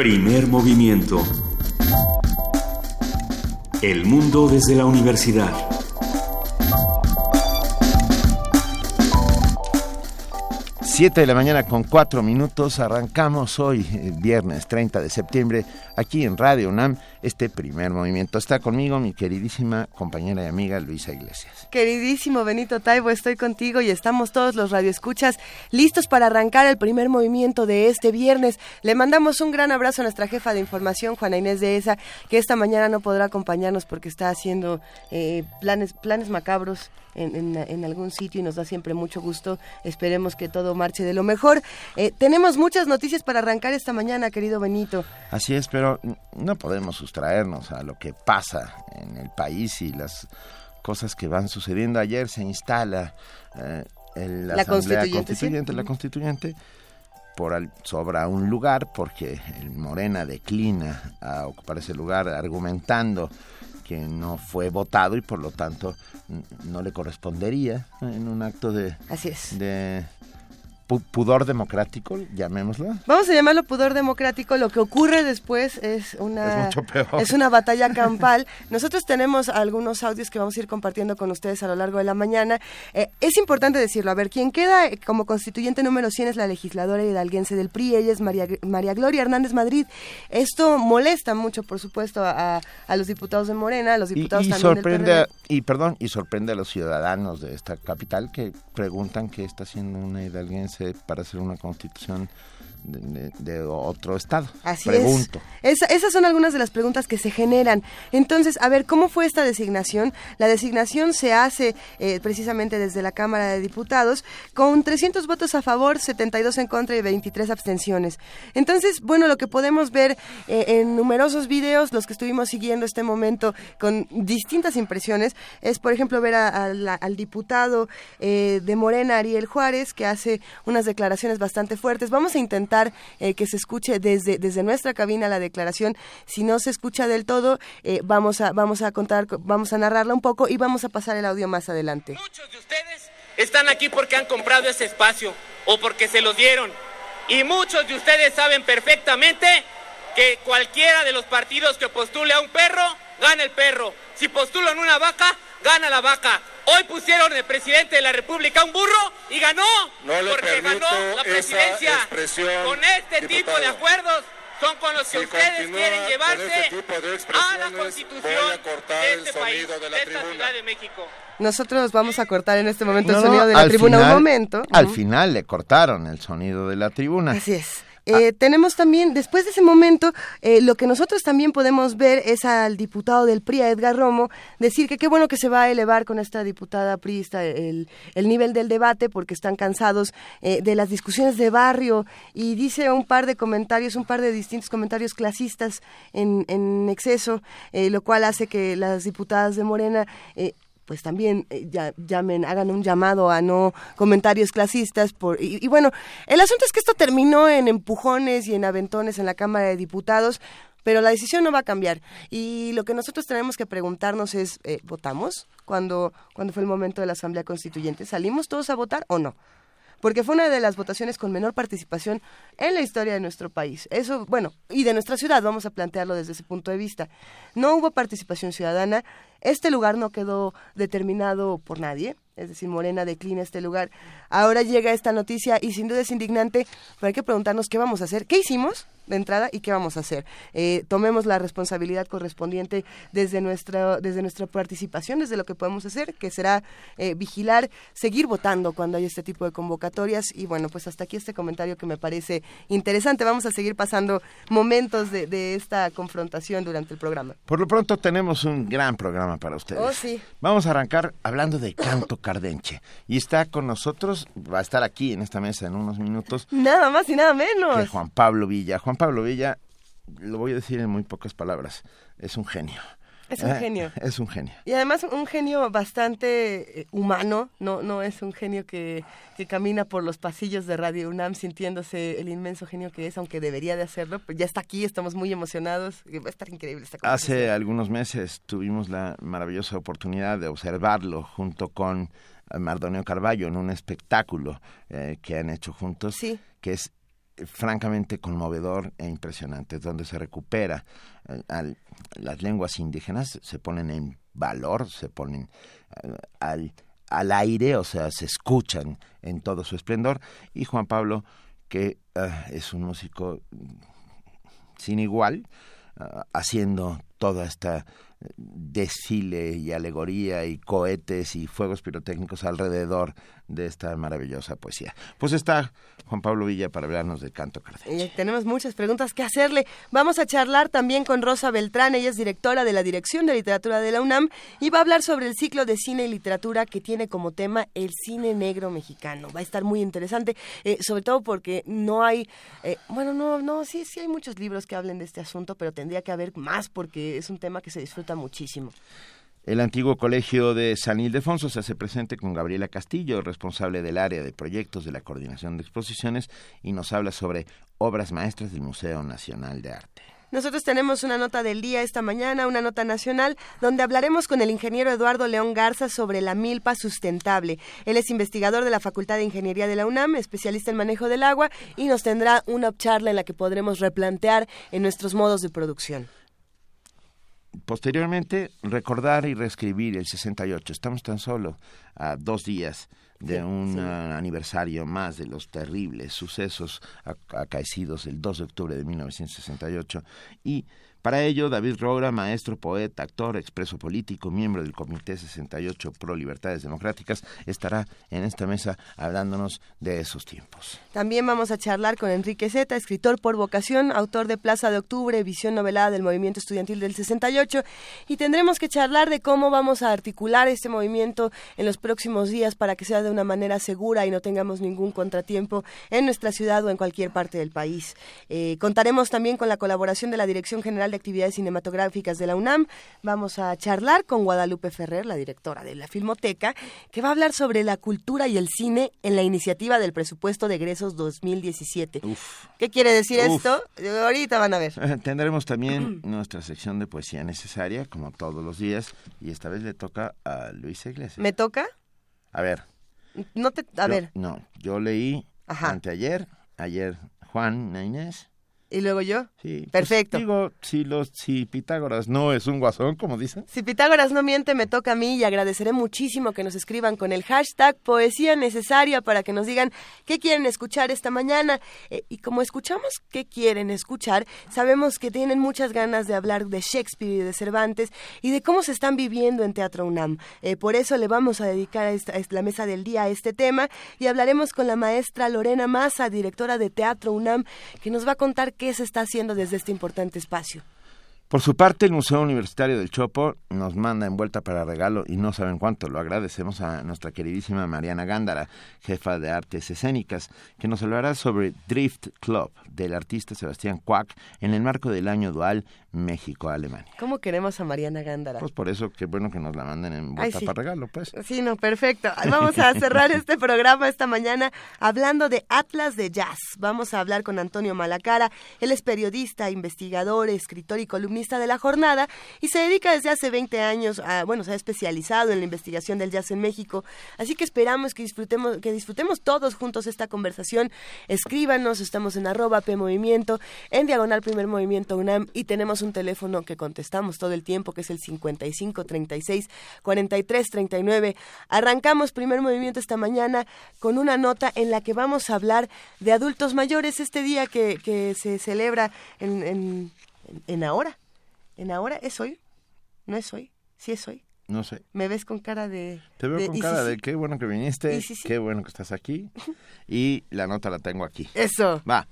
Primer movimiento. El mundo desde la universidad. Siete de la mañana con cuatro minutos. Arrancamos hoy, eh, viernes 30 de septiembre, aquí en Radio UNAM, este primer movimiento. Está conmigo mi queridísima compañera y amiga Luisa Iglesias. Queridísimo Benito Taibo, estoy contigo y estamos todos los radioescuchas listos para arrancar el primer movimiento de este viernes. Le mandamos un gran abrazo a nuestra jefa de información, Juana Inés de Esa, que esta mañana no podrá acompañarnos porque está haciendo eh, planes, planes macabros en, algún sitio y nos da siempre mucho gusto. Esperemos que todo marche de lo mejor. Eh, tenemos muchas noticias para arrancar esta mañana, querido Benito. Así es, pero no podemos sustraernos a lo que pasa en el país y las cosas que van sucediendo. Ayer se instala eh, la, Asamblea Constituyente, la Constituyente por sobra un lugar porque el Morena declina a ocupar ese lugar argumentando que no fue votado y por lo tanto no le correspondería en un acto de, Así es. de pudor democrático, llamémoslo. Vamos a llamarlo pudor democrático. Lo que ocurre después es una, es, una batalla campal. Nosotros tenemos algunos audios que vamos a ir compartiendo con ustedes a lo largo de la mañana. Eh, es importante decirlo. A ver, quien queda como constituyente número 100 es la legisladora hidalguense del PRI. Ella es María, María Gloria Hernández Madrid. Esto molesta mucho, por supuesto, a, a los diputados de Morena, a los diputados y, y sorprende, Y perdón, y sorprende a los ciudadanos de esta capital que preguntan qué está haciendo una hidalguense para hacer una constitución de, otro estado. Así Pregunto. es. esas son algunas de las preguntas que se generan. Entonces, a ver, ¿cómo fue esta designación? La designación se hace eh, precisamente desde la Cámara de Diputados con 300 votos a favor, 72 en contra y 23 abstenciones. Entonces, bueno, lo que podemos ver eh, en numerosos videos, los que estuvimos siguiendo este momento con distintas impresiones, es, por ejemplo, ver al diputado eh, de Morena, Ariel Juárez, que hace unas declaraciones bastante fuertes. Vamos a intentar eh, que se escuche desde, desde nuestra cabina la declaración. Si no se escucha del todo, eh, vamos, a, vamos a contar, vamos a narrarla un poco y vamos a pasar el audio más adelante. Muchos de ustedes están aquí porque han comprado ese espacio o porque se los dieron. Y muchos de ustedes saben perfectamente que cualquiera de los partidos que postule a un perro, gana el perro. Si postulan una vaca, gana la vaca. Hoy pusieron el presidente de la República un burro y ganó. porque ganó la presidencia. Con este tipo de acuerdos son con los que ustedes quieren llevarse este a la constitución de este país, de, la esta Ciudad de México. Nosotros vamos a cortar en este momento el sonido de la tribuna un momento. Al final le cortaron el sonido de la tribuna. Así es. Eh, tenemos también, después de ese momento, eh, lo que nosotros también podemos ver es al diputado del PRI, Edgar Romo, decir que qué bueno que se va a elevar con esta diputada priista el, el nivel del debate porque están cansados eh, de las discusiones de barrio. Y dice un par de comentarios, un par de distintos comentarios clasistas en, en exceso, lo cual hace que las diputadas de Morena pues también eh, ya, llamen, hagan un llamado a no comentarios clasistas. Por, y, bueno, el asunto es que esto terminó en empujones y en aventones en la Cámara de Diputados, pero la decisión no va a cambiar. Y lo que nosotros tenemos que preguntarnos es, eh, ¿votamos cuando, cuando fue el momento de la Asamblea Constituyente? ¿Salimos todos a votar o no? Porque fue una de las votaciones con menor participación en la historia de nuestro país. Eso, bueno, y de nuestra ciudad, vamos a plantearlo desde ese punto de vista. No hubo participación ciudadana, este lugar no quedó determinado por nadie, es decir, Morena declina este lugar. Ahora llega esta noticia y sin duda es indignante, pero hay que preguntarnos qué vamos a hacer, qué hicimos de entrada y qué vamos a hacer. Eh, tomemos la responsabilidad correspondiente desde nuestra, desde nuestra participación, desde lo que podemos hacer, que será eh, vigilar, seguir votando cuando hay este tipo de convocatorias. Y bueno, pues hasta aquí este comentario que me parece interesante. Vamos a seguir pasando momentos de, de esta confrontación durante el programa. Por lo pronto tenemos un gran programa para ustedes. Oh, sí. Vamos a arrancar hablando de canto cardenche. Y está con nosotros, va a estar aquí en esta mesa en unos minutos. Nada más y nada menos. Juan Pablo Villa. Juan Pablo Villa, lo voy a decir en muy pocas palabras, es un genio. Es un eh, genio. Es un genio. Y además un genio bastante eh, humano, no, no es un genio que, que, camina por los pasillos de Radio UNAM sintiéndose el inmenso genio que es, aunque debería de hacerlo. Pues ya está aquí, estamos muy emocionados. Va a estar increíble esta Hace algunos meses tuvimos la maravillosa oportunidad de observarlo junto con Mardonio Carballo en un espectáculo eh, que han hecho juntos, sí. que es francamente conmovedor e impresionante, donde se recupera eh, las lenguas indígenas, se ponen en valor, se ponen eh, al, al, aire, o sea, se escuchan en todo su esplendor, y Juan Pablo, que eh, es un músico sin igual, haciendo toda esta desfile y alegoría y cohetes y fuegos pirotécnicos alrededor de esta maravillosa poesía. Pues está Juan Pablo Villa para hablarnos de canto cardenche. Eh, tenemos muchas preguntas que hacerle. Vamos a charlar también con Rosa Beltrán, ella es directora de la Dirección de Literatura de la UNAM y va a hablar sobre el ciclo de cine y literatura que tiene como tema el cine negro mexicano. Va a estar muy interesante, eh, sobre todo porque no hay, eh, bueno, no, no, sí, sí hay muchos libros que hablen de este asunto, pero tendría que haber más porque es un tema que se disfruta muchísimo. El antiguo colegio de San Ildefonso se hace presente con Gabriela Castillo, responsable del área de proyectos de la coordinación de exposiciones, y nos habla sobre obras maestras del Museo Nacional de Arte. Nosotros tenemos una nota del día esta mañana, una nota nacional, donde hablaremos con el ingeniero Eduardo León Garza sobre la milpa sustentable. Él es investigador de la Facultad de Ingeniería de la UNAM, especialista en manejo del agua, y nos tendrá una charla en la que podremos replantear en nuestros modos de producción. Posteriormente, recordar y reescribir el 68. Estamos tan solo a dos días de un uh, aniversario más de los terribles sucesos acaecidos el 2 de octubre de 1968 y para ello, David Rogra, maestro, poeta, actor, expreso político, miembro del Comité 68 Pro Libertades Democráticas, estará en esta mesa hablándonos de esos tiempos. También vamos a charlar con Enrique Zeta, escritor por vocación, autor de Plaza de Octubre, visión novelada del movimiento estudiantil del 68, y tendremos que charlar de cómo vamos a articular este movimiento en los próximos días para que sea de una manera segura y no tengamos ningún contratiempo en nuestra ciudad o en cualquier parte del país. Eh, contaremos también con la colaboración de la Dirección General de Actividades Cinematográficas de la UNAM. Vamos a charlar con Guadalupe Ferrer, la directora de la Filmoteca, que va a hablar sobre la cultura y el cine en la iniciativa del presupuesto de egresos 2017. ¿Qué quiere decir esto? Ahorita van a ver. Tendremos también nuestra sección de poesía necesaria, como todos los días, y esta vez le toca a Luis Iglesias. ¿Me toca? A ver. No te, a ver. No, yo leí anteayer, ayer Juan Inés ¿Y luego yo? Sí. Pues, Perfecto. digo, si, los, si Pitágoras no es un guasón, como dicen. Si Pitágoras no miente, me toca a mí y agradeceré muchísimo que nos escriban con el hashtag poesía necesaria para que nos digan qué quieren escuchar esta mañana. Eh, y como escuchamos qué quieren escuchar, sabemos que tienen muchas ganas de hablar de Shakespeare y de Cervantes y de cómo se están viviendo en Teatro UNAM. Eh, por eso le vamos a dedicar a esta, la mesa del día a este tema y hablaremos con la maestra Lorena Massa, directora de Teatro UNAM, que nos va a contar qué se está haciendo desde este importante espacio. Por su parte, el Museo Universitario del Chopo nos manda envuelta para regalo y no saben cuánto. Lo agradecemos a nuestra queridísima Mariana Gándara, jefa de artes escénicas, que nos hablará sobre Drift Club del artista Sebastián Quack en el marco del año dual México-Alemania. ¿Cómo queremos a Mariana Gándara? Pues por eso, qué bueno que nos la manden en vuelta para regalo, pues. Sí, no, perfecto. Vamos a cerrar este programa esta mañana hablando de Atlas de Jazz. Vamos a hablar con Antonio Malacara. Él es periodista, investigador, escritor y columnista de la jornada y se dedica desde hace 20 años a, bueno, se ha especializado en la investigación del jazz en México. Así que esperamos que disfrutemos, que disfrutemos todos juntos esta conversación. Escríbanos, estamos en arroba P en Diagonal Primer Movimiento UNAM y tenemos un teléfono que contestamos todo el tiempo, que es el 55 36 43 39. Arrancamos Primer Movimiento esta mañana con una nota en la que vamos a hablar de adultos mayores este día que, se celebra en ahora. ¿En ahora es hoy? ¿No es hoy? ¿Sí es hoy? No sé. ¿Me ves con cara de...? Te veo con cara de qué bueno que viniste, qué bueno que estás aquí. Y la nota la tengo aquí. Eso. Va.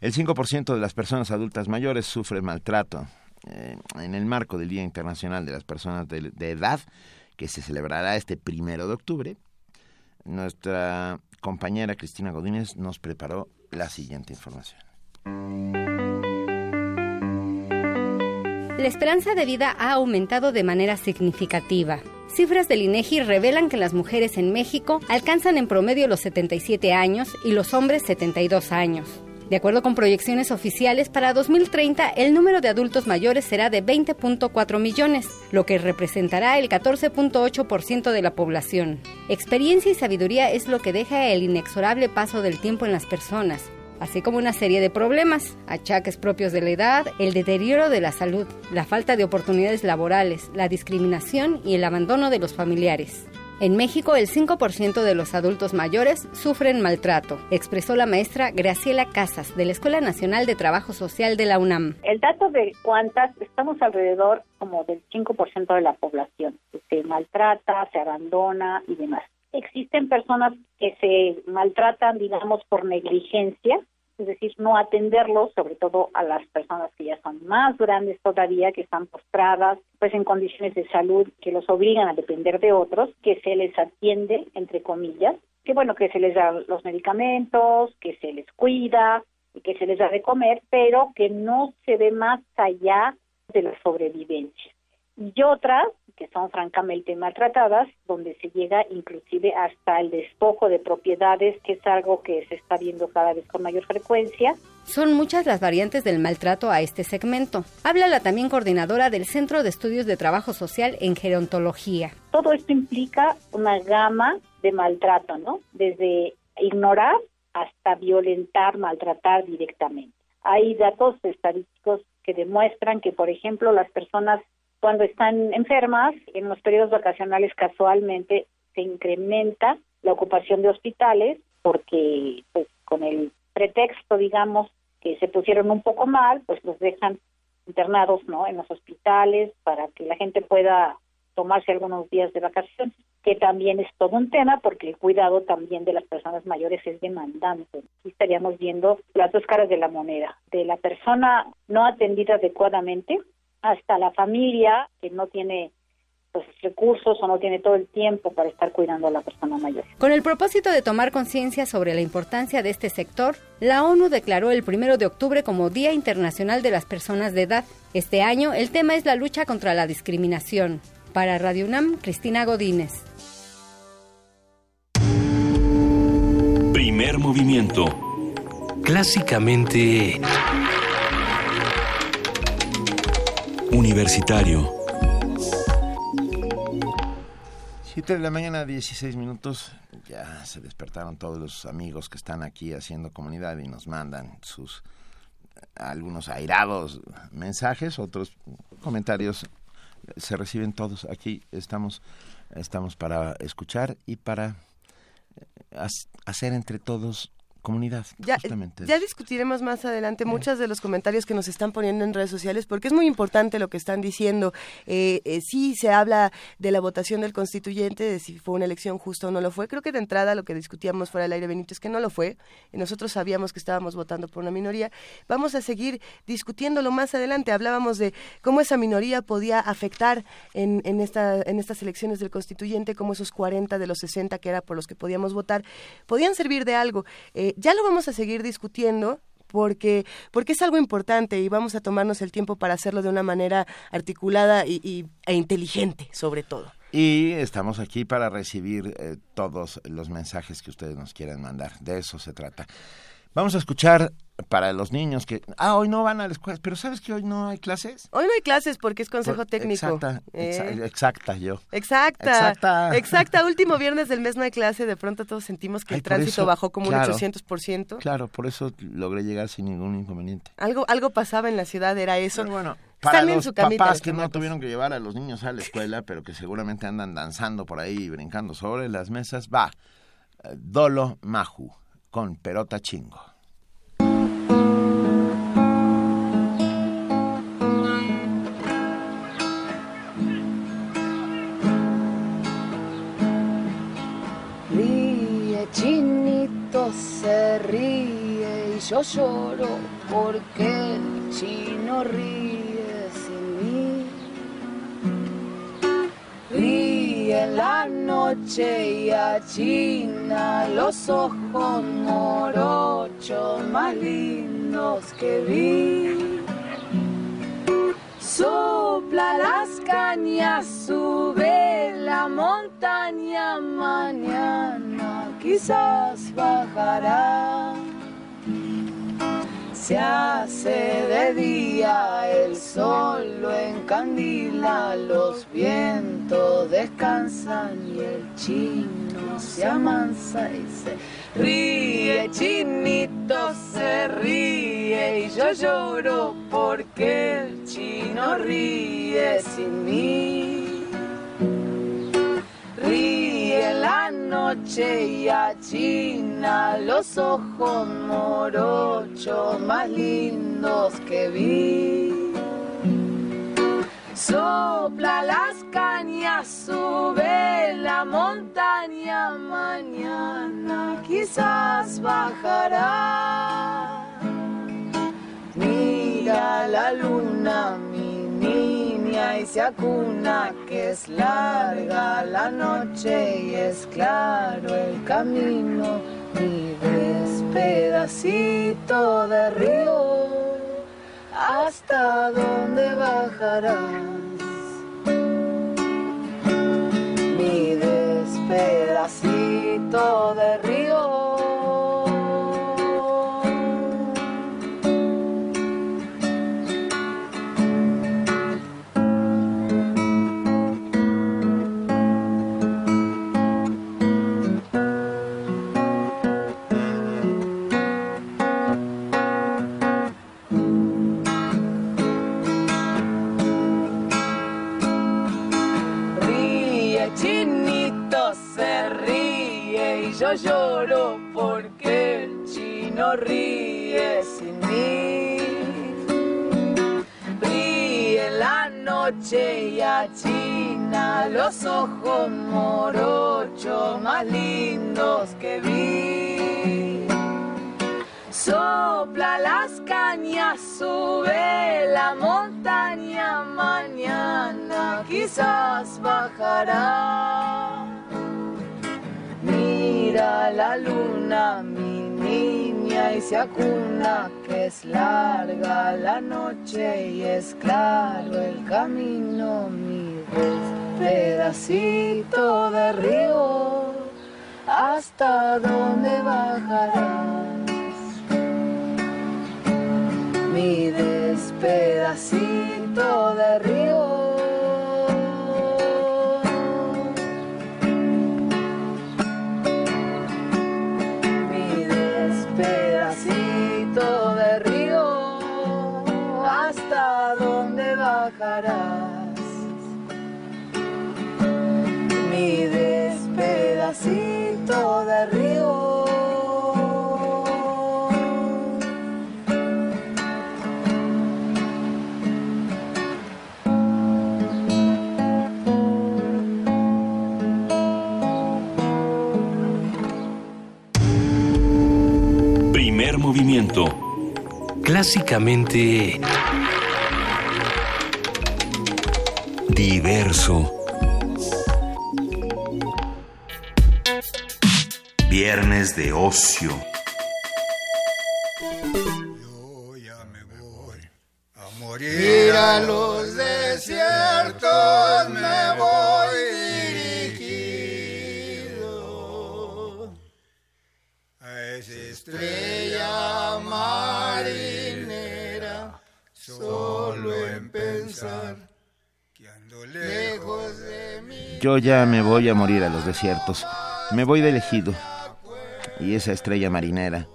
El 5% de las personas adultas mayores sufre maltrato. Eh, en el marco del Día Internacional de las Personas de, de Edad, que se celebrará este primero de octubre, nuestra compañera Cristina Godínez nos preparó la siguiente información. La esperanza de vida ha aumentado de manera significativa. Cifras del INEGI revelan que las mujeres en México alcanzan en promedio los 77 años y los hombres 72 años. De acuerdo con proyecciones oficiales, para 2030 el número de adultos mayores será de 20.4 millones, lo que representará el 14.8% de la población. Experiencia y sabiduría es lo que deja el inexorable paso del tiempo en las personas, así como una serie de problemas, achaques propios de la edad, el deterioro de la salud, la falta de oportunidades laborales, la discriminación y el abandono de los familiares. En México, el 5% de los adultos mayores sufren maltrato, expresó la maestra Graciela Casas, de la Escuela Nacional de Trabajo Social de la UNAM. El dato de cuántas, estamos alrededor como del 5% de la población. Se maltrata, se abandona y demás. Existen personas que se maltratan, digamos, por negligencia, es decir, no atenderlos, sobre todo a las personas que ya son más grandes todavía, que están postradas, pues en condiciones de salud que los obligan a depender de otros, que se les atiende, entre comillas, que bueno, que se les da los medicamentos, que se les cuida, y que se les da de comer, pero que no se ve más allá de la sobrevivencia. Y otras que son francamente maltratadas, donde se llega inclusive hasta el despojo de propiedades, que es algo que se está viendo cada vez con mayor frecuencia. Son muchas las variantes del maltrato a este segmento. Habla la también coordinadora del Centro de Estudios de Trabajo Social en Gerontología. Todo esto implica una gama de maltrato, ¿no? Desde ignorar hasta violentar, maltratar directamente. Hay datos estadísticos que demuestran que, por ejemplo, las personas cuando están enfermas, en los periodos vacacionales casualmente se incrementa la ocupación de hospitales porque pues con el pretexto, digamos, que se pusieron un poco mal, pues los dejan internados, ¿no? En los hospitales para que la gente pueda tomarse algunos días de vacaciones, que también es todo un tema porque el cuidado también de las personas mayores es demandante. Aquí estaríamos viendo las dos caras de la moneda, de la persona no atendida adecuadamente hasta la familia que no tiene los pues, recursos o no tiene todo el tiempo para estar cuidando a la persona mayor. Con el propósito de tomar conciencia sobre la importancia de este sector, la ONU declaró el primero de octubre como Día Internacional de las Personas de Edad. Este año el tema es la lucha contra la discriminación. Para Radio UNAM, Cristina Godínez. Primer movimiento. Clásicamente Universitario. 7 de la mañana, 16 minutos. Ya se despertaron todos los amigos que están aquí haciendo comunidad y nos mandan sus algunos airados mensajes, otros comentarios. Se reciben todos. Aquí estamos, estamos para escuchar y para hacer entre todos comunidad. Ya, ya discutiremos más adelante muchos de los comentarios que nos están poniendo en redes sociales porque es muy importante lo que están diciendo. Eh, eh, sí se habla de la votación del constituyente, de si fue una elección justa o no lo fue. Creo que de entrada lo que discutíamos fuera del aire, Benito, es que no lo fue. Y nosotros sabíamos que estábamos votando por una minoría. Vamos a seguir discutiéndolo más adelante. Hablábamos de cómo esa minoría podía afectar en, en, esta, en estas elecciones del constituyente, cómo esos 40 de los 60 que era por los que podíamos votar, podían servir de algo. Eh, ya lo vamos a seguir discutiendo porque, porque es algo importante y vamos a tomarnos el tiempo para hacerlo de una manera articulada y, e inteligente, sobre todo. Y estamos aquí para recibir eh, todos los mensajes que ustedes nos quieran mandar. De eso se trata. Vamos a escuchar para los niños que, ah, hoy no van a la escuela, pero ¿sabes que hoy no hay clases? Hoy no hay clases porque es consejo técnico. Exacta, eh. exacta yo. Exacta, exacta. Exacta, último viernes del mes no hay clase, de pronto todos sentimos que el tránsito bajó como un 800%. Claro, por eso logré llegar sin ningún inconveniente. Algo algo pasaba en la ciudad, era eso. bueno, para los papás que no tuvieron que llevar a los niños a la escuela, pero que seguramente andan danzando por ahí y brincando sobre las mesas, va, eh, Dolo Maju con Perota Chingo. chinito se ríe y yo lloro porque el chino ríe sin mí. Ríe la noche y achina los ojos morochos más lindos que vi. Sopla las cañas, sube la montaña quizás bajará. Se hace de día, el sol lo encandila, los vientos descansan y el chino se amansa y se ríe, chinito se ríe y yo lloro porque el chino ríe sin mí. Ríe la noche y achina los ojos morochos más lindos que vi. Sopla las cañas, sube la montaña, mañana quizás bajará. Mira la luna, mi niña, y se acuna que es larga la noche y es claro el camino. Mi despedacito de río, hasta dónde bajarás. Mi despedacito de río. Noche y achina los ojos morochos más lindos que vi. Sopla las cañas, sube la montaña, mañana quizás bajará. Mira la luna, mi niña, y se acuna que es larga la noche y es claro el camino, mi pedacito de río, hasta dónde bajarás. Mi despedacito de río. Clásicamente diverso. Viernes de ocio. Yo ya me voy a morir Yo ya me voy a morir a los desiertos. Me voy de elegido. Y esa estrella marinera.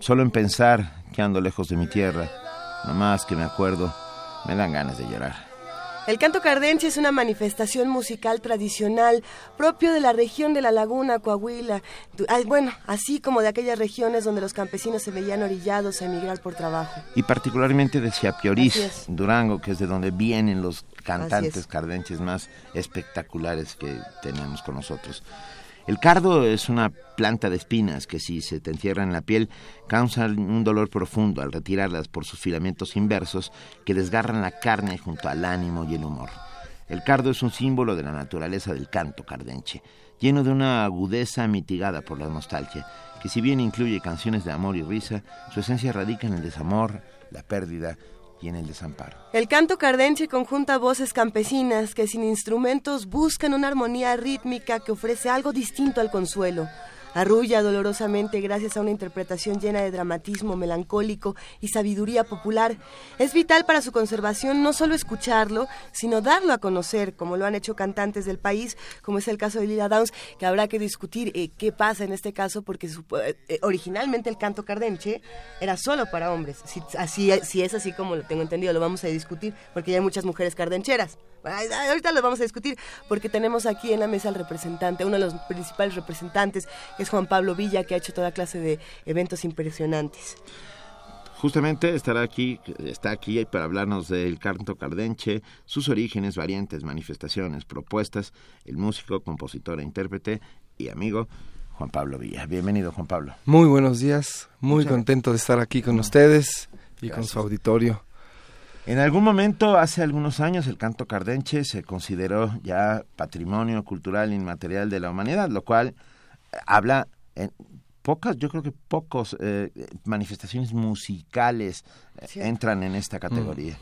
Solo en pensar que ando lejos de mi tierra, nomás que me acuerdo, me dan ganas de llorar. El canto cardense es una manifestación musical tradicional propio de la región de la Laguna, Coahuila, bueno, así como de aquellas regiones donde los campesinos se veían orillados a emigrar por trabajo. Y particularmente de Chiapiorís, Durango, que es de donde vienen los cantantes cardenches más espectaculares que tenemos con nosotros. El cardo es una planta de espinas que si se te encierra en la piel causa un dolor profundo al retirarlas por sus filamentos inversos que desgarran la carne junto al ánimo y el humor. El cardo es un símbolo de la naturaleza del canto cardenche, lleno de una agudeza mitigada por la nostalgia, que si bien incluye canciones de amor y risa, su esencia radica en el desamor, la pérdida en el desamparo. El canto cardenche conjunta voces campesinas que sin instrumentos buscan una armonía rítmica que ofrece algo distinto al consuelo. Arrulla dolorosamente gracias a una interpretación llena de dramatismo melancólico y sabiduría popular. Es vital para su conservación no solo escucharlo, sino darlo a conocer, como lo han hecho cantantes del país, como es el caso de Lila Downs, que habrá que discutir eh, qué pasa en este caso, porque eh, originalmente el canto cardenche era solo para hombres. Si, así, si es así como lo tengo entendido, lo vamos a discutir, porque ya hay muchas mujeres cardencheras. Ahorita lo vamos a discutir porque tenemos aquí en la mesa al representante, uno de los principales representantes, que es Juan Pablo Villa, que ha hecho toda clase de eventos impresionantes. Justamente estará aquí, está aquí para hablarnos del canto cardenche, sus orígenes, variantes, manifestaciones, propuestas, el músico, compositor e intérprete y amigo Juan Pablo Villa. Bienvenido, Juan Pablo. Muy buenos días, muy contento de estar aquí con ustedes y con su auditorio. En algún momento, hace algunos años, el canto cardenche se consideró ya patrimonio cultural inmaterial de la humanidad, lo cual eh, habla en pocas, yo creo que pocos eh, manifestaciones musicales eh, entran en esta categoría.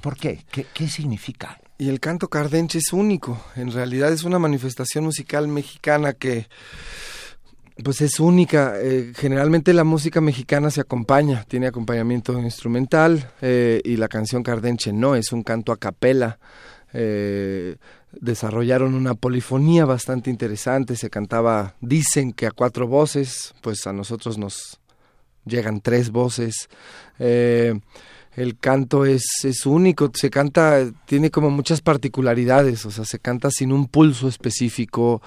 ¿Por qué? qué? ¿Qué significa? Y el canto cardenche es único. En realidad es una manifestación musical mexicana que pues es única. Eh, generalmente la música mexicana se acompaña, tiene acompañamiento instrumental eh, y la canción Cardenche no, es un canto a capela. Eh, desarrollaron una polifonía bastante interesante, se cantaba, dicen que a cuatro voces, pues a nosotros nos llegan tres voces. el canto es, es único, se canta, tiene como muchas particularidades, o sea, se canta sin un pulso específico.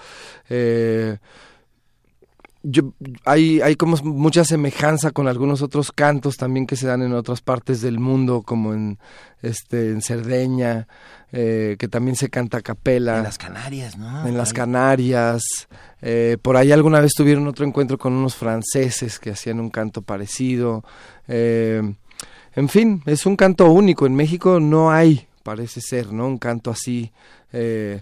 Yo, hay, hay como mucha semejanza con algunos otros cantos también que se dan en otras partes del mundo, como en, este, en Cerdeña, eh, que también se canta a capela. En las Canarias, ¿no? En las Canarias. Eh, por ahí alguna vez tuvieron otro encuentro con unos franceses que hacían un canto parecido. Eh, en fin, es un canto único. En México no hay, parece ser, ¿no? Un canto así. Eh,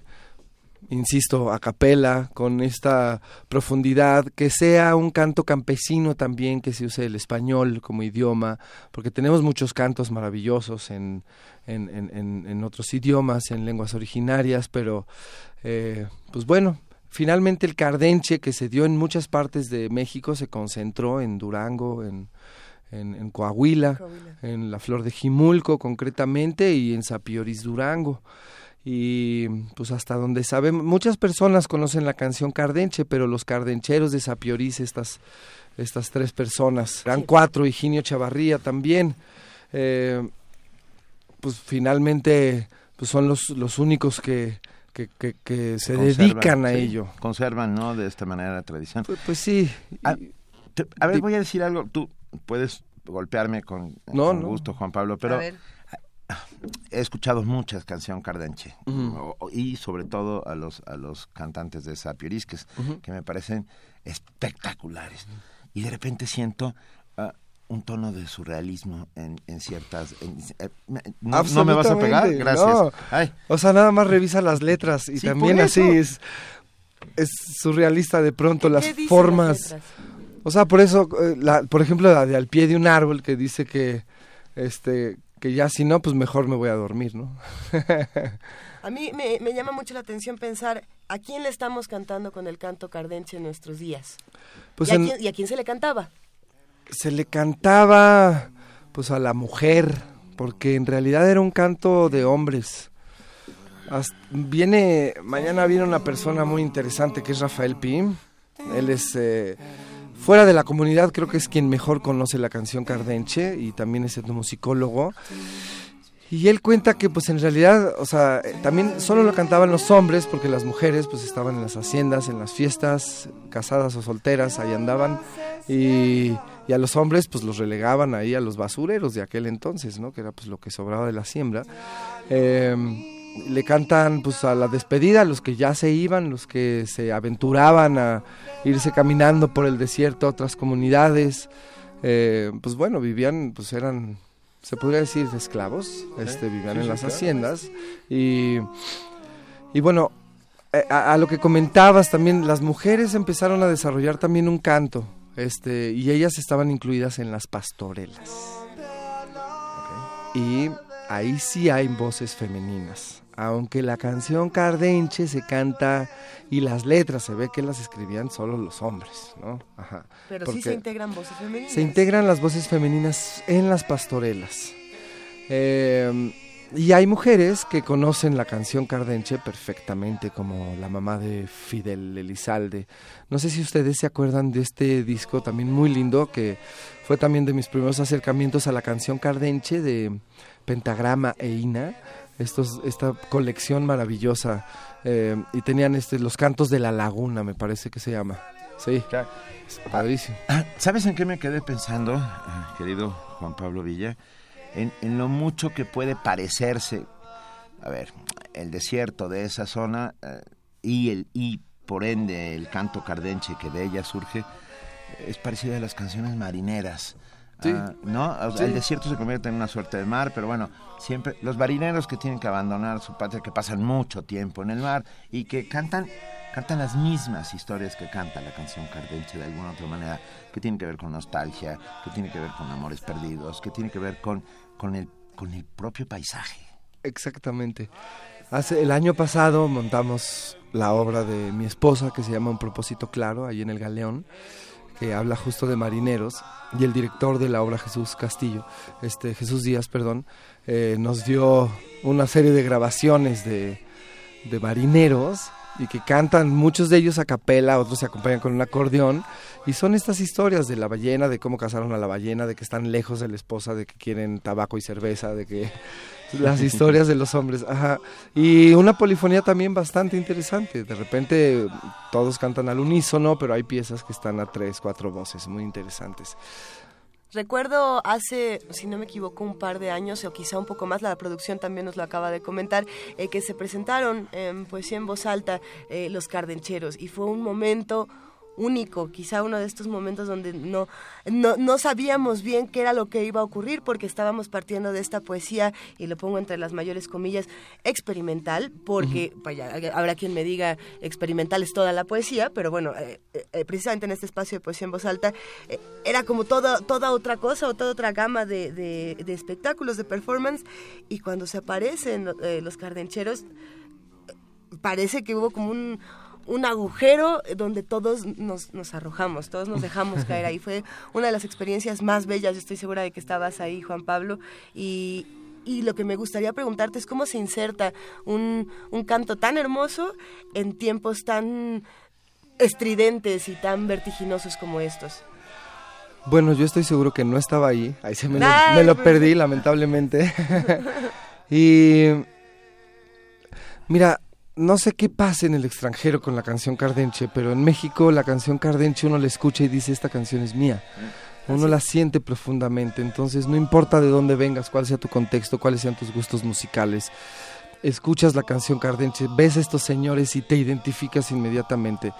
insisto, a capela, con esta profundidad, que sea un canto campesino también, que se use el español como idioma, porque tenemos muchos cantos maravillosos en, en, en, en otros idiomas, en lenguas originarias, pero eh, pues bueno, finalmente el cardenche que se dio en muchas partes de México se concentró en Durango, en, en, Coahuila, en la Flor de Jimulco concretamente y en Sapioris Durango y pues hasta donde sabemos, muchas personas conocen la canción Cardenche, pero los cardencheros de Sapioriz, estas, estas tres personas, eran cuatro, Higinio Chavarría también, eh, pues finalmente pues son los, los únicos que, que, que, se dedican a ello. Conservan, ¿no? De esta manera la tradición. Pues, pues sí. Ah, a, ver, voy a decir algo, tú puedes golpearme con, gusto, Juan Pablo, pero he escuchado muchas canciones Cardenche y sobre todo a los a los cantantes de Sapiorisques que me parecen espectaculares. Y de repente siento ah, un tono de surrealismo en, en ciertas eh, no, me vas a pegar gracias. O sea nada más revisa las letras y también así es es surrealista de pronto las formas. o sea por eso eh, la, por ejemplo la de al pie de un árbol que dice que este que ya si no, pues mejor me voy a dormir, ¿no? a mí me, llama mucho la atención pensar a quién le estamos cantando con el canto cardenche en nuestros días. Pues ¿Y, a quién, se le cantaba? Se le cantaba pues a la mujer, porque en realidad era un canto de hombres. viene, mañana viene una persona muy interesante que es Rafael Pim. Él es eh, Fuera de la comunidad creo que es quien mejor conoce la canción Cardenche y también es etnomusicólogo. Y él cuenta que pues en realidad, o sea, también solo lo cantaban los hombres porque las mujeres pues estaban en las haciendas, en las fiestas, casadas o solteras, ahí andaban. Y, a los hombres pues los relegaban ahí a los basureros de aquel entonces, ¿no? Que era pues lo que sobraba de la siembra. Eh, le cantan pues a la despedida, los que ya se iban, los que se aventuraban a irse caminando por el desierto a otras comunidades, eh, pues bueno, vivían, pues eran, se podría decir, esclavos, este, vivían en las haciendas. Y, y bueno, eh, a, lo que comentabas también, las mujeres empezaron a desarrollar también un canto, este, y ellas estaban incluidas en las pastorelas. Y ahí sí hay voces femeninas. Aunque la canción Cardenche se canta y las letras se ve que las escribían solo los hombres, ¿no? Ajá. Pero sí se integran voces femeninas. Se integran las voces femeninas en las pastorelas. Eh, y hay mujeres que conocen la canción Cardenche perfectamente, como la mamá de Fidel Elizalde. No sé si ustedes se acuerdan de este disco también muy lindo, que fue también de mis primeros acercamientos a la canción Cardenche de Pentagrama e Ina. Estos, esta colección maravillosa. Eh, y tenían este, los cantos de la laguna, me parece que se llama. Sí, padrísimo. Ah, ¿Sabes en qué me quedé pensando, eh, querido Juan Pablo Villa? en, lo mucho que puede parecerse, a ver, el desierto de esa zona eh, y, el, y por ende el canto cardenche que de ella surge, es parecido a las canciones marineras. Ah, ¿No? El desierto se convierte en una suerte de mar, pero bueno, siempre los marineros que tienen que abandonar su patria, que pasan mucho tiempo en el mar y que cantan cantan las mismas historias que canta la canción Cardenche de alguna otra manera, que tiene que ver con nostalgia, que tiene que ver con amores perdidos, que tiene que ver con con el, con el propio paisaje. Exactamente. Hace, el año pasado montamos la obra de mi esposa que se llama Un propósito claro, ahí en el Galeón, que habla justo de marineros, y el director de la obra Jesús Castillo, este Jesús Díaz, perdón, eh, nos dio una serie de grabaciones de, de marineros y que cantan muchos de ellos a capela, otros se acompañan con un acordeón y son estas historias de la ballena, de cómo casaron a la ballena, de que están lejos de la esposa, de que quieren tabaco y cerveza, de que las historias de los hombres, ajá. Y una polifonía también bastante interesante. De repente todos cantan al unísono, pero hay piezas que están a tres, cuatro voces, muy interesantes. Recuerdo hace, si no me equivoco, un par de años o quizá un poco más, la producción también nos lo acaba de comentar, eh, que se presentaron en Poesía en Voz Alta eh, los Cardencheros y fue un momento único, quizá uno de estos momentos donde no, no, sabíamos bien qué era lo que iba a ocurrir porque estábamos partiendo de esta poesía, y lo pongo entre las mayores comillas, experimental, porque habrá quien me diga experimental es toda la poesía, pero bueno, eh, eh, precisamente en este espacio de poesía en voz alta, eh, era como toda, toda otra cosa o toda otra gama de, de, espectáculos, de performance, y cuando se aparecen los cardencheros, parece que hubo como un un agujero donde todos nos, nos, arrojamos, todos nos dejamos caer ahí. Fue una de las experiencias más bellas, estoy segura de que estabas ahí, Juan Pablo, y, y lo que me gustaría preguntarte es cómo se inserta un, un canto tan hermoso en tiempos tan estridentes y tan vertiginosos como estos. Bueno, yo estoy seguro que no estaba ahí, ahí se me, lo, me lo perdí lamentablemente. y mira, no sé qué pasa en el extranjero con la canción Cardenche, pero en México la canción Cardenche uno la escucha y dice esta canción es mía. Uno la siente profundamente, entonces no importa de dónde vengas, cuál sea tu contexto, cuáles sean tus gustos musicales. Escuchas la canción Cardenche, ves a estos señores y te identificas inmediatamente.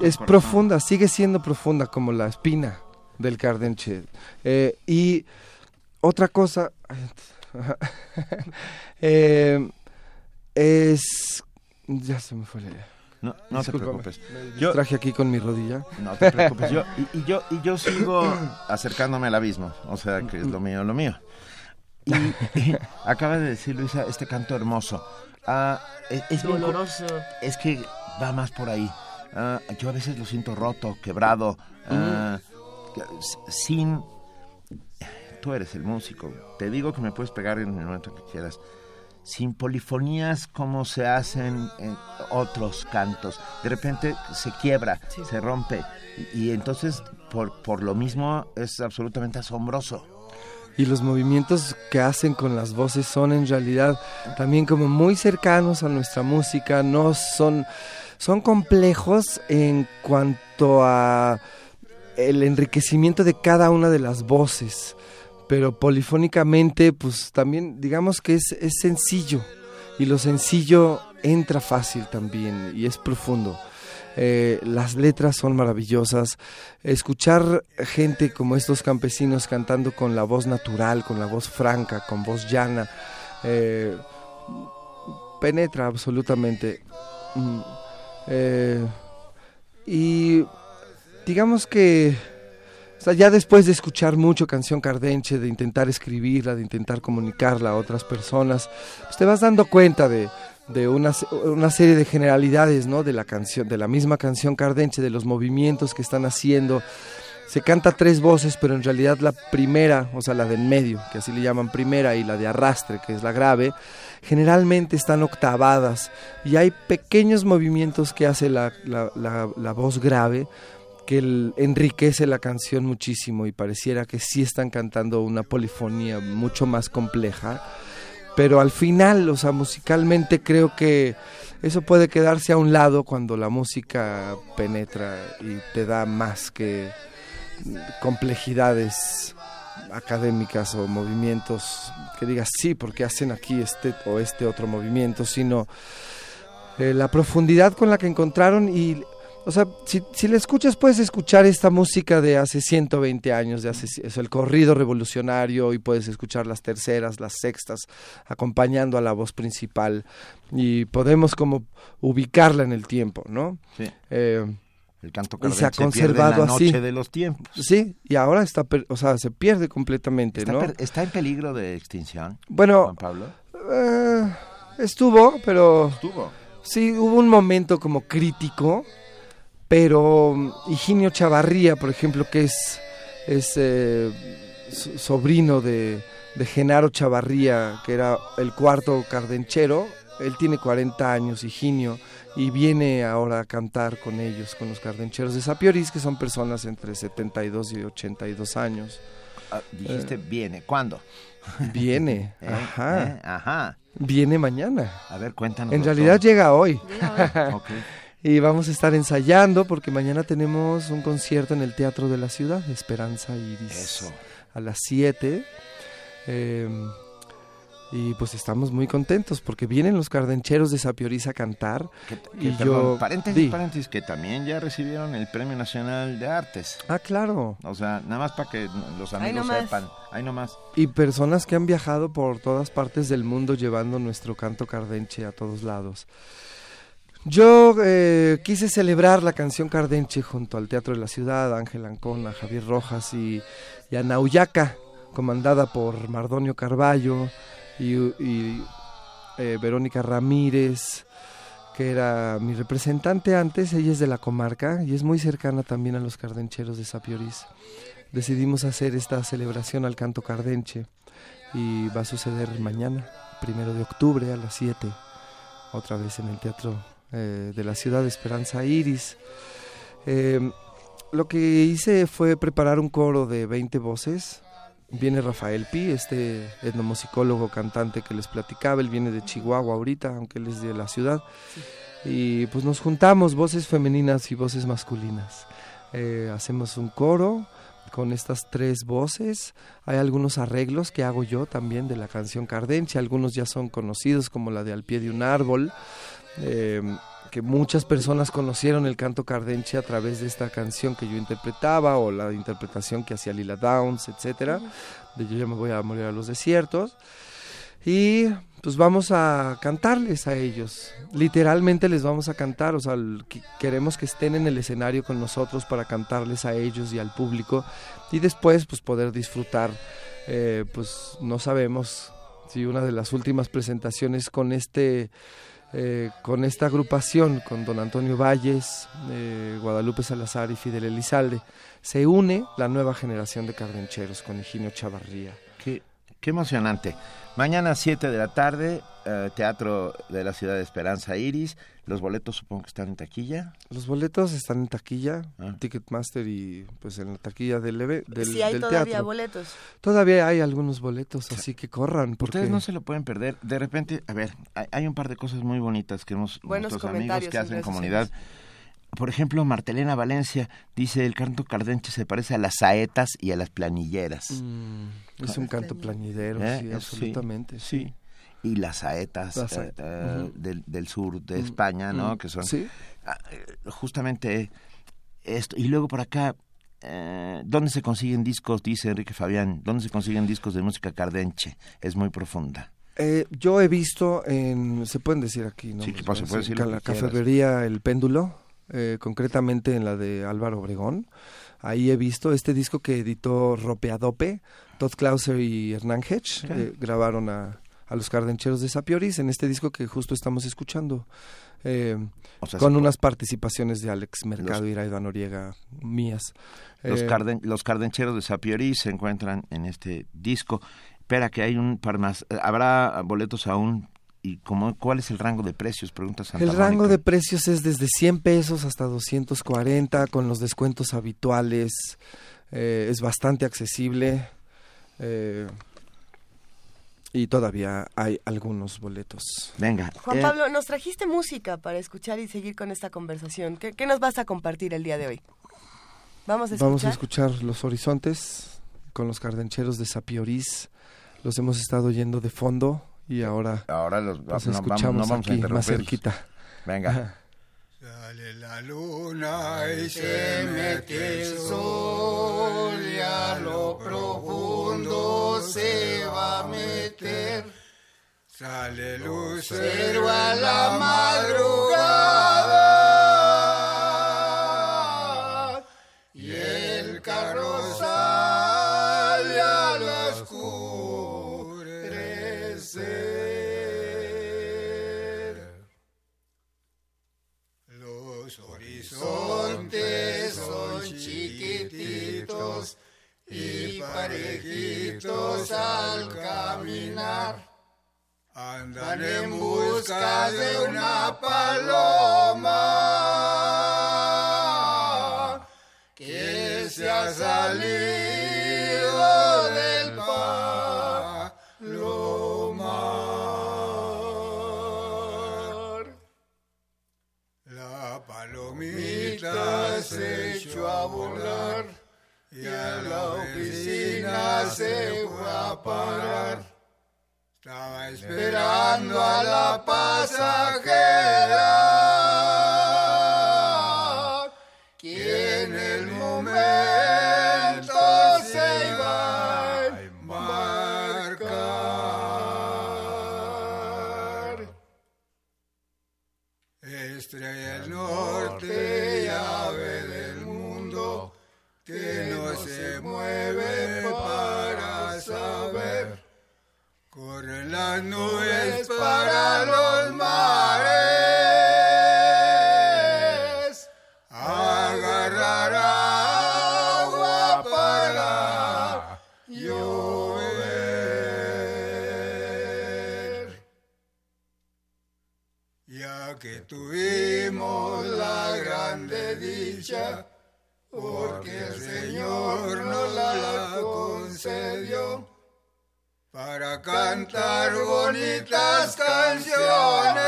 es profunda, sigue siendo profunda como la espina del Cardenche. Eh, y otra cosa eh, es ya se me fue la idea. No, no te preocupes. Yo traje aquí con mi rodilla. No te preocupes. Yo, y, yo, y yo sigo acercándome al abismo. O sea, que es lo mío, lo mío. Y, acaba de decir Luisa este canto hermoso. Ah, es, doloroso. es que va más por ahí. Ah, yo a veces lo siento roto, quebrado, ah, sin... Tú eres el músico. Te digo que me puedes pegar en el momento que quieras sin polifonías como se hacen en otros cantos. De repente se quiebra, se rompe y, entonces por, por lo mismo es absolutamente asombroso. Y los movimientos que hacen con las voces son en realidad también como muy cercanos a nuestra música, no son, son complejos en cuanto a el enriquecimiento de cada una de las voces pero polifónicamente, pues también digamos que es, es sencillo y lo sencillo entra fácil también y es profundo. Eh, las letras son maravillosas. Escuchar gente como estos campesinos cantando con la voz natural, con la voz franca, con voz llana, eh, penetra absolutamente. Mm, eh, y digamos que sea, ya después de escuchar mucho canción cardenche, de intentar escribirla, de intentar comunicarla a otras personas, pues te vas dando cuenta de, de una, una, serie de generalidades, ¿no? De la canción, de la misma canción cardenche, de los movimientos que están haciendo. Se canta tres voces, pero en realidad la primera, o sea, la del medio, que así le llaman primera, y la de arrastre, que es la grave, generalmente están octavadas y hay pequeños movimientos que hace la, la voz grave que enriquece la canción muchísimo y pareciera que sí están cantando una polifonía mucho más compleja. Pero al final, o sea, musicalmente creo que eso puede quedarse a un lado cuando la música penetra y te da más que complejidades académicas o movimientos que digas sí porque hacen aquí este o este otro movimiento, sino eh, la profundidad con la que encontraron y o sea, si, si le escuchas, puedes escuchar esta música de hace 120 años, de hace, es el corrido revolucionario, y puedes escuchar las terceras, las sextas, acompañando a la voz principal, y podemos como ubicarla en el tiempo, ¿no? Sí. Eh, el canto y se ha conservado la así. de los tiempos. Sí, y ahora está, o sea, se pierde completamente, ¿Está, ¿no? ¿Está en peligro de extinción, Bueno, Juan Pablo? eh, estuvo, pero Estuvo. Sí, hubo un momento como crítico, pero mm, Higinio Chavarría, por ejemplo, que es, es eh, so- sobrino de, de Genaro Chavarría, que era el cuarto cardenchero, él tiene 40 años, Higinio, y viene ahora a cantar con ellos, con los cardencheros de Sapioris, que son personas entre 72 y 82 años. Ah, dijiste viene. ¿Cuándo? Viene, ¿Eh? ajá, ¿Eh? Ajá. viene mañana. A ver, cuéntanos. En realidad llega hoy. Ok. Y vamos a estar ensayando porque mañana tenemos un concierto en el Teatro de la Ciudad, Esperanza Iris. Eso. A las 7. Eh, y pues estamos muy contentos porque vienen los cardencheros de Sapioriza a cantar. Que, que, Y perdón, yo- paréntesis, di. paréntesis, que también ya recibieron el Premio Nacional de Artes. Ah, claro. O sea, nada más para que los amigos sepan. Ahí nomás. Y personas que han viajado por todas partes del mundo llevando nuestro canto cardenche a todos lados. Yo eh, quise celebrar la canción cardenche junto al Teatro de la Ciudad, Ángel Ancona, Javier Rojas y, y a Nauyaca, comandada por Mardonio Carballo y, y, eh, Verónica Ramírez, que era mi representante antes, ella es de la comarca y es muy cercana también a los cardencheros de Sapiorís. Decidimos hacer esta celebración al canto cardenche y va a suceder mañana, primero de octubre a las 7, otra vez en el Teatro eh, de la Ciudad de Esperanza Iris. Eh, lo que hice fue preparar un coro de 20 voces. Viene Rafael Pi, este etnomusicólogo cantante que les platicaba, él viene de Chihuahua ahorita, aunque él es de la ciudad. Y pues nos juntamos voces femeninas y voces masculinas. Eh, hacemos un coro con estas tres voces. Hay algunos arreglos que hago yo también de la canción Cardenche, algunos ya son conocidos como la de Al pie de un árbol, eh, que muchas personas conocieron el canto Cardenche a través de esta canción que yo interpretaba o la interpretación que hacía Lila Downs, etcétera, de Yo ya me voy a morir a los desiertos. Y pues vamos a cantarles a ellos. Literalmente les vamos a cantar, o sea, queremos que estén en el escenario con nosotros para cantarles a ellos y al público y después pues poder disfrutar, eh, pues no sabemos si una de las últimas presentaciones con este eh, con esta agrupación, con don Antonio Valles, eh, Guadalupe Salazar y Fidel Elizalde, se une la nueva generación de cardencheros con Higinio Chavarría. Qué, emocionante. Mañana 7 de la tarde, eh, Teatro de la Ciudad de Esperanza Iris. Los boletos supongo que están en taquilla. Los boletos están en taquilla, Ah. Ticketmaster y pues en la taquilla del, eve- del, si hay del todavía teatro. boletos. Todavía hay algunos boletos, así que corran porque Ustedes no se lo pueden perder. De repente, a ver, hay, hay un par de cosas muy bonitas que hemos, Buenos nuestros amigos que en hacen comunidad. Por ejemplo, Martelena Valencia dice el canto cardenche se parece a las saetas y a las planilleras. Mm, es un canto plañidero, ¿Eh? sí, Eh, absolutamente. sí. Y las saetas Las eh, del, del sur de Mm, España, ¿no? mm, Que son Sí, ah, justamente esto. Y luego por acá, eh, ¿dónde se consiguen discos? Dice Enrique Fabián. ¿Dónde se consiguen discos de música cardenche? Es muy profunda. Eh, yo he visto en, se pueden decir aquí, ¿no? Sí, que pasa, Pues, puedes en decir la cafetería El Péndulo, eh, concretamente en la de Álvaro Obregón. Ahí he visto este disco que editó Ropeadope, Todd Clauser y Hernán Hedge, eh, grabaron a, a, los Cardencheros de Sapioris en este disco que justo estamos escuchando. Eh, con unas participaciones de Alex Mercado y Raida Noriega mías. Los, carden, los Cardencheros de Sapioris se encuentran en este disco. Espera, que hay un par más. ¿Habrá boletos aún ¿Y cómo, cuál es el rango de precios? Pregunta Santa El rango de precios es desde 100 pesos hasta 240 con los descuentos habituales. Eh, es bastante accesible. Eh, y todavía hay algunos boletos. Venga. Juan eh, Pablo, nos trajiste música para escuchar y seguir con esta conversación. ¿Qué, ¿Qué, nos vas a compartir el día de hoy? Vamos a escuchar. Vamos a escuchar Los Horizontes con los cardencheros de Sapiorís. Los hemos estado yendo de fondo y ahora, ahora los, escuchamos aquí más cerquita. Venga. Sale la luna y se mete el sol y a lo profundo se va a meter. Sale lucero a la madrugada parejitos al caminar. Andan en busca de una paloma que se ha salido del palomar. La palomita se echó a volar y a la oficina se fue a parar. Estaba esperando a la pasajera, las nubes para los mares. Agarrar agua para llover. Ya que tuvimos la grande dicha porque el Señor nos la concedió para cantar bonitas canciones.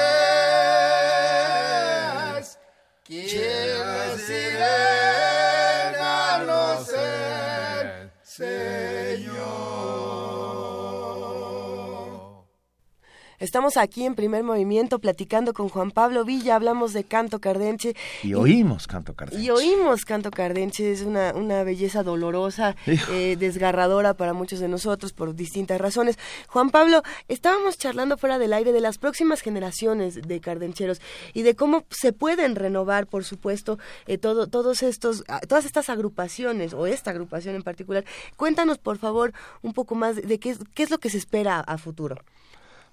Estamos aquí en primer movimiento platicando con Juan Pablo Villa, hablamos de canto cardenche. Y oímos canto cardenche. Y oímos canto cardenche, es una, una belleza dolorosa, eh, desgarradora para muchos de nosotros por distintas razones. Juan Pablo, estábamos charlando fuera del aire de las próximas generaciones de cardencheros y de cómo se pueden renovar, por supuesto, eh, todo, todos estos, ah, todas estas agrupaciones, o esta agrupación en particular. Cuéntanos, por favor, un poco más de qué, qué es lo que se espera a futuro.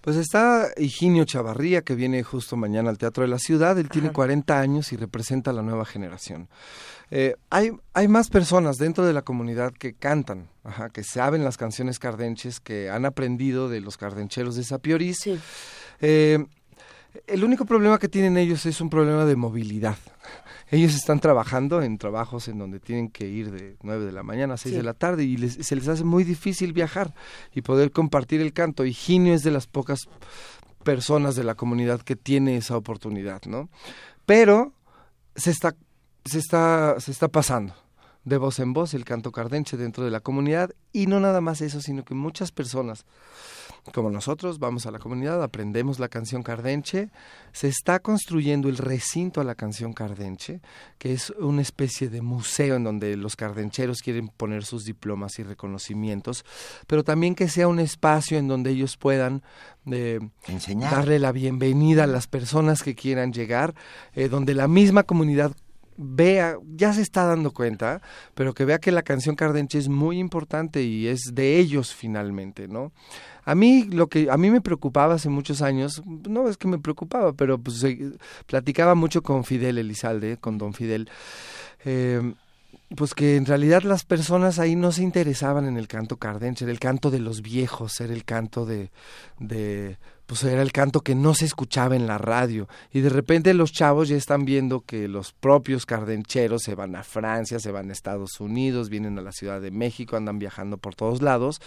Pues está Higinio Chavarría, que viene justo mañana al Teatro de la Ciudad. Él tiene 40 años y representa a la nueva generación. Eh, hay, hay más personas dentro de la comunidad que cantan, que saben las canciones cardenches, que han aprendido de los cardencheros de Sapioris. Eh, el único problema que tienen ellos es un problema de movilidad ellos están trabajando en trabajos en donde tienen que ir de 9 de la mañana a 6 de la tarde y se les hace muy difícil viajar y poder compartir el canto. Y Ginio es de las pocas personas de la comunidad que tiene esa oportunidad, ¿no? Pero se está, se está, se está pasando de voz en voz el canto cardenche dentro de la comunidad y no nada más eso, sino que muchas personas como nosotros, vamos a la comunidad, aprendemos la canción cardenche, se está construyendo el recinto a la canción cardenche, que es una especie de museo en donde los cardencheros quieren poner sus diplomas y reconocimientos, pero también que sea un espacio en donde ellos puedan eh, darle la bienvenida a las personas que quieran llegar, eh, donde la misma comunidad vea, ya se está dando cuenta, pero que vea que la canción cardenche es muy importante y es de ellos finalmente, ¿no? A mí lo que a mí me preocupaba hace muchos años, no es que me preocupaba, pero pues platicaba mucho con Fidel Elizalde, con Don Fidel, eh, pues que en realidad las personas ahí no se interesaban en el canto cardenche, era el canto de los viejos, era el canto de pues era el canto que no se escuchaba en la radio. Y de repente los chavos ya están viendo que los propios cardencheros se van a Francia, se van a Estados Unidos, vienen a la Ciudad de México, andan viajando por todos lados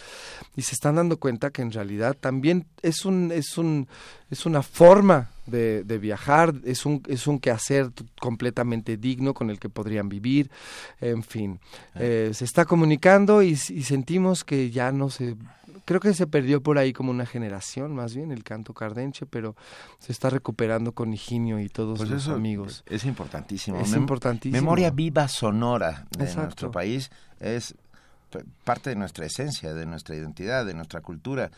y se están dando cuenta que en realidad también es un, es un, es una forma de, de viajar, es un, es un quehacer completamente digno con el que podrían vivir, en fin. Ah. Eh, se está comunicando y, y sentimos que ya no se creo que se perdió por ahí como una generación más bien el canto cardenche, pero se está recuperando con Higinio y todos sus pues amigos. Es importantísimo. Es importantísimo. Memoria viva sonora de nuestro país es parte de nuestra esencia, de nuestra identidad, de nuestra cultura.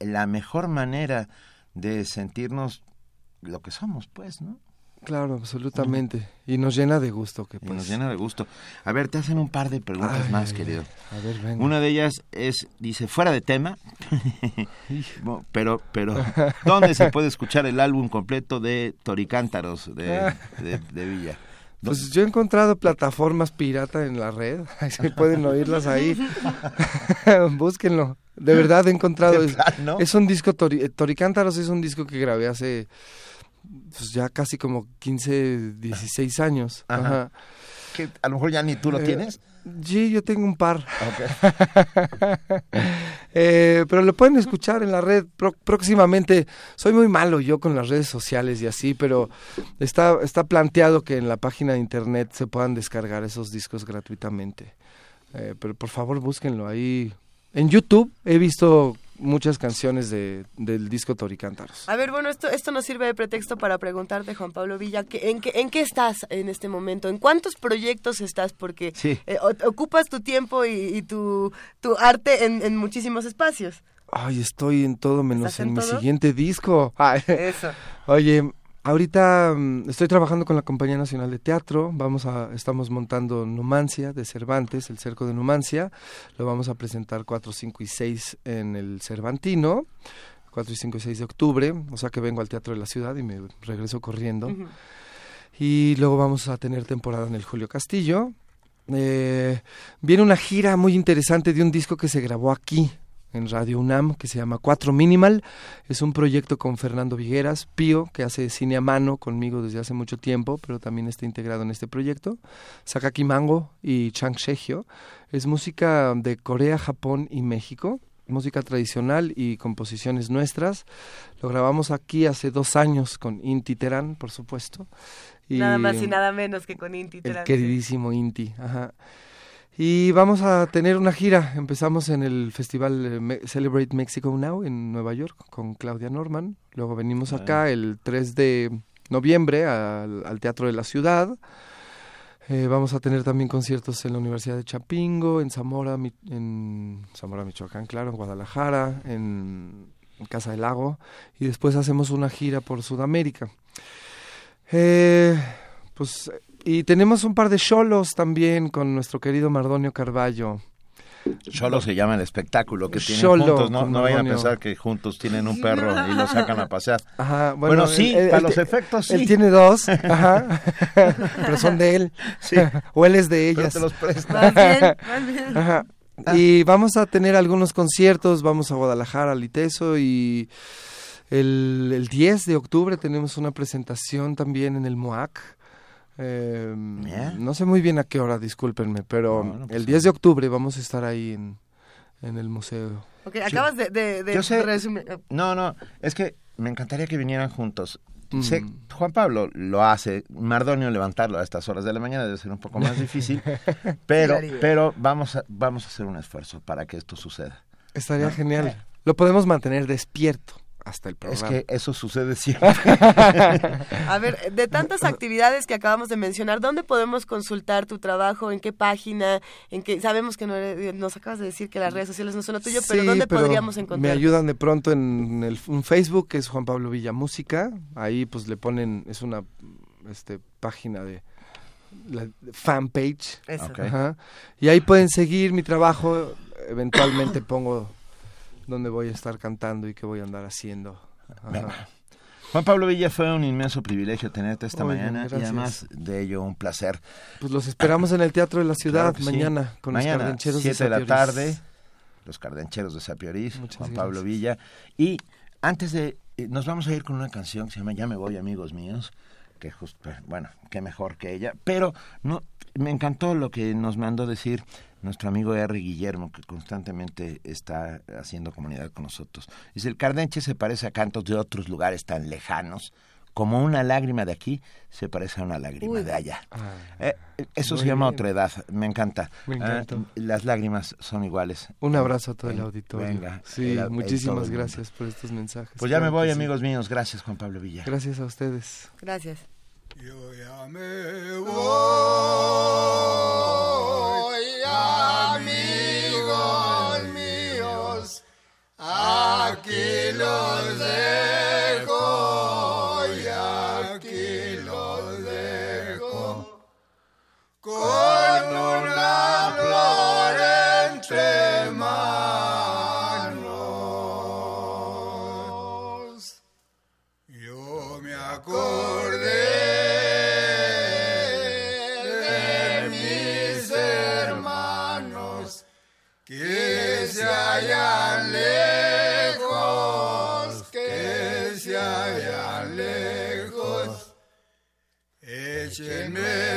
La mejor manera de sentirnos lo que somos, pues, ¿no? Claro, absolutamente. Y nos llena de gusto. Que pues... nos llena de gusto. A ver, te hacen un par de preguntas más, querido. A ver, venga. Una de ellas es, dice, fuera de tema, pero, pero, ¿dónde se puede escuchar el álbum completo de Toricántaros de, de, Villa? Pues yo he encontrado plataformas pirata en la red, se pueden oírlas ahí. Búsquenlo. De verdad he encontrado. Es, es un disco, Toricántaros es un disco que grabé hace pues ya casi como 15, 16 años. Ajá. Que a lo mejor ya ni tú lo eh, tienes. Sí, yo tengo un par. eh, pero lo pueden escuchar en la red próximamente. Soy muy malo yo con las redes sociales y así, pero está, está planteado que en la página de internet se puedan descargar esos discos gratuitamente. Eh, pero por favor búsquenlo ahí. En YouTube he visto muchas canciones de, del disco Toricántaros. A ver, bueno, esto, esto nos sirve de pretexto para preguntarte, Juan Pablo Villa, que, ¿en, qué, ¿en qué estás en este momento? ¿En cuántos proyectos estás? Porque eh, ocupas tu tiempo y, tu, tu arte en, en, muchísimos espacios. Ay, estoy en todo menos en, mi siguiente disco. Eso. Oye, Ahorita mm, estoy trabajando con la Compañía Nacional de Teatro, vamos a, estamos montando Numancia de Cervantes, el cerco de Numancia, lo vamos a presentar 4, 5 y 6 en el Cervantino, 4 y 5 y 6 de octubre, o sea que vengo al Teatro de la Ciudad y me regreso corriendo. Y luego vamos a tener temporada en el Julio Castillo. Eh, viene una gira muy interesante de un disco que se grabó aquí, en Radio UNAM que se llama Cuatro Minimal. Es un proyecto con Fernando Vigueras, Pío, que hace cine a mano conmigo desde hace mucho tiempo, pero también está integrado en este proyecto. Sakaki Mango y Chang Shehyo. Es música de Corea, Japón y México. Música tradicional y composiciones nuestras. Lo grabamos aquí hace dos años con Inti Terán, por supuesto. Y nada más y nada menos que con Inti Terán. El queridísimo Inti, ajá. Y vamos a tener una gira. Empezamos en el festival eh, Celebrate Mexico Now en Nueva York con Claudia Norman. Luego venimos acá el 3 de noviembre al, Teatro de la Ciudad. Eh, vamos a tener también conciertos en la Universidad de Chapingo, en Zamora, en Zamora, Michoacán, claro, en Guadalajara, en, Casa del Lago. Y después hacemos una gira por Sudamérica. Eh, pues y tenemos un par de cholos también con nuestro querido Mardonio Carballo. Cholo se llama el espectáculo que tienen juntos, no, no vayan a pensar que juntos tienen un perro y lo sacan a pasear. Ajá, bueno, sí, para los efectos sí. Él tiene dos, ajá, pero son de él, sí. o él es de ellas. Pero te los Más bien, bien. Ajá. Y vamos a tener algunos conciertos, vamos a Guadalajara, al Liteso y el, el 10 de octubre tenemos una presentación también en el MOAC eh, no sé muy bien a qué hora, discúlpenme, pero pues el 10 de octubre vamos a estar ahí en, en el museo. Ok, acabas de, de, resumir. No, no, es que me encantaría que vinieran juntos. Sé, mm. Juan Pablo lo hace, Mardonio levantarlo a estas horas de la mañana debe ser un poco más difícil, pero, pero vamos, a, vamos a hacer un esfuerzo para que esto suceda. Estaría genial. lo podemos mantener despierto hasta el programa. Es que eso sucede siempre. a ver, de tantas actividades que acabamos de mencionar, ¿dónde podemos consultar tu trabajo? ¿En qué página? ¿En qué sabemos que no nos acabas de decir que las redes sociales no son lo tuyo, pero ¿dónde podríamos encontrar? Me ayudan de pronto en el un Facebook que es Juan Pablo Villa Música, ahí pues le ponen es una este página de la fanpage. Y ahí pueden seguir mi trabajo, eventualmente pongo dónde voy a estar cantando y qué voy a andar haciendo. Juan Pablo Villa, fue un inmenso privilegio tenerte esta mañana y además de ello un placer. Pues los esperamos en el Teatro de la Ciudad mañana con los cardencheros de, la tarde, los cardencheros de Sapiorís, Juan Pablo Villa. Y antes de, eh, nos vamos a ir con una canción que se llama Ya me voy amigos míos, que justo, bueno, qué mejor que ella, pero no, me encantó lo que nos mandó decir nuestro amigo R. Guillermo, que constantemente está haciendo comunidad con nosotros. Dice, el cardenche se parece a cantos de otros lugares tan lejanos, como una lágrima de aquí se parece a una lágrima de allá. Ah. Eh, eso se llama otra edad, me encanta. Ah, las lágrimas son iguales. Un abrazo a todo el auditorio. Venga, sí, muchísimas gracias por estos mensajes. Pues ya me voy, amigos míos. Gracias, Juan Pablo Villa. Gracias a ustedes. Gracias. Yo ya me voy, aquí los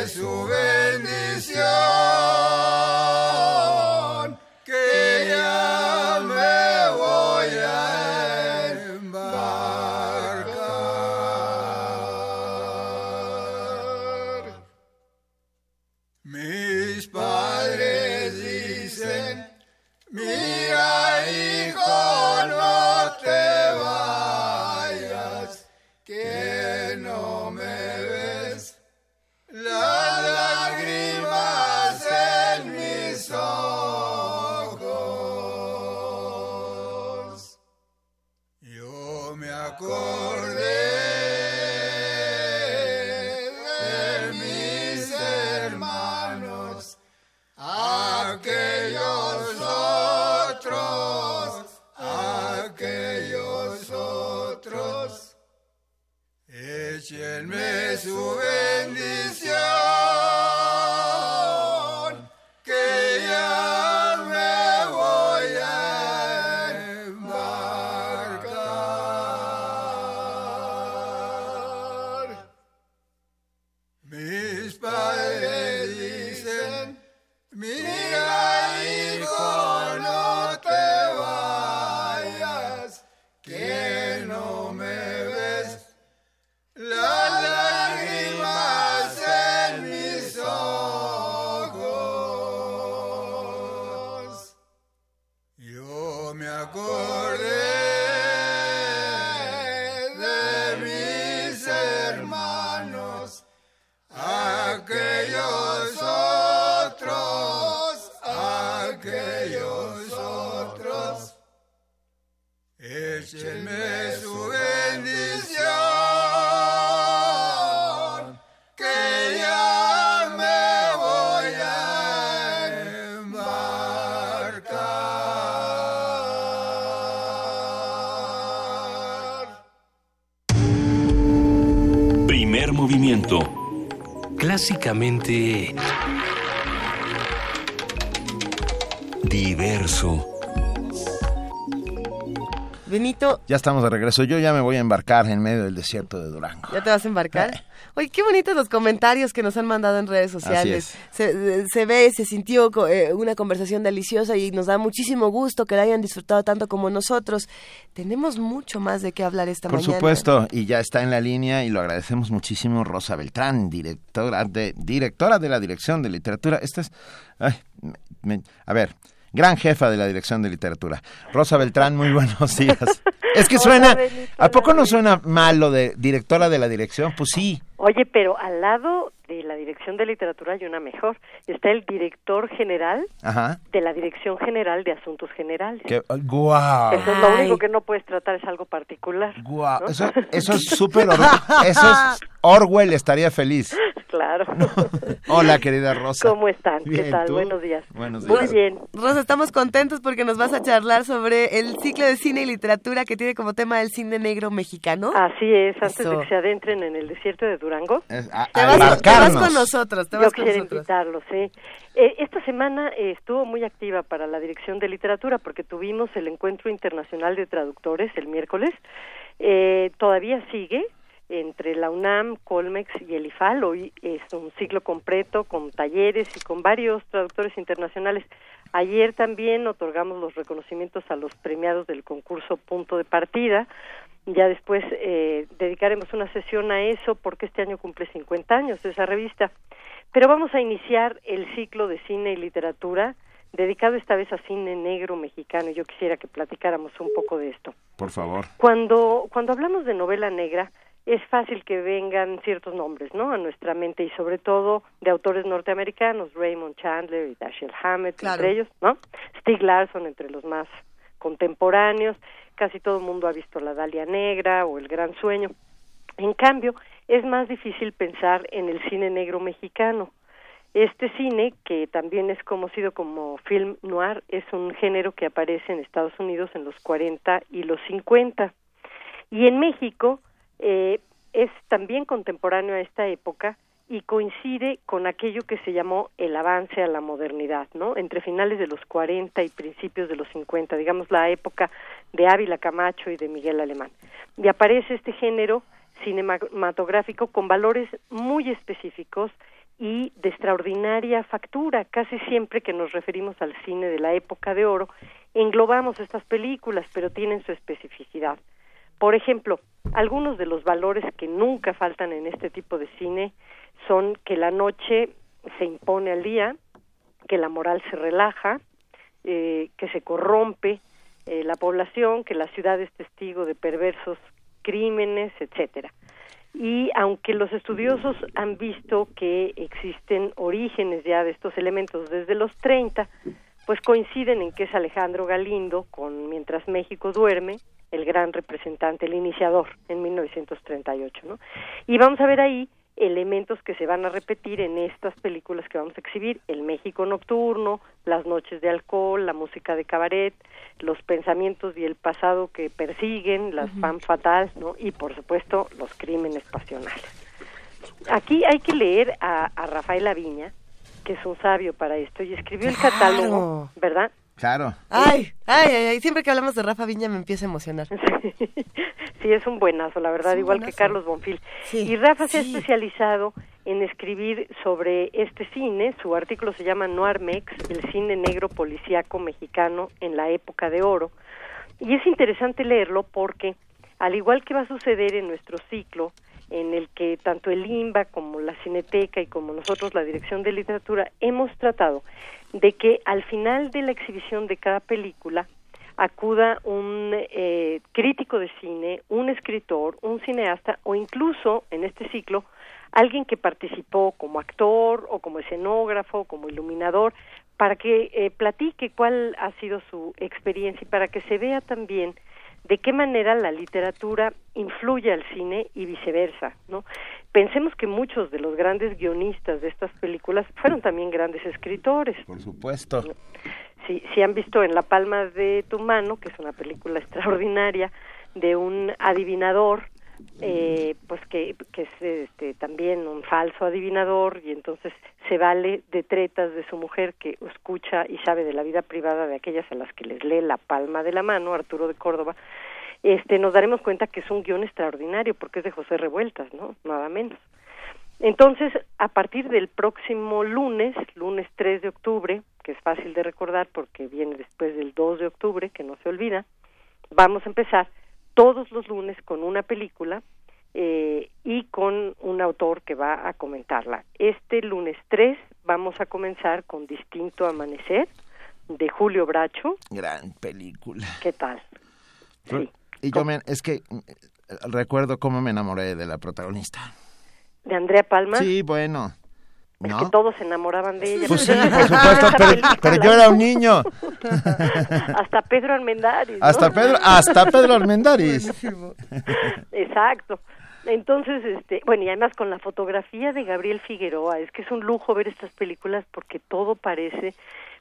sube Ya estamos de regreso. Yo ya me voy a embarcar en medio del desierto de Durango. ¿ya te vas a embarcar? Oye, qué bonitos los comentarios que nos han mandado en redes sociales. Se, se ve, se sintió eh, una conversación deliciosa y nos da muchísimo gusto que la hayan disfrutado tanto como nosotros. Tenemos mucho más de qué hablar esta Por mañana. supuesto, y ya está en la línea y lo agradecemos muchísimo Rosa Beltrán, directora de directora de la Dirección de Literatura. Esta es ay, me- me- a ver, gran jefa de la Dirección de Literatura. Rosa Beltrán, muy buenos días. Es que suena, ¿a poco no suena mal lo de directora de la dirección? Pues sí. Oye, pero al lado de la Dirección de Literatura hay una mejor. Está el director general de la Dirección General de Asuntos Generales. Qué, guau. Eso es lo único que no puedes tratar, es algo particular. Guau. Eso, eso es súper... eso es Orwell estaría feliz. Claro. Hola, querida Rosa. ¿Cómo están? ¿Qué tal? Buenos días. Buenos días. Muy bien. Rosa, estamos contentos porque nos vas a charlar sobre el ciclo de cine y literatura que tiene como tema el cine negro mexicano. Así es, antes de que se adentren en el desierto de Durango. Te, vas, con nosotros, te vas Yo quiero invitarlos, sí. Eh, esta semana eh, estuvo muy activa para la Dirección de Literatura porque tuvimos el Encuentro Internacional de Traductores el miércoles. Eh, todavía sigue, entre la UNAM, Colmex y el IFAL. Hoy es un ciclo completo con talleres y con varios traductores internacionales. Ayer también otorgamos los reconocimientos a los premiados del concurso Punto de Partida. Ya después eh, dedicaremos una sesión a eso porque este año cumple 50 años esa revista. Pero vamos a iniciar el ciclo de cine y literatura dedicado esta vez a cine negro mexicano. Yo quisiera que platicáramos un poco de esto. Por favor. Cuando, cuando hablamos de novela negra, es fácil que vengan ciertos nombres, ¿no? A nuestra mente y sobre todo de autores norteamericanos, Raymond Chandler y Dashiell Hammett, entre ellos, ¿no? Stieg Larsson entre los más contemporáneos, casi todo el mundo ha visto La Dalia Negra o El Gran Sueño. En cambio, es más difícil pensar en el cine negro mexicano. Este cine, que también es conocido como film noir, es un género que aparece en Estados Unidos en los 40 y los 50. Y en México, eh, es también contemporáneo a esta época y coincide con aquello que se llamó el avance a la modernidad, ¿no? Entre finales de los 40 y principios de los 50, digamos la época de Ávila Camacho y de Miguel Alemán. Y aparece este género cinematográfico con valores muy específicos y de extraordinaria factura. Casi siempre que nos referimos al cine de la época de oro, englobamos estas películas, pero tienen su especificidad. Por ejemplo, algunos de los valores que nunca faltan en este tipo de cine son que la noche se impone al día, que la moral se relaja, eh, que se corrompe eh, la población, que la ciudad es testigo de perversos crímenes, etcétera. Y aunque los estudiosos han visto que existen orígenes ya de estos elementos desde los 30, pues coinciden en que es Alejandro Galindo con Mientras México duerme, el gran representante, el iniciador en 1938, ¿no? Y vamos a ver ahí elementos que se van a repetir en estas películas que vamos a exhibir, el México nocturno, las noches de alcohol, la música de cabaret, los pensamientos y el pasado que persiguen, las fan fatal, ¿no? Y por supuesto, los crímenes pasionales. Aquí hay que leer a, a Rafael Aviña, que es un sabio para esto, y escribió el catálogo, ¿verdad? Claro. Ay, ay, ay, siempre que hablamos de Rafa Viña me empieza a emocionar. Sí, es un buenazo, la verdad, igual que Carlos Bonfil. y Rafa se ha especializado en escribir sobre este cine, su artículo se llama Noir Mex, el cine negro policíaco mexicano en la época de oro. Y es interesante leerlo porque, al igual que va a suceder en nuestro ciclo, en el que tanto el IMBA como la Cineteca y como nosotros la Dirección de Literatura hemos tratado de que al final de la exhibición de cada película acuda un eh, crítico de cine, un escritor, un cineasta o incluso en este ciclo alguien que participó como actor o como escenógrafo, como iluminador, para que eh, platique cuál ha sido su experiencia y para que se vea también de qué manera la literatura influye al cine y viceversa, ¿no? Pensemos que muchos de los grandes guionistas de estas películas fueron también grandes escritores. Por supuesto. Si, si han visto En la palma de tu mano, que es una película extraordinaria de un adivinador, eh, pues que, que es este, también un falso adivinador y entonces se vale de tretas de su mujer que escucha y sabe de la vida privada de aquellas a las que les lee la palma de la mano, Arturo de Córdoba, este, nos daremos cuenta que es un guion extraordinario porque es de José Revueltas, ¿no? Nada menos. Entonces, a partir del próximo lunes, lunes 3 de octubre, que es fácil de recordar porque viene después del 2 de octubre, que no se olvida, vamos a empezar todos los lunes con una película eh, y con un autor que va a comentarla. Este lunes 3 vamos a comenzar con Distinto Amanecer de Julio Bracho. Gran película. ¿Qué tal? Sí. Y yo me, es que mm, recuerdo cómo me enamoré de la protagonista. ¿De Andrea Palma? Sí, bueno. Es que todos se enamoraban de ella. Pues sí, por supuesto, pero, yo era un niño. hasta Pedro Armendáriz. Hasta Pedro, hasta Pedro Armendáriz. Exacto. Entonces, este, bueno, y además con la fotografía de Gabriel Figueroa, es que es un lujo ver estas películas porque todo parece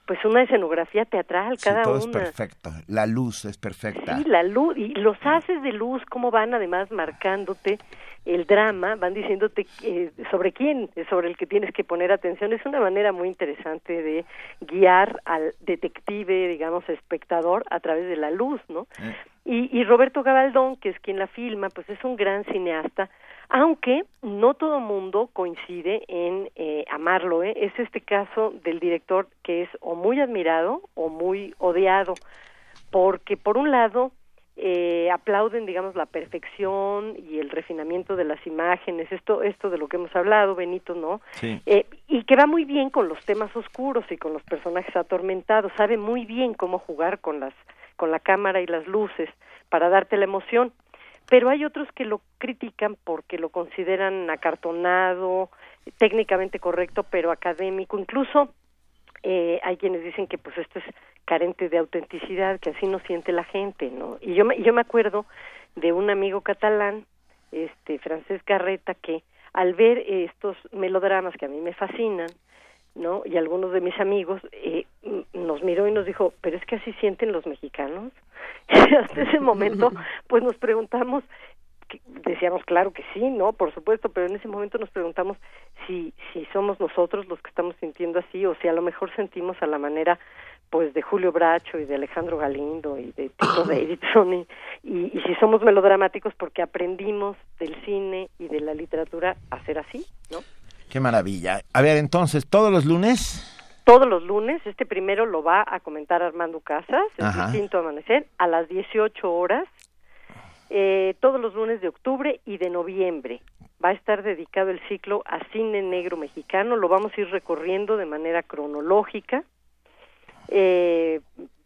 pues una escenografía teatral cada todo una. es perfecto, la luz es perfecta. Sí, la luz y los haces de luz cómo van además marcándote el drama, van diciéndote eh, sobre quién, sobre el que tienes que poner atención. Es una manera muy interesante de guiar al detective, digamos, espectador a través de la luz, ¿no? Eh. Y, y Roberto Gabaldón, que es quien la filma, pues es un gran cineasta aunque no todo mundo coincide en eh, amarlo. ¿eh? Es este caso del director que es o muy admirado o muy odiado, porque por un lado eh, aplauden, digamos, la perfección y el refinamiento de las imágenes, esto, esto de lo que hemos hablado, Benito, ¿no? Eh, y que va muy bien con los temas oscuros y con los personajes atormentados, sabe muy bien cómo jugar con las, con la cámara y las luces para darte la emoción pero hay otros que lo critican porque lo consideran acartonado, técnicamente correcto, pero académico. Incluso eh, hay quienes dicen que pues esto es carente de autenticidad, que así no siente la gente, ¿no? Y yo me, yo me acuerdo de un amigo catalán, este Francés Carreta, que al ver estos melodramas que a mí me fascinan, ¿no? Y algunos de mis amigos eh, nos miró y nos dijo, pero es que así sienten los mexicanos. Y hasta ese momento, pues nos preguntamos, decíamos claro que sí, ¿no? Por supuesto, pero en ese momento nos preguntamos si, si somos nosotros los que estamos sintiendo así o si a lo mejor sentimos a la manera pues de Julio Bracho y de Alejandro Galindo y de Tito Davidson y, y, y, si somos melodramáticos porque aprendimos del cine y de la literatura a ser así, ¿no? Qué maravilla. A ver, entonces, ¿todos los lunes? Todos los lunes, este primero lo va a comentar Armando Casas, el distinto amanecer, a las 18 horas, eh, todos los lunes de octubre y de noviembre. Va a estar dedicado el ciclo a cine negro mexicano, lo vamos a ir recorriendo de manera cronológica. Eh,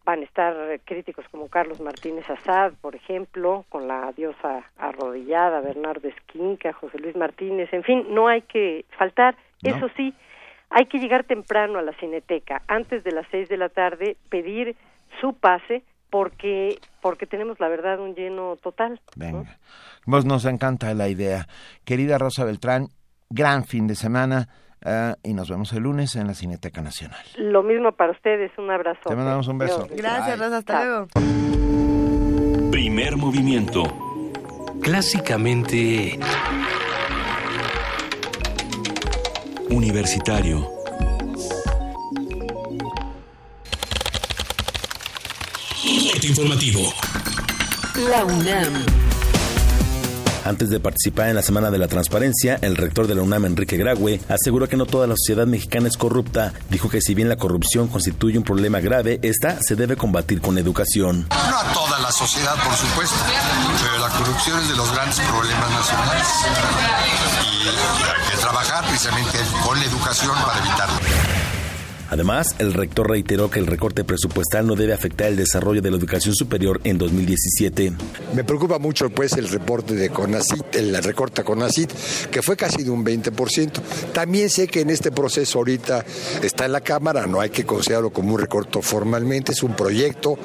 van a estar críticos como Carlos Martínez Azad, por ejemplo, con la diosa arrodillada, Bernardo Esquinca, José Luis Martínez, en fin, no hay que faltar. Eso sí, hay que llegar temprano a la cineteca, antes de las seis de la tarde, pedir su pase porque porque tenemos la verdad un lleno total. Venga, vos nos encanta la idea. Querida Rosa Beltrán, gran fin de semana uh, y nos vemos el lunes en la Cineteca Nacional. Lo mismo para ustedes, un abrazo. Te mandamos un beso. Gracias, Rosa, hasta luego. Primer movimiento. Clásicamente Universitario. Informativo. La UNAM. Antes de participar en la Semana de la Transparencia, el rector de la UNAM, Enrique Graue, aseguró que no toda la sociedad mexicana es corrupta. Dijo que si bien la corrupción constituye un problema grave, esta se debe combatir con educación. No a toda la sociedad, por supuesto, pero la corrupción es de los grandes problemas nacionales y trabajar precisamente con la educación para evitarlo. Además, el rector reiteró que el recorte presupuestal no debe afectar el desarrollo de la educación superior en 2017. Me preocupa mucho pues el reporte de CONACIT, el recorte a CONACIT, que fue casi de un 20%. También sé que en este proceso ahorita está en la Cámara, no hay que considerarlo como un recorte formalmente, es un proyecto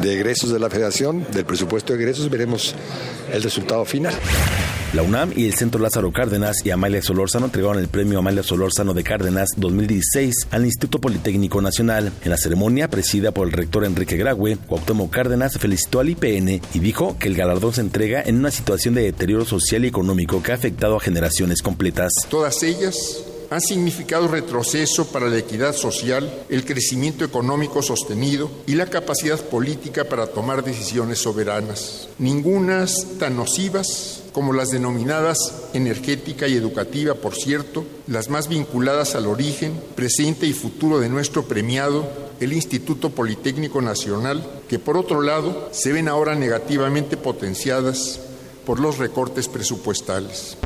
de egresos de la Federación, del presupuesto de egresos, veremos el resultado final. La UNAM y el Centro Lázaro Cárdenas y Amalia Solórzano entregaron el premio Amalia Solórzano de Cárdenas 2016 al Instituto Politécnico Nacional. En la ceremonia, presidida por el rector Enrique Graue, Cuauhtémoc Cárdenas felicitó al IPN y dijo que el galardón se entrega en una situación de deterioro social y económico que ha afectado a generaciones completas. Todas ellas han significado retroceso para la equidad social, el crecimiento económico sostenido y la capacidad política para tomar decisiones soberanas. Ningunas tan nocivas como las denominadas energética y educativa, por cierto, las más vinculadas al origen, presente y futuro de nuestro premiado, el Instituto Politécnico Nacional, que por otro lado se ven ahora negativamente potenciadas por los recortes presupuestales.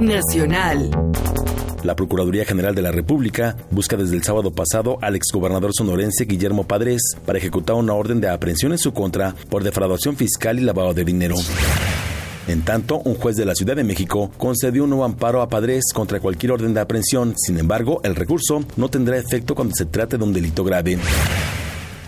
Nacional. La Procuraduría General de la República busca desde el sábado pasado al exgobernador sonorense Guillermo Padres para ejecutar una orden de aprehensión en su contra por defraudación fiscal y lavado de dinero. En tanto, un juez de la Ciudad de México concedió un nuevo amparo a Padres contra cualquier orden de aprehensión. Sin embargo, el recurso no tendrá efecto cuando se trate de un delito grave.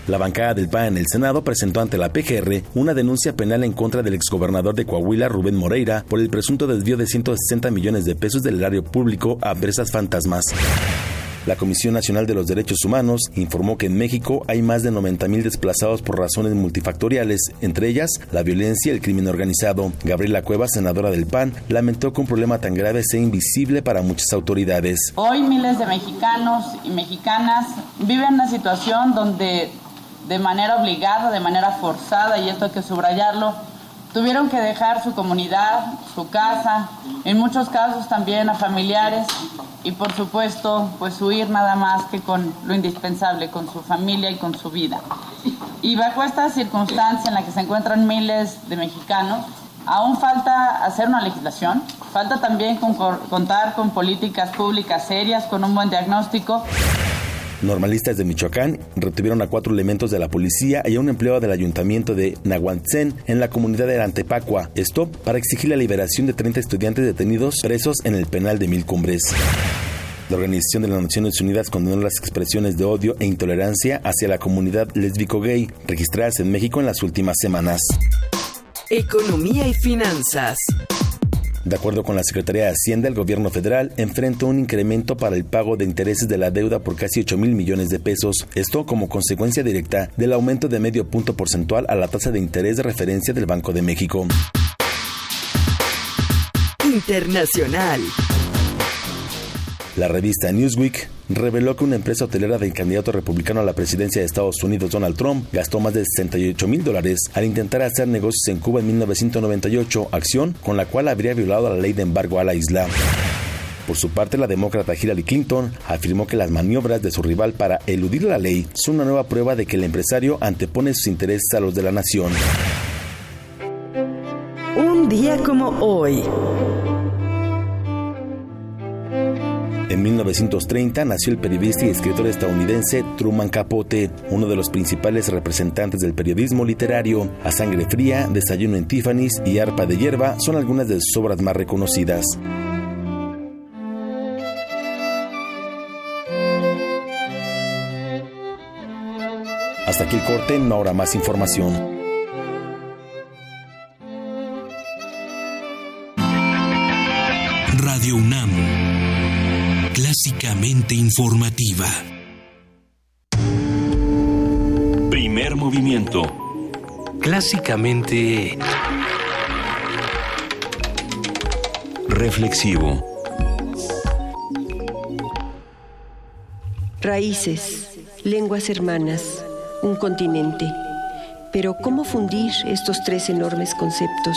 La bancada del PAN en el Senado presentó ante la PGR una denuncia penal en contra del exgobernador de Coahuila, Rubén Moreira, por el presunto desvío de 160 millones de pesos del erario público a empresas fantasmas. La Comisión Nacional de los Derechos Humanos informó que en México hay más de 90.000 desplazados por razones multifactoriales, entre ellas la violencia y el crimen organizado. Gabriela Cueva, senadora del PAN, lamentó que un problema tan grave sea invisible para muchas autoridades. Hoy miles de mexicanos y mexicanas viven una situación donde de manera obligada, de manera forzada, y esto hay que subrayarlo, tuvieron que dejar su comunidad, su casa, en muchos casos también a familiares y por supuesto pues huir nada más que con lo indispensable, con su familia y con su vida. Y bajo esta circunstancia en la que se encuentran miles de mexicanos, aún falta hacer una legislación, falta también contar con políticas públicas serias, con un buen diagnóstico. Normalistas de Michoacán retuvieron a cuatro elementos de la policía y a un empleado del ayuntamiento de Nahuantzen en la comunidad de Antepacua. Esto para exigir la liberación de 30 estudiantes detenidos presos en el penal de Mil Cumbres. La Organización de las Naciones Unidas condenó las expresiones de odio e intolerancia hacia la comunidad lésbico-gay registradas en México en las últimas semanas. Economía y finanzas. De acuerdo con la Secretaría de Hacienda, el gobierno federal enfrenta un incremento para el pago de intereses de la deuda por casi 8 mil millones de pesos. Esto como consecuencia directa del aumento de medio punto porcentual a la tasa de interés de referencia del Banco de México. Internacional. La revista Newsweek reveló que una empresa hotelera del candidato republicano a la presidencia de Estados Unidos, Donald Trump, gastó más de 68 mil dólares al intentar hacer negocios en Cuba en 1998, acción con la cual habría violado la ley de embargo a la isla. Por su parte, la demócrata Hillary Clinton afirmó que las maniobras de su rival para eludir la ley son una nueva prueba de que el empresario antepone sus intereses a los de la nación. Un día como hoy. En 1930 nació el periodista y escritor estadounidense Truman Capote, uno de los principales representantes del periodismo literario. A Sangre Fría, Desayuno en Tiffany's y Arpa de Hierba son algunas de sus obras más reconocidas. Hasta aquí el corte, no habrá más información. Radio UNAM Informativa. Primer movimiento. Clásicamente reflexivo. Raíces, lenguas hermanas, un continente. Pero ¿cómo fundir estos tres enormes conceptos?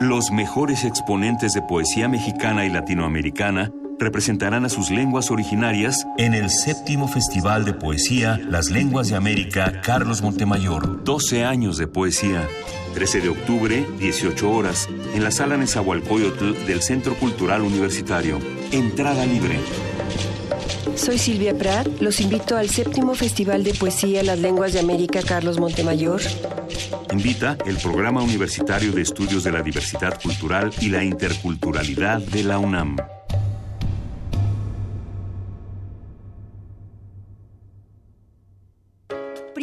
Los mejores exponentes de poesía mexicana y latinoamericana representarán a sus lenguas originarias en el séptimo Festival de Poesía Las Lenguas de América Carlos Montemayor. 12 años de poesía. 13 de octubre, 18 horas, en la sala Nezahualcóyotl del Centro Cultural Universitario. Entrada libre. Soy Silvia Prat. Los invito al séptimo Festival de Poesía Las Lenguas de América Carlos Montemayor. Invita el Programa Universitario de Estudios de la Diversidad Cultural y la Interculturalidad de la UNAM.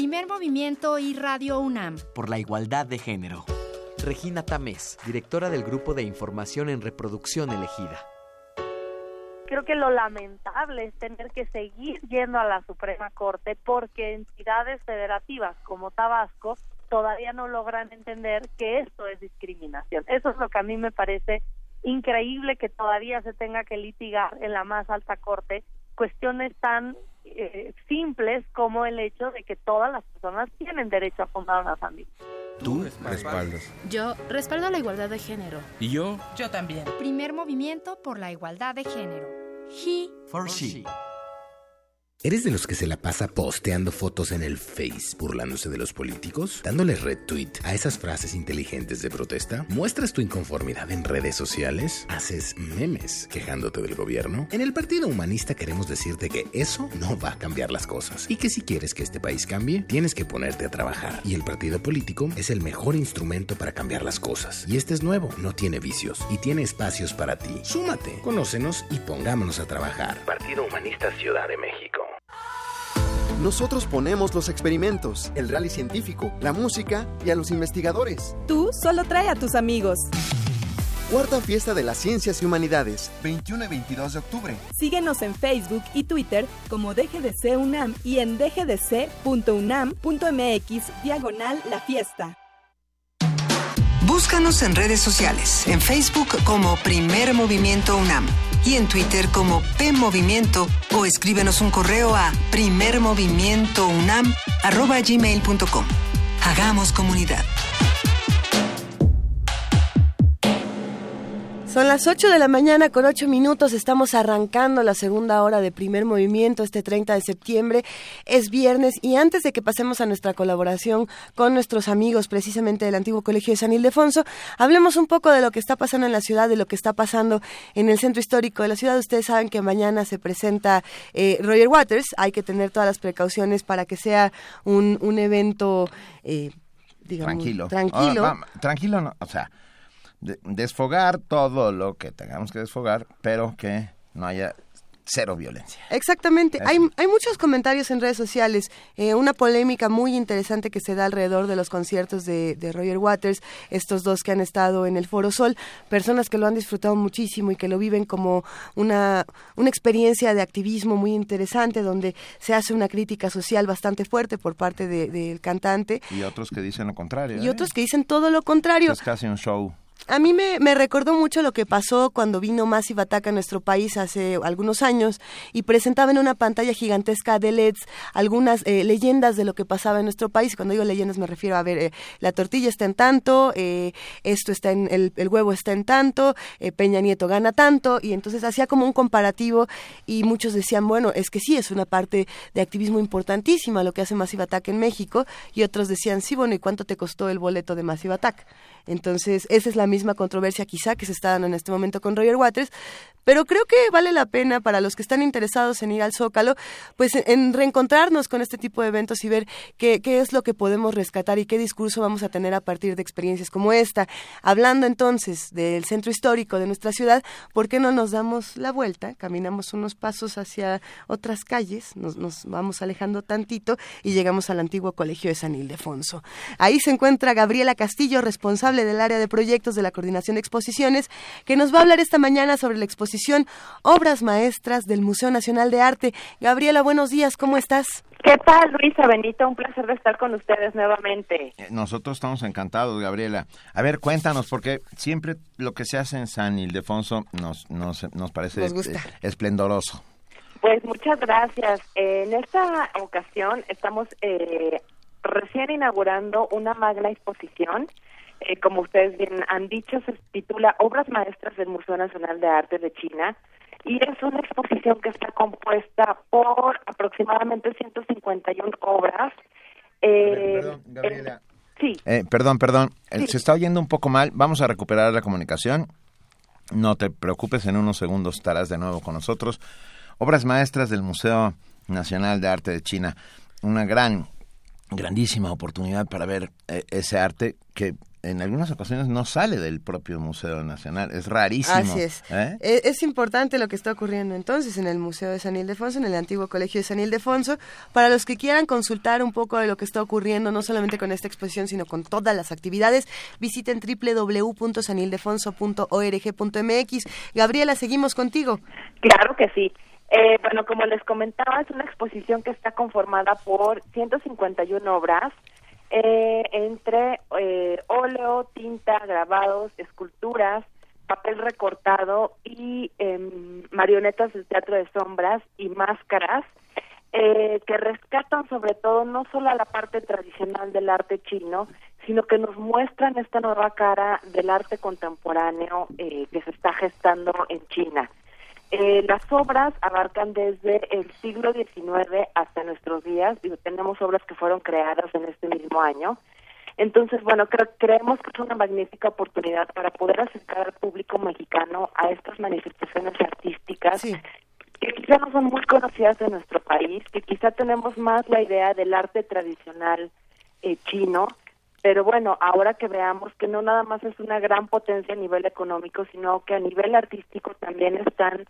Movimiento y Radio UNAM. Por la igualdad de género. Regina Tamés, directora del Grupo de Información en Reproducción Elegida. Creo que lo lamentable es tener que seguir yendo a la Suprema Corte porque entidades federativas como Tabasco todavía no logran entender que esto es discriminación. Eso es lo que a mí me parece increíble que todavía se tenga que litigar en la más alta corte cuestiones tan eh, simples como el hecho de que todas las personas tienen derecho a fundar una familia. Tú respaldas. Yo respaldo la igualdad de género. ¿Y yo? Yo también. Primer movimiento por la igualdad de género. He for she. ¿Eres de los que se la pasa posteando fotos en el Face burlándose de los políticos? ¿Dándole retweet a esas frases inteligentes de protesta? ¿Muestras tu inconformidad en redes sociales? ¿Haces memes quejándote del gobierno? En el Partido Humanista queremos decirte que eso no va a cambiar las cosas y que si quieres que este país cambie, tienes que ponerte a trabajar. Y el partido político es el mejor instrumento para cambiar las cosas. Y este es nuevo, no tiene vicios y tiene espacios para ti. Súmate, conócenos y pongámonos a trabajar. Partido Humanista Ciudad de México. Nosotros ponemos los experimentos, el rally científico, la música y a los investigadores. Tú solo trae a tus amigos. Cuarta Fiesta de las Ciencias y Humanidades, 21 y 22 de octubre. Síguenos en Facebook y Twitter como DGDC UNAM y en dgdc.unam.mx diagonal la fiesta. Búscanos en redes sociales, en Facebook como Primer Movimiento UNAM y en Twitter como P Movimiento o escríbenos un correo a primermovimientounam@gmail.com. Hagamos comunidad. Son las 8 de la mañana con 8 minutos. Estamos arrancando la segunda hora de primer movimiento este 30 de septiembre. Es viernes y antes de que pasemos a nuestra colaboración con nuestros amigos precisamente del antiguo Colegio de San Ildefonso, hablemos un poco de lo que está pasando en la ciudad, de lo que está pasando en el centro histórico de la ciudad. Ustedes saben que mañana se presenta eh, Roger Waters. Hay que tener todas las precauciones para que sea un, un evento, eh, digamos, tranquilo. Tranquilo. Ah, tranquilo, no, o sea desfogar todo lo que tengamos que desfogar, pero que no haya cero violencia. Exactamente. Hay, hay, muchos comentarios en redes sociales. Eh, una polémica muy interesante que se da alrededor de los conciertos de, de, Roger Waters, estos dos que han estado en el Foro Sol, personas que lo han disfrutado muchísimo y que lo viven como una, una experiencia de activismo muy interesante, donde se hace una crítica social bastante fuerte por parte del cantante. Y otros que dicen lo contrario. Y ¿eh? otros que dicen todo lo contrario. Es casi un show. A mí me, me, recordó mucho lo que pasó cuando vino Massive Attack a nuestro país hace algunos años y presentaba en una pantalla gigantesca de LEDs algunas eh, leyendas de lo que pasaba en nuestro país. Cuando digo leyendas me refiero a ver, eh, la tortilla está en tanto, eh, esto está en, el, el, huevo está en tanto, Peña Nieto gana tanto y entonces hacía como un comparativo y muchos decían, bueno, es que sí, es una parte de activismo importantísima lo que hace Massive Attack en México y otros decían, sí, bueno, ¿y cuánto te costó el boleto de Massive Attack? Entonces, esa es la misma controversia quizá que se está dando en este momento con Roger Waters, pero creo que vale la pena para los que están interesados en ir al Zócalo, pues en reencontrarnos con este tipo de eventos y ver qué, qué es lo que podemos rescatar y qué discurso vamos a tener a partir de experiencias como esta. Hablando entonces del centro histórico de nuestra ciudad, ¿por qué no nos damos la vuelta, caminamos unos pasos hacia otras calles, nos, nos vamos alejando tantito y llegamos al antiguo colegio de San Ildefonso? Ahí se encuentra Gabriela Castillo, responsable del área de proyectos de la Coordinación de Exposiciones, que nos va a hablar esta mañana sobre la exposición Obras Maestras del Museo Nacional de Arte. Gabriela, buenos días, ¿cómo estás? ¿Qué tal, Luisa Benito? Un placer de estar con ustedes nuevamente. Eh, nosotros estamos encantados, Gabriela. A ver, cuéntanos, porque siempre lo que se hace en San Ildefonso nos, nos, nos parece esplendoroso. Pues muchas gracias. En esta ocasión estamos eh, recién inaugurando una magna exposición eh, como ustedes bien han dicho, se titula Obras Maestras del Museo Nacional de Arte de China y es una exposición que está compuesta por aproximadamente 151 obras. Eh, perdón, Gabriela. sí. Eh, perdón, perdón, se está oyendo un poco mal, vamos a recuperar la comunicación. No te preocupes, en unos segundos estarás de nuevo con nosotros. Obras Maestras del Museo Nacional de Arte de China, una gran grandísima oportunidad para ver ese arte que en algunas ocasiones no sale del propio Museo Nacional. Es rarísimo. Así es. ¿eh? E, es. importante lo que está ocurriendo entonces en el Museo de San Ildefonso, en el antiguo Colegio de San Ildefonso. Para los que quieran consultar un poco de lo que está ocurriendo, no solamente con esta exposición, sino con todas las actividades, visiten www.sanildefonso.org.mx. Gabriela, seguimos contigo. Claro que sí. Eh, bueno, como les comentaba, es una exposición que está conformada por 151 obras eh, entre eh, óleo, tinta, grabados, esculturas, papel recortado y em, marionetas del teatro de sombras y máscaras eh, que rescatan sobre todo no solo a la parte tradicional del arte chino, sino que nos muestran esta nueva cara del arte contemporáneo que se está gestando en China. Eh, las obras abarcan desde el siglo XIX hasta nuestros días. Digo, tenemos obras que fueron creadas en este mismo año. Entonces, bueno, creemos que es una magnífica oportunidad para poder acercar al público mexicano a estas manifestaciones artísticas que quizá no son muy conocidas en nuestro país, que quizá tenemos más la idea del arte tradicional eh, chino, pero bueno, ahora que veamos que no nada más es una gran potencia a nivel económico, sino que a nivel artístico también están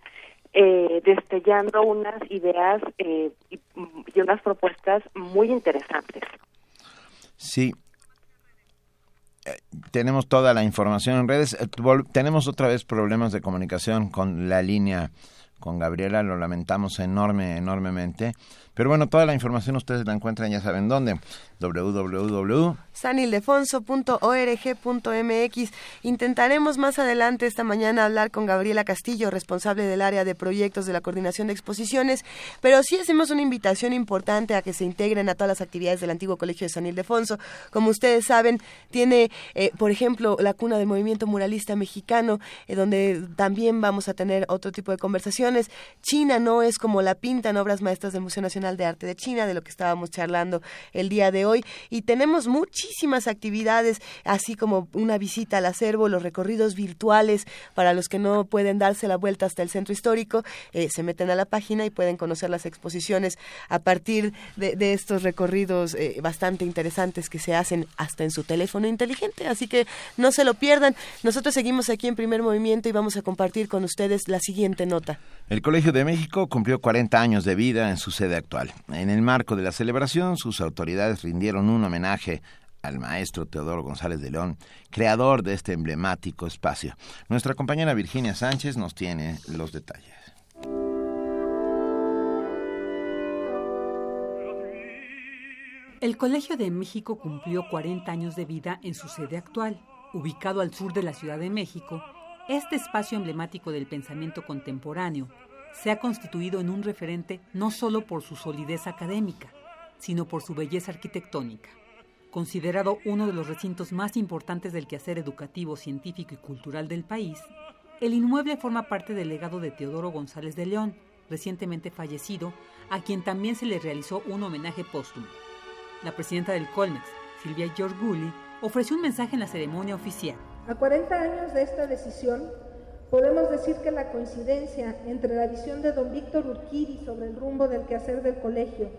eh, destellando unas ideas eh, y, y, unas propuestas muy interesantes. Sí. tenemos toda la información en redes. tenemos otra vez problemas de comunicación con la línea con Gabriela, lo lamentamos enorme, enormemente. Pero bueno, toda la información ustedes la encuentran, ya saben dónde www.sanildefonso.org.mx. Intentaremos más adelante esta mañana hablar con Gabriela Castillo, responsable del área de proyectos de la Coordinación de Exposiciones, pero sí hacemos una invitación importante a que se integren a todas las actividades del antiguo Colegio de San Ildefonso. Como ustedes saben, tiene, eh, por ejemplo, la cuna del movimiento muralista mexicano, eh, donde también vamos a tener otro tipo de conversaciones. China no es como la pintan obras maestras del Museo Nacional de Arte de China, de lo que estábamos charlando el día de hoy. Y tenemos muchísimas actividades, así como una visita al acervo, los recorridos virtuales para los que no pueden darse la vuelta hasta el centro histórico, eh, se meten a la página y pueden conocer las exposiciones a partir de, estos recorridos eh, bastante interesantes que se hacen hasta en su teléfono inteligente. Así que no se lo pierdan. Nosotros seguimos aquí en primer movimiento y vamos a compartir con ustedes la siguiente nota. El Colegio de México cumplió 40 años de vida en su sede actual. En el marco de la celebración, sus autoridades rindieron un homenaje al maestro Teodoro González de León, creador de este emblemático espacio. Nuestra compañera Virginia Sánchez nos tiene los detalles. El Colegio de México cumplió 40 años de vida en su sede actual, ubicado al sur de la Ciudad de México. Este espacio emblemático del pensamiento contemporáneo se ha constituido en un referente no solo por su solidez académica, sino por su belleza arquitectónica. Considerado uno de los recintos más importantes del quehacer educativo, científico y cultural del país, el inmueble forma parte del legado de Teodoro González de León, recientemente fallecido, a quien también se le realizó un homenaje póstumo. La presidenta del Colmex, Silvia Giorguli, ofreció un mensaje en la ceremonia oficial. A 40 años de esta decisión, Podemos decir que la coincidencia entre la visión de don Víctor Urquiri sobre el rumbo del quehacer del colegio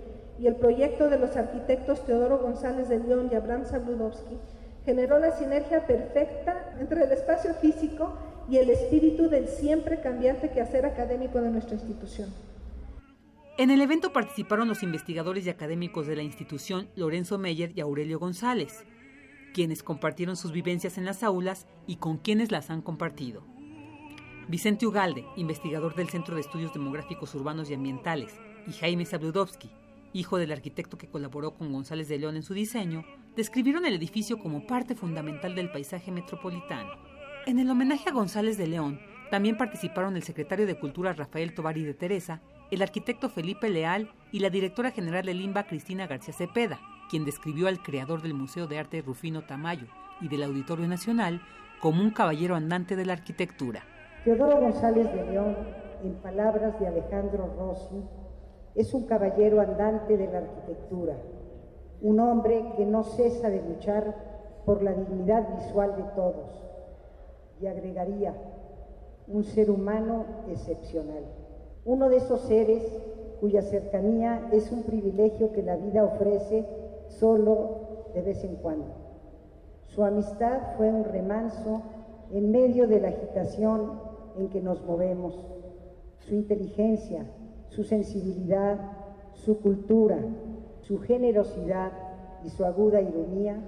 y el proyecto de los arquitectos Teodoro González de León y Abraham Sabludowski generó la sinergia perfecta entre el espacio físico y el espíritu del siempre cambiante quehacer académico de nuestra institución. En el evento participaron los investigadores y académicos de la institución Lorenzo Meyer y Aurelio González, quienes compartieron sus vivencias en las aulas y con quienes las han compartido. Vicente Ugalde, investigador del Centro de Estudios Demográficos Urbanos y Ambientales, y Jaime Sabludowski, hijo del arquitecto que colaboró con González de León en su diseño, describieron el edificio como parte fundamental del paisaje metropolitano. En el homenaje a González de León también participaron el secretario de Cultura Rafael Tovari de Teresa, el arquitecto Felipe Leal y la directora general del INBA Cristina García Cepeda, quien describió al creador del Museo de Arte Rufino Tamayo y del Auditorio Nacional como un caballero andante de la arquitectura. Teodoro González de León, en palabras de Alejandro Rossi, es un caballero andante de la arquitectura, un hombre que no cesa de luchar por la dignidad visual de todos, y agregaría, un ser humano excepcional, uno de esos seres cuya cercanía es un privilegio que la vida ofrece solo de vez en cuando. Su amistad fue un remanso en medio de la agitación en que nos movemos, su inteligencia, su sensibilidad, su cultura, su generosidad y su aguda ironía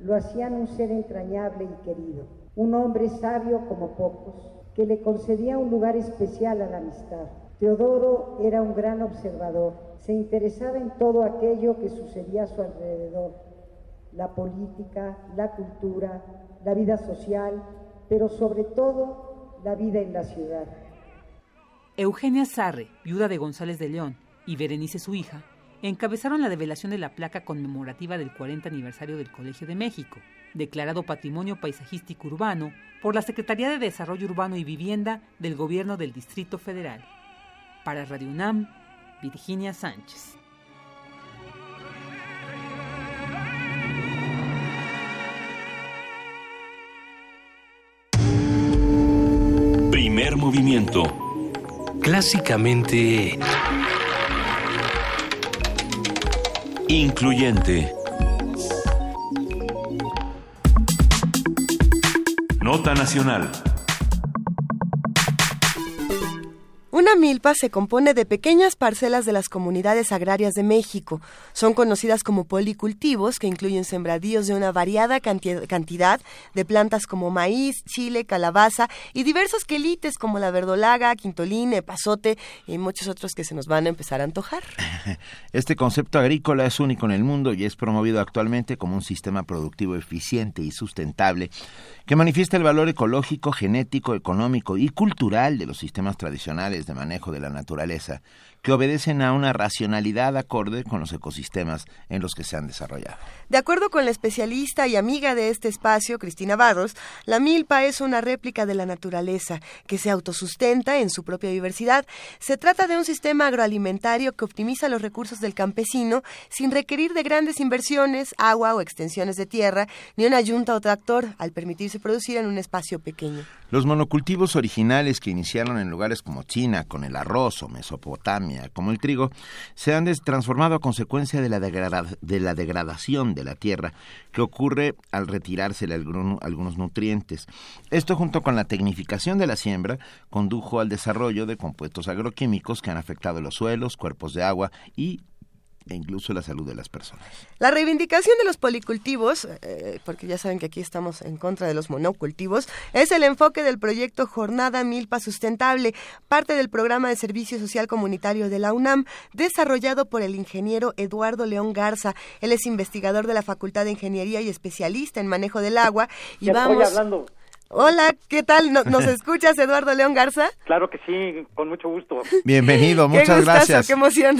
lo hacían un ser entrañable y querido, un hombre sabio como pocos, que le concedía un lugar especial a la amistad. Teodoro era un gran observador, se interesaba en todo aquello que sucedía a su alrededor, la política, la cultura, la vida social, pero sobre todo la vida en la ciudad. Eugenia Sarre, viuda de González de León, y Berenice su hija, encabezaron la develación de la placa conmemorativa del 40 aniversario del Colegio de México, declarado Patrimonio Paisajístico Urbano por la Secretaría de Desarrollo Urbano y Vivienda del Gobierno del Distrito Federal. Para Radio UNAM, Virginia Sánchez. Movimiento. Clásicamente... Incluyente. Nota Nacional. Una milpa se compone de pequeñas parcelas de las comunidades agrarias de México. Son conocidas como policultivos, que incluyen sembradíos de una variada cantidad de plantas como maíz, chile, calabaza y diversos quelites como la verdolaga, quintoline, pasote y muchos otros que se nos van a empezar a antojar. Este concepto agrícola es único en el mundo y es promovido actualmente como un sistema productivo eficiente y sustentable que manifiesta el valor ecológico, genético, económico y cultural de los sistemas tradicionales de manejo de la naturaleza, que obedecen a una racionalidad acorde con los ecosistemas en los que se han desarrollado. De acuerdo con la especialista y amiga de este espacio, Cristina Barros, la milpa es una réplica de la naturaleza que se autosustenta en su propia diversidad. Se trata de un sistema agroalimentario que optimiza los recursos del campesino sin requerir de grandes inversiones, agua o extensiones de tierra, ni una yunta o tractor, al permitirse producir en un espacio pequeño. Los monocultivos originales que iniciaron en lugares como China con el arroz o Mesopotamia como el trigo se han transformado a consecuencia de la, de la degradación de la tierra que ocurre al retirársele algunos nutrientes. Esto junto con la tecnificación de la siembra condujo al desarrollo de compuestos agroquímicos que han afectado los suelos, cuerpos de agua y e incluso la salud de las personas. La reivindicación de los policultivos, eh, porque ya saben que aquí estamos en contra de los monocultivos, es el enfoque del proyecto Jornada Milpa Sustentable, parte del programa de servicio social comunitario de la UNAM, desarrollado por el ingeniero Eduardo León Garza. Él es investigador de la Facultad de Ingeniería y especialista en manejo del agua. Y ya vamos... Estoy hablando. Hola, ¿qué tal? ¿Nos, escuchas, Eduardo León Garza? Claro que sí, con mucho gusto. Bienvenido, muchas qué gracias. Qué emoción.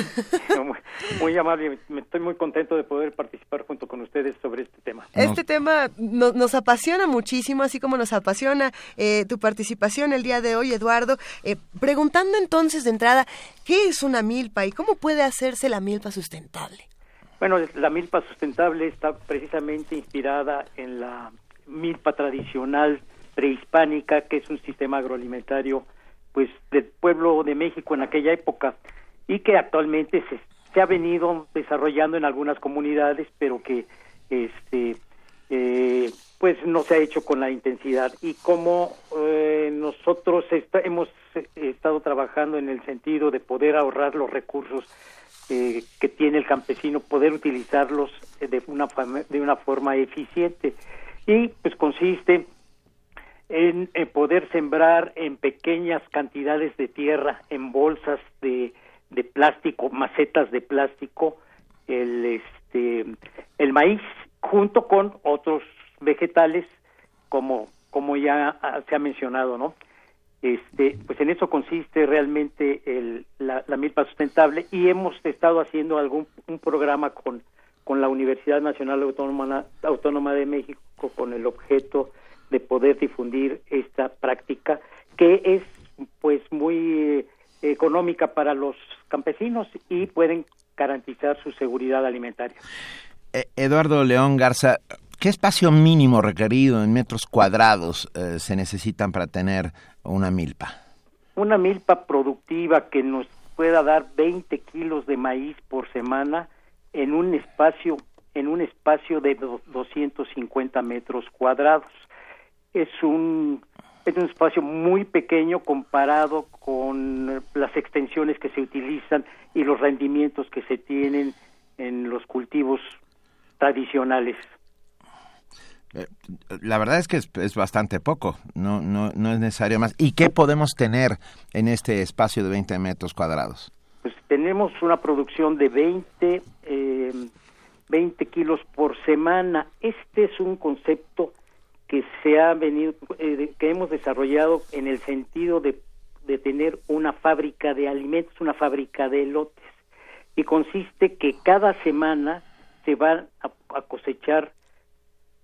Muy, amable, me estoy muy contento de poder participar junto con ustedes sobre este tema. Este tema nos apasiona muchísimo, así como nos apasiona eh, tu participación el día de hoy, Eduardo. Eh, preguntando entonces de entrada, ¿qué es una milpa y cómo puede hacerse la milpa sustentable? Bueno, la milpa sustentable está precisamente inspirada en la milpa tradicional prehispánica, que es un sistema agroalimentario pues del pueblo de México en aquella época y que actualmente se, se ha venido desarrollando en algunas comunidades, pero que este eh, pues no se ha hecho con la intensidad. Y como eh, nosotros hemos estado trabajando en el sentido de poder ahorrar los recursos eh, que tiene el campesino, poder utilizarlos de una de una forma eficiente. Y pues consiste en, poder sembrar en pequeñas cantidades de tierra, en bolsas de, de plástico, macetas de plástico, el, este, el maíz junto con otros vegetales como, como ya se ha mencionado, ¿no? Este, pues en eso consiste realmente el, la, la milpa sustentable y hemos estado haciendo algún un programa con, con la Universidad Nacional Autónoma de México con el objeto de poder difundir esta práctica que es pues muy eh, económica para los campesinos y pueden garantizar su seguridad alimentaria. Eh, Eduardo León Garza, ¿qué espacio mínimo requerido en metros cuadrados eh, se necesitan para tener una milpa? Una milpa productiva que nos pueda dar 20 kilos de maíz por semana en un espacio en un espacio de 250 metros cuadrados es un es un espacio muy pequeño comparado con las extensiones que se utilizan y los rendimientos que se tienen en los cultivos tradicionales. Eh, la verdad es que es, bastante poco, no, no, no es necesario más. ¿Y qué podemos tener en este espacio de 20 metros cuadrados? Pues tenemos una producción de 20, eh, 20 kilos por semana. Este es un concepto que se ha venido, eh, que hemos desarrollado en el sentido de, de tener una fábrica de alimentos, una fábrica de lotes. y consiste que cada semana se van a, cosechar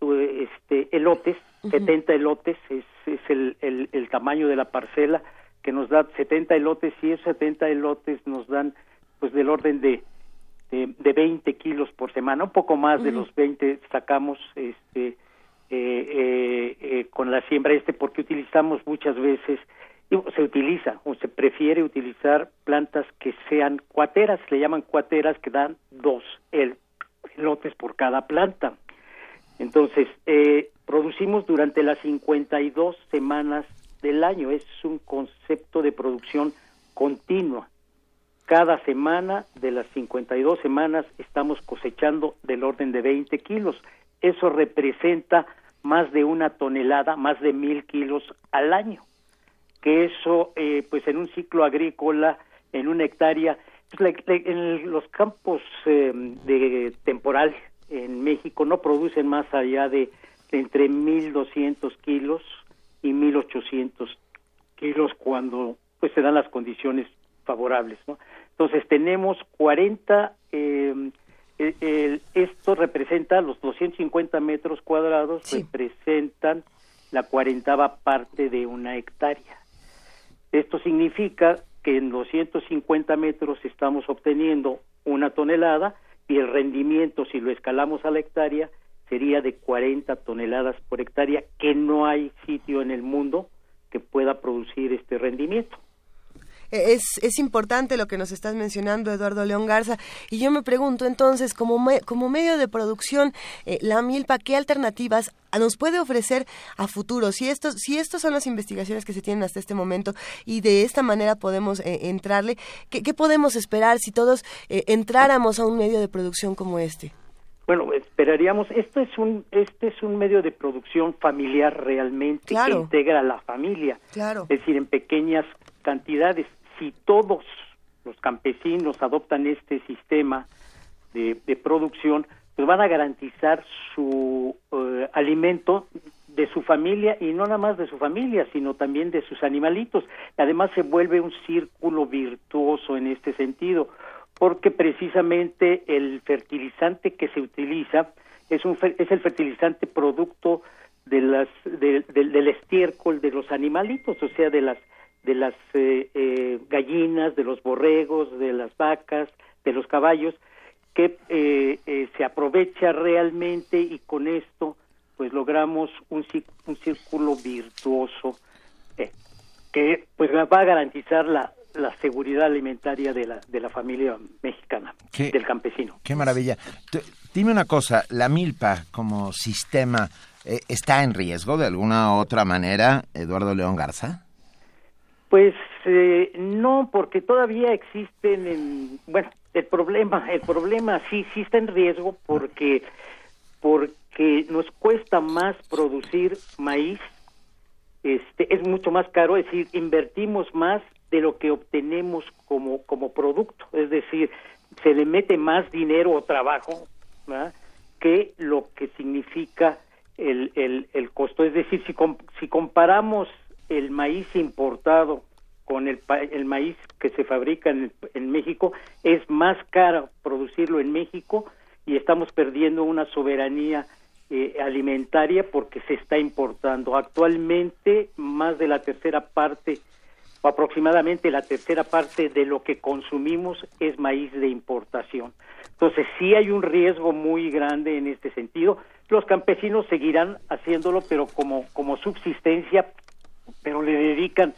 este elotes, 70 elotes es, es el, el, tamaño de la parcela que nos da 70 elotes y esos 70 elotes nos dan pues del orden de de, 20 kilos por semana, un poco más de los 20 sacamos este eh, eh, eh, con la siembra este porque utilizamos muchas veces se utiliza o se prefiere utilizar plantas que sean cuateras, le llaman cuateras que dan dos el, lotes por cada planta. Entonces, eh, producimos durante las 52 semanas del año, es un concepto de producción continua. Cada semana de las 52 semanas estamos cosechando del orden de 20 kilos. Eso representa más de una tonelada, más de mil kilos al año que eso, eh, pues en un ciclo agrícola, en una hectárea, pues, en los campos eh, de temporal en México no producen más allá de, de entre 1.200 kilos y 1.800 kilos cuando pues se dan las condiciones favorables, ¿no? Entonces tenemos 40, eh, esto representa los 250 metros cuadrados, representan la cuarentava parte de una hectárea. Esto significa que en 250 metros estamos obteniendo una tonelada y el rendimiento, si lo escalamos a la hectárea, sería de 40 toneladas por hectárea, que no hay sitio en el mundo que pueda producir este rendimiento. Es, es importante lo que nos estás mencionando, Eduardo León Garza. Y yo me pregunto entonces, como, como medio de producción, eh, la milpa, ¿qué alternativas nos puede ofrecer a futuro? Si estos, si estos son las investigaciones que se tienen hasta este momento y de esta manera podemos eh, entrarle, ¿qué, podemos esperar si todos eh, entráramos a un medio de producción como este? Bueno, esperaríamos, esto es un, este es un medio de producción familiar realmente que integra a la familia, claro. es decir, en pequeñas cantidades si todos los campesinos adoptan este sistema de, producción, pues van a garantizar su eh, alimento de su familia y no nada más de su familia, sino también de sus animalitos. Además se vuelve un círculo virtuoso en este sentido, porque precisamente el fertilizante que se utiliza es, un, es el fertilizante producto de las, del estiércol de los animalitos, o sea, de las de las eh, eh, gallinas, de los borregos, de las vacas, de los caballos, que eh, se aprovecha realmente y con esto pues logramos un, un círculo virtuoso que pues va a garantizar la, la seguridad alimentaria de la, de la familia mexicana, del campesino. Qué maravilla. dime una cosa, la milpa como sistema está en riesgo de alguna otra manera, Eduardo León Garza? Pues eh, no, porque todavía existen, en, bueno, el problema, el problema sí, sí está en riesgo porque, porque nos cuesta más producir maíz, este, es mucho más caro, es decir, invertimos más de lo que obtenemos como, como producto, es decir, se le mete más dinero o trabajo que lo que significa el, el, el costo. Es decir, si, si comparamos el maíz importado con el, el maíz que se fabrica en, en, México, es más caro producirlo en México y estamos perdiendo una soberanía eh, alimentaria porque se está importando. Actualmente más de la tercera parte o aproximadamente la tercera parte de lo que consumimos es maíz de importación. Entonces sí hay un riesgo muy grande en este sentido. Los campesinos seguirán haciéndolo, pero como, como subsistencia pero le dedican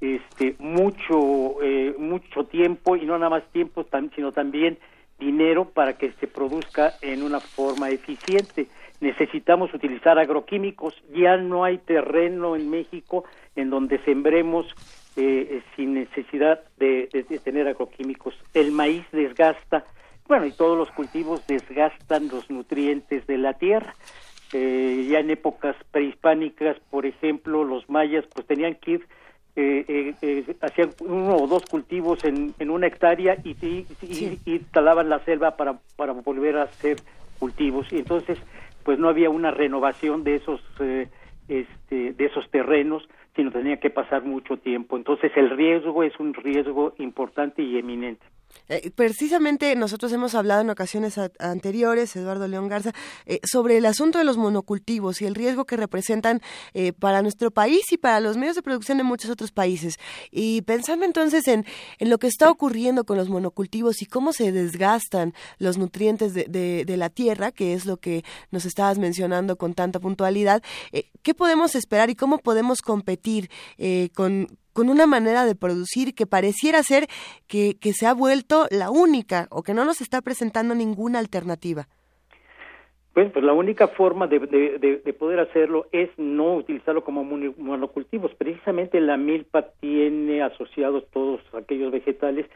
este mucho eh, mucho tiempo y no nada más tiempo sino también dinero para que se produzca en una forma eficiente. Necesitamos utilizar agroquímicos. Ya no hay terreno en México en donde sembremos eh, sin necesidad de, de, tener agroquímicos. El maíz desgasta bueno y todos los cultivos desgastan los nutrientes de la tierra eh, ya en épocas prehispánicas, por ejemplo, los mayas pues tenían que ir, eh, eh, hacían uno o dos cultivos en, en una hectárea y, y, talaban la selva para, para volver a hacer cultivos. Y entonces pues no había una renovación de esos, este, de esos terrenos, sino tenía que pasar mucho tiempo. Entonces el riesgo es un riesgo importante y eminente. Eh, precisamente nosotros hemos hablado en ocasiones anteriores, Eduardo León Garza, eh, sobre el asunto de los monocultivos y el riesgo que representan eh, para nuestro país y para los medios de producción de muchos otros países. Y pensando entonces en, en lo que está ocurriendo con los monocultivos y cómo se desgastan los nutrientes de, de, la tierra, que es lo que nos estabas mencionando con tanta puntualidad, ¿qué podemos esperar y cómo podemos competir con, con una manera de producir que pareciera ser que, que se ha vuelto la única o que no nos está presentando ninguna alternativa. Pues, pues la única forma de, de, poder hacerlo es no utilizarlo como monocultivos. Precisamente la milpa tiene asociados todos aquellos vegetales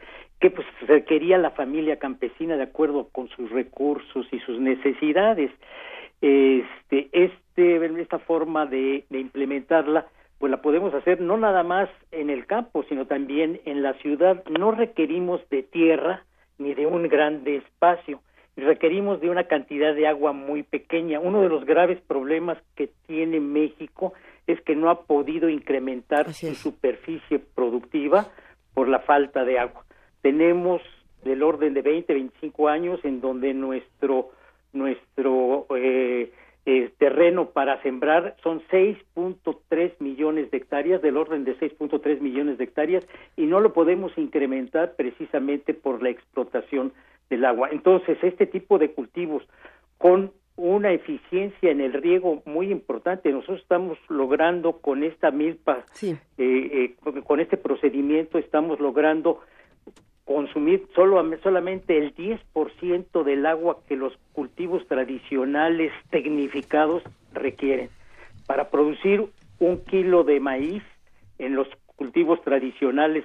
que pues requería la familia campesina de acuerdo con sus recursos y sus necesidades. Este, este, esta forma de, de implementarla pues la podemos hacer no nada más en el campo, sino también en la ciudad. No requerimos de tierra ni de un grande espacio, requerimos de una cantidad de agua muy pequeña. Uno de los graves problemas que tiene México es que no ha podido incrementar su superficie productiva por la falta de agua. Tenemos del orden de 20, 25 años en donde nuestro nuestro eh, eh, terreno para sembrar son 6.3 millones de hectáreas, del orden de 6.3 millones de hectáreas, y no lo podemos incrementar precisamente por la explotación del agua. Entonces, este tipo de cultivos con una eficiencia en el riego muy importante. Nosotros estamos logrando con esta milpa, eh, eh, con este procedimiento, estamos logrando consumir solo, solamente el 10% del agua que los cultivos tradicionales tecnificados requieren. Para producir un kilo de maíz en los cultivos tradicionales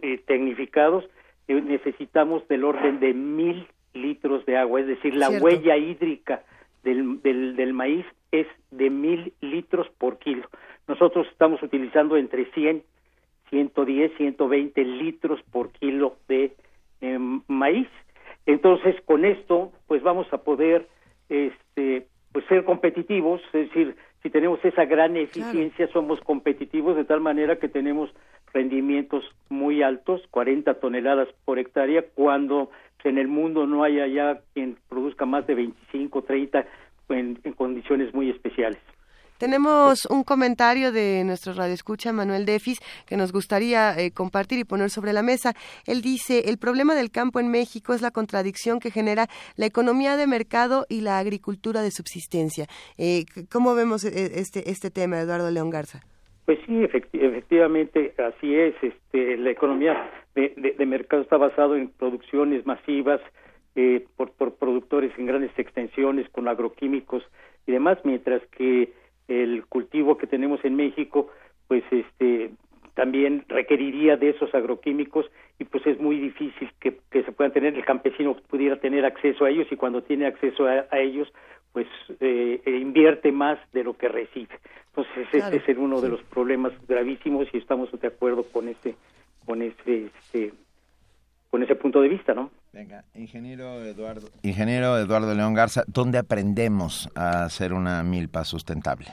eh, tecnificados eh, necesitamos del orden de mil litros de agua, es decir, la huella hídrica del, del, del maíz es de mil litros por kilo. Nosotros estamos utilizando entre 100 110, 120 litros por kilo de eh, maíz. Entonces, con esto, pues vamos a poder este, pues ser competitivos, es decir, si tenemos esa gran eficiencia, somos competitivos de tal manera que tenemos rendimientos muy altos, 40 toneladas por hectárea, cuando en el mundo no haya ya quien produzca más de 25, 30 en condiciones muy especiales. Tenemos un comentario de nuestro radioescucha Manuel Defis que nos gustaría eh, compartir y poner sobre la mesa. Él dice, el problema del campo en México es la contradicción que genera la economía de mercado y la agricultura de subsistencia. Eh, ¿Cómo vemos eh, este, este tema, Eduardo León Garza? Pues sí, efectivamente, así es. Este, la economía de, mercado está basado en producciones masivas por, por productores en grandes extensiones con agroquímicos y demás, mientras que el cultivo que tenemos en México, pues este también requeriría de esos agroquímicos y pues es muy difícil que, se puedan tener, el campesino pudiera tener acceso a ellos y cuando tiene acceso a, ellos, pues eh, e invierte más de lo que recibe. Entonces ese es uno de los problemas gravísimos y estamos de acuerdo con ese, con ese, este, con ese punto de vista, ¿no? Venga, ingeniero Eduardo. Ingeniero Eduardo León Garza, ¿dónde aprendemos a hacer una milpa sustentable?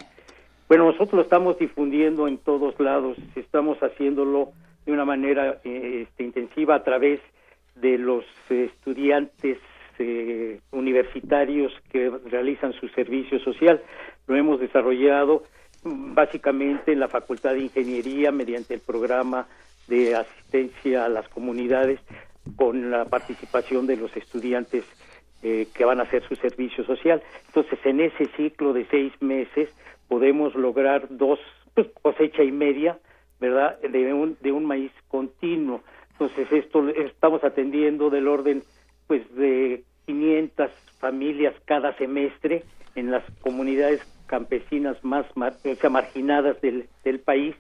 Bueno, nosotros lo estamos difundiendo en todos lados, estamos haciéndolo de una manera eh, este, intensiva a través de los estudiantes eh, universitarios que realizan su servicio social. Lo hemos desarrollado mm, básicamente en la Facultad de Ingeniería mediante el programa de asistencia a las comunidades con la participación de los estudiantes eh, que van a hacer su servicio social. Entonces, en ese ciclo de seis meses podemos lograr dos pues, cosecha y media, ¿verdad?, de un, de un maíz continuo. Entonces, esto estamos atendiendo del orden, pues, de 500 familias cada semestre en las comunidades campesinas más marginadas del, del país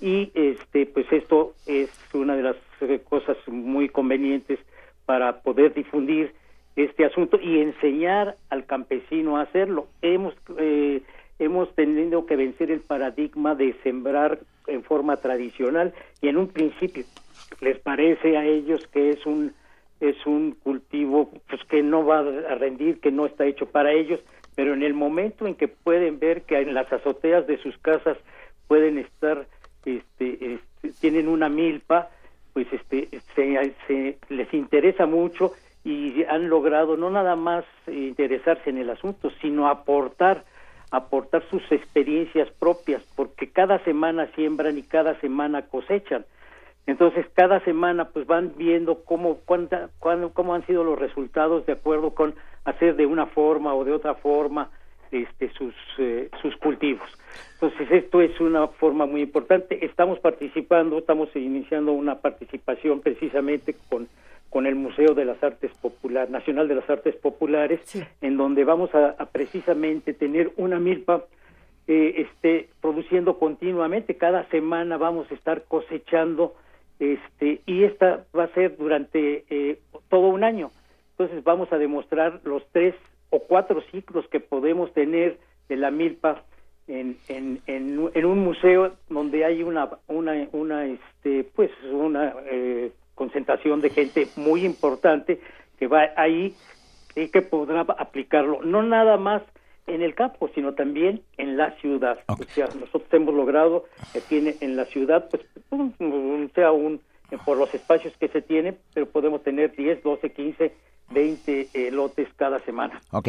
y este pues esto es una de las eh, cosas muy convenientes para poder difundir este asunto y enseñar al campesino a hacerlo. Hemos eh, hemos tenido que vencer el paradigma de sembrar en forma tradicional y en un principio les parece a ellos que es un es un cultivo pues que no va a rendir, que no está hecho para ellos, pero en el momento en que pueden ver que en las azoteas de sus casas pueden estar este, este, tienen una milpa, pues este se, les interesa mucho y han logrado no nada más interesarse en el asunto, sino aportar aportar sus experiencias propias, porque cada semana siembran y cada semana cosechan. Entonces, cada semana pues van viendo cómo, cuánta, cómo han sido los resultados de acuerdo con hacer de una forma o de otra forma este, sus, eh, sus cultivos. Entonces, esto es una forma muy importante. Estamos participando, estamos iniciando una participación precisamente con, con el Museo de las Artes Popular, Nacional de las Artes Populares, en donde vamos a, precisamente tener una milpa eh, este, produciendo continuamente. Cada semana vamos a estar cosechando este y esta va a ser durante eh, todo un año entonces vamos a demostrar los tres o cuatro ciclos que podemos tener de la milpa en, en, en, un museo donde hay una una una este pues una eh, concentración de gente muy importante que va ahí y que podrá aplicarlo no nada más en el campo, sino también en la ciudad. O sea, nosotros hemos logrado que tiene en la ciudad, pues, sea un, por los espacios que se tienen, pero podemos tener 10, 12, 15, 20 lotes cada semana. Ok.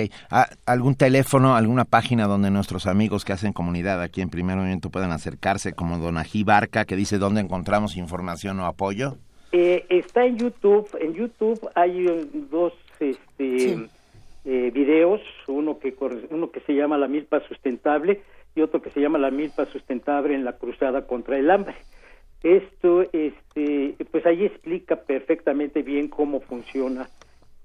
¿Algún teléfono, alguna página donde nuestros amigos que hacen comunidad aquí en Primer Movimiento puedan acercarse, como Donají Barca, que dice dónde encontramos información o apoyo? Eh, está en YouTube. En YouTube hay dos este, eh, videos, uno que, uno que se llama La Milpa Sustentable y otro que se llama La Milpa Sustentable en la Cruzada contra el Hambre. Esto, este, pues ahí explica perfectamente bien cómo funciona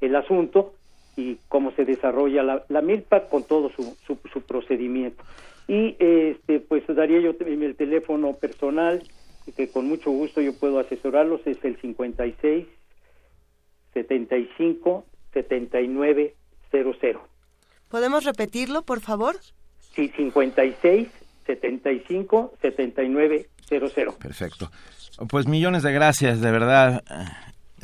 el asunto y cómo se desarrolla la, milpa con todo su, su, procedimiento. Y este, pues daría yo el teléfono personal, que con mucho gusto yo puedo asesorarlos, es el 56 75 79 ¿Podemos repetirlo, por favor? Sí, 56 75 79 00. Perfecto. Pues millones de gracias, de verdad.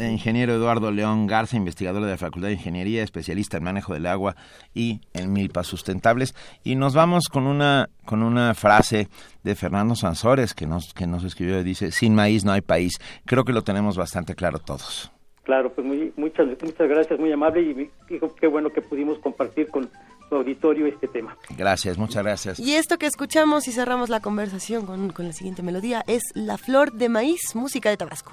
Eh, ingeniero Eduardo León Garza, investigador de la Facultad de Ingeniería, especialista en manejo del agua y en milpas sustentables. Y nos vamos con una, con una frase de Fernando Sansores que nos, que nos escribió, dice, sin maíz no hay país. Creo que lo tenemos bastante claro todos. Claro, pues muy, muchas, muchas gracias, muy amable y qué bueno que pudimos compartir con su auditorio este tema. Gracias, muchas gracias. Y esto que escuchamos y cerramos la conversación con, con la siguiente melodía es La Flor de Maíz, música de Tabasco.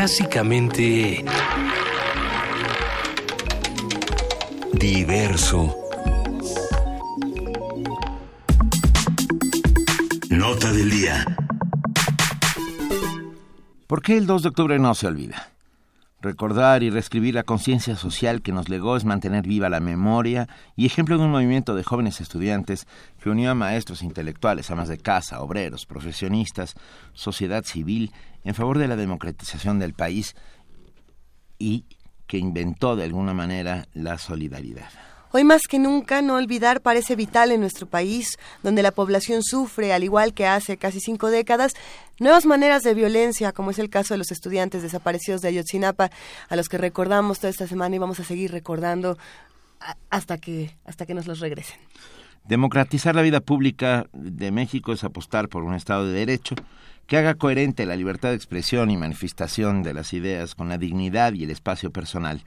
Clásicamente... Diverso. Nota del día. ¿Por qué el 2 de octubre no se olvida? Recordar y reescribir la conciencia social que nos legó es mantener viva la memoria y ejemplo de un movimiento de jóvenes estudiantes que unió a maestros intelectuales, amas de casa, obreros, profesionistas, sociedad civil en favor de la democratización del país y que inventó de alguna manera la solidaridad. Hoy más que nunca, no olvidar parece vital en nuestro país, donde la población sufre, al igual que hace casi cinco décadas, nuevas maneras de violencia, como es el caso de los estudiantes desaparecidos de Ayotzinapa, a los que recordamos toda esta semana y vamos a seguir recordando hasta que, hasta que nos los regresen. Democratizar la vida pública de México es apostar por un Estado de Derecho que haga coherente la libertad de expresión y manifestación de las ideas con la dignidad y el espacio personal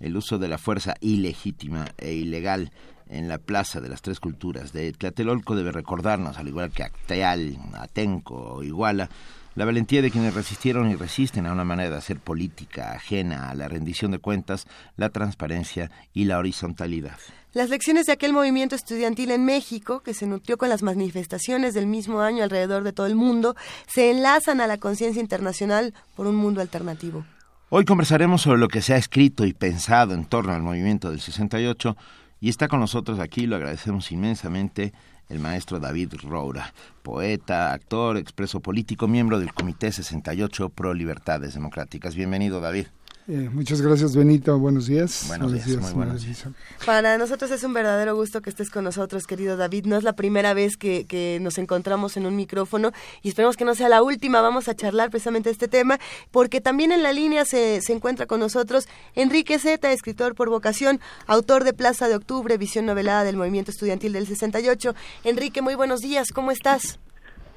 el uso de la fuerza ilegítima e ilegal en la Plaza de las Tres Culturas de Tlatelolco debe recordarnos, al igual que Acteal, Atenco o Iguala, la valentía de quienes resistieron y resisten a una manera de hacer política ajena a la rendición de cuentas, la transparencia y la horizontalidad. Las lecciones de aquel movimiento estudiantil en México, que se nutrió con las manifestaciones del mismo año alrededor de todo el mundo, se enlazan a la conciencia internacional por un mundo alternativo. Hoy conversaremos sobre lo que se ha escrito y pensado en torno al movimiento del 68 y está con nosotros aquí, lo agradecemos inmensamente, el maestro David Roura, poeta, actor, expreso político, miembro del Comité 68 Pro Libertades Democráticas. Bienvenido, David. Eh, muchas gracias, Benito. Buenos días. Buenos, días, muy buenos días. Para nosotros es un verdadero gusto que estés con nosotros, querido David. No es la primera vez que, que, nos encontramos en un micrófono y esperemos que no sea la última. Vamos a charlar precisamente de este tema, porque también en la línea se, se encuentra con nosotros Enrique Zeta, escritor por vocación, autor de Plaza de Octubre, visión novelada del movimiento estudiantil del 68. Enrique, muy buenos días. ¿Cómo estás?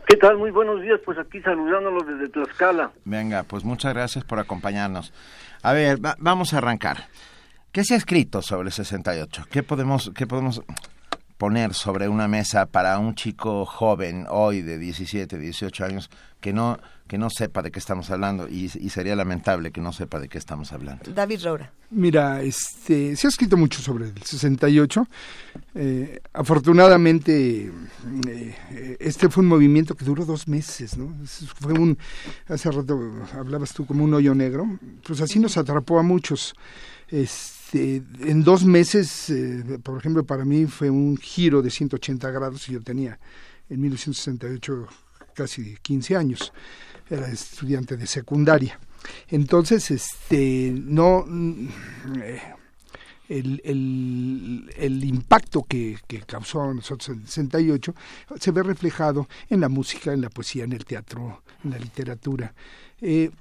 ¿Qué tal? Muy buenos días. Pues aquí saludándolos desde Tlaxcala. Venga, pues muchas gracias por acompañarnos. A ver, vamos a arrancar. ¿Qué se ha escrito sobre el 68? ¿Qué podemos, qué podemos poner sobre una mesa para un chico joven hoy de 17, 18 años que no que no sepa de qué estamos hablando y, sería lamentable que no sepa de qué estamos hablando. David Roura. Mira, este, se ha escrito mucho sobre el 68. Eh, afortunadamente, eh, este fue un movimiento que duró dos meses, ¿no? Fue un, hace rato hablabas tú como un hoyo negro, pues así nos atrapó a muchos. Este, en dos meses, eh, por ejemplo, para mí fue un giro de 180 grados y yo tenía en 1968 casi 15 años era estudiante de secundaria. Entonces, este, no, mm, el, el, impacto que, causó a nosotros en el 68 se ve reflejado en la música, en la poesía, en el teatro, en la literatura. Eh,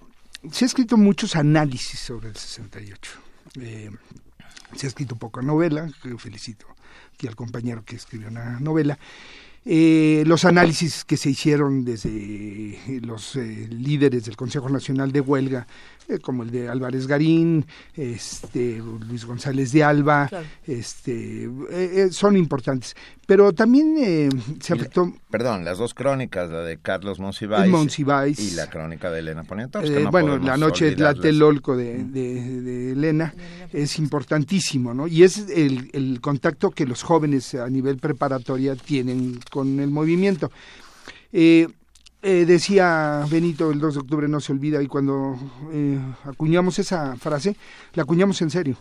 se ha escrito muchos análisis sobre el 68. Eh, se ha escrito poca novela, felicito aquí al compañero que escribió una novela, eh, los análisis que se hicieron desde los eh, líderes del Consejo Nacional de Huelga, eh, como el de Álvarez Garín, este, Luis González de Alba, este, son importantes. Pero también se afectó... perdón, las dos crónicas, la de Carlos Monsiváis, y la crónica de Elena Poniatowska. bueno, La noche de Tlatelolco de, de, de, Elena es importantísimo, ¿no? Y es el, el contacto que los jóvenes a nivel preparatoria tienen con el movimiento. Eh, eh, decía Benito, el 2 de octubre no se olvida, y cuando eh, acuñamos esa frase, la acuñamos en serio.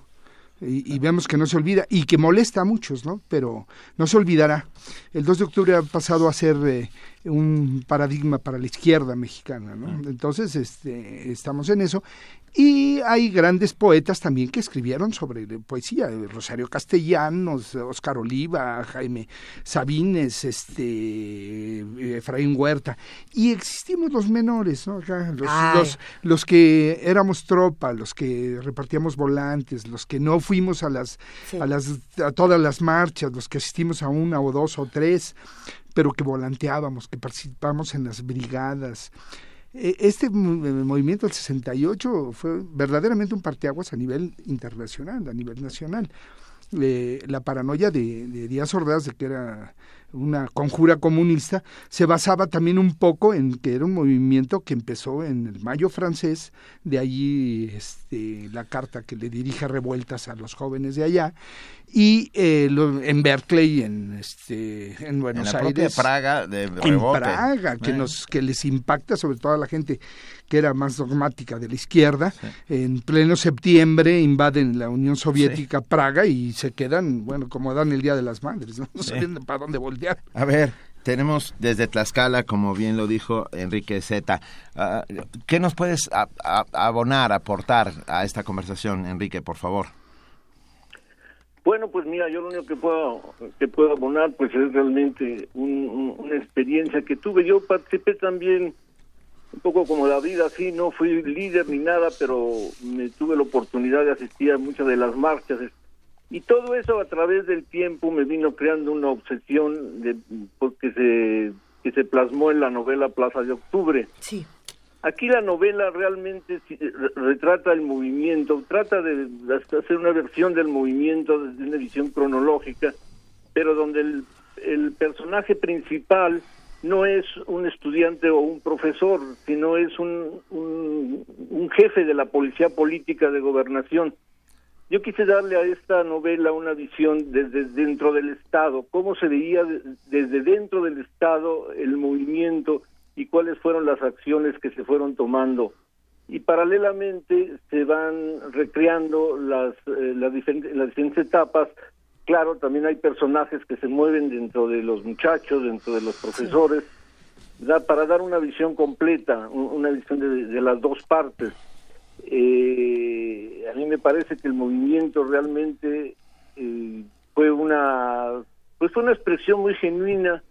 Y, vemos que no se olvida y que molesta a muchos, ¿no? Pero no se olvidará. El 2 de octubre ha pasado a ser un paradigma para la izquierda mexicana, ¿no? Entonces, este, estamos en eso y hay grandes poetas también que escribieron sobre poesía, Rosario Castellanos, Oscar Oliva, Jaime Sabines, este Efraín Huerta. Y existimos los menores, ¿no? los, los, que éramos tropa, los que repartíamos volantes, los que no fuimos a las, a las a todas las marchas, los que asistimos a una o dos o tres, pero que volanteábamos, que participamos en las brigadas. E, este movimiento del 68 fue verdaderamente un parteaguas a nivel internacional, a nivel nacional. Eh, la paranoia de, Díaz Ordaz de que era una conjura comunista, se basaba también un poco en que era un movimiento que empezó en el mayo francés, de allí este, la carta que le dirige revueltas a los jóvenes de allá, y eh, en Berkeley en este en Buenos en Aires. Praga de en Praga que nos que les impacta sobre todo a la gente que era más dogmática de la izquierda. En pleno septiembre invaden la Unión Soviética Praga y se quedan bueno como dan el día de las madres no, sabiendo para dónde voltear. A ver tenemos desde Tlaxcala, como bien lo dijo Enrique Zeta. Ah, ¿Qué nos puedes abonar, aportar a esta conversación, Enrique, por favor? Bueno, pues mira, yo lo único que puedo que puedo abonar pues es realmente una experiencia que tuve. Yo participé también un poco como la vida así, no fui líder ni nada, pero me tuve la oportunidad de asistir a muchas de las marchas y todo eso a través del tiempo me vino creando una obsesión de porque se que se plasmó en la novela Plaza de Octubre. Sí. Aquí la novela realmente retrata el movimiento, trata de hacer una versión del movimiento desde una visión cronológica, pero donde el, personaje principal no es un estudiante o un profesor, sino es un, un, jefe de la policía política de gobernación. Yo quise darle a esta novela una visión desde dentro del Estado, cómo se veía desde dentro del Estado el movimiento y cuáles fueron las acciones que se fueron tomando. Y paralelamente se van recreando las, eh, las, diferentes, las diferentes etapas. Claro, también hay personajes que se mueven dentro de los muchachos, dentro de los profesores, para dar una visión completa, una visión de, las dos partes. Eh, a mí me parece que el movimiento realmente eh, fue una pues fue una expresión muy genuina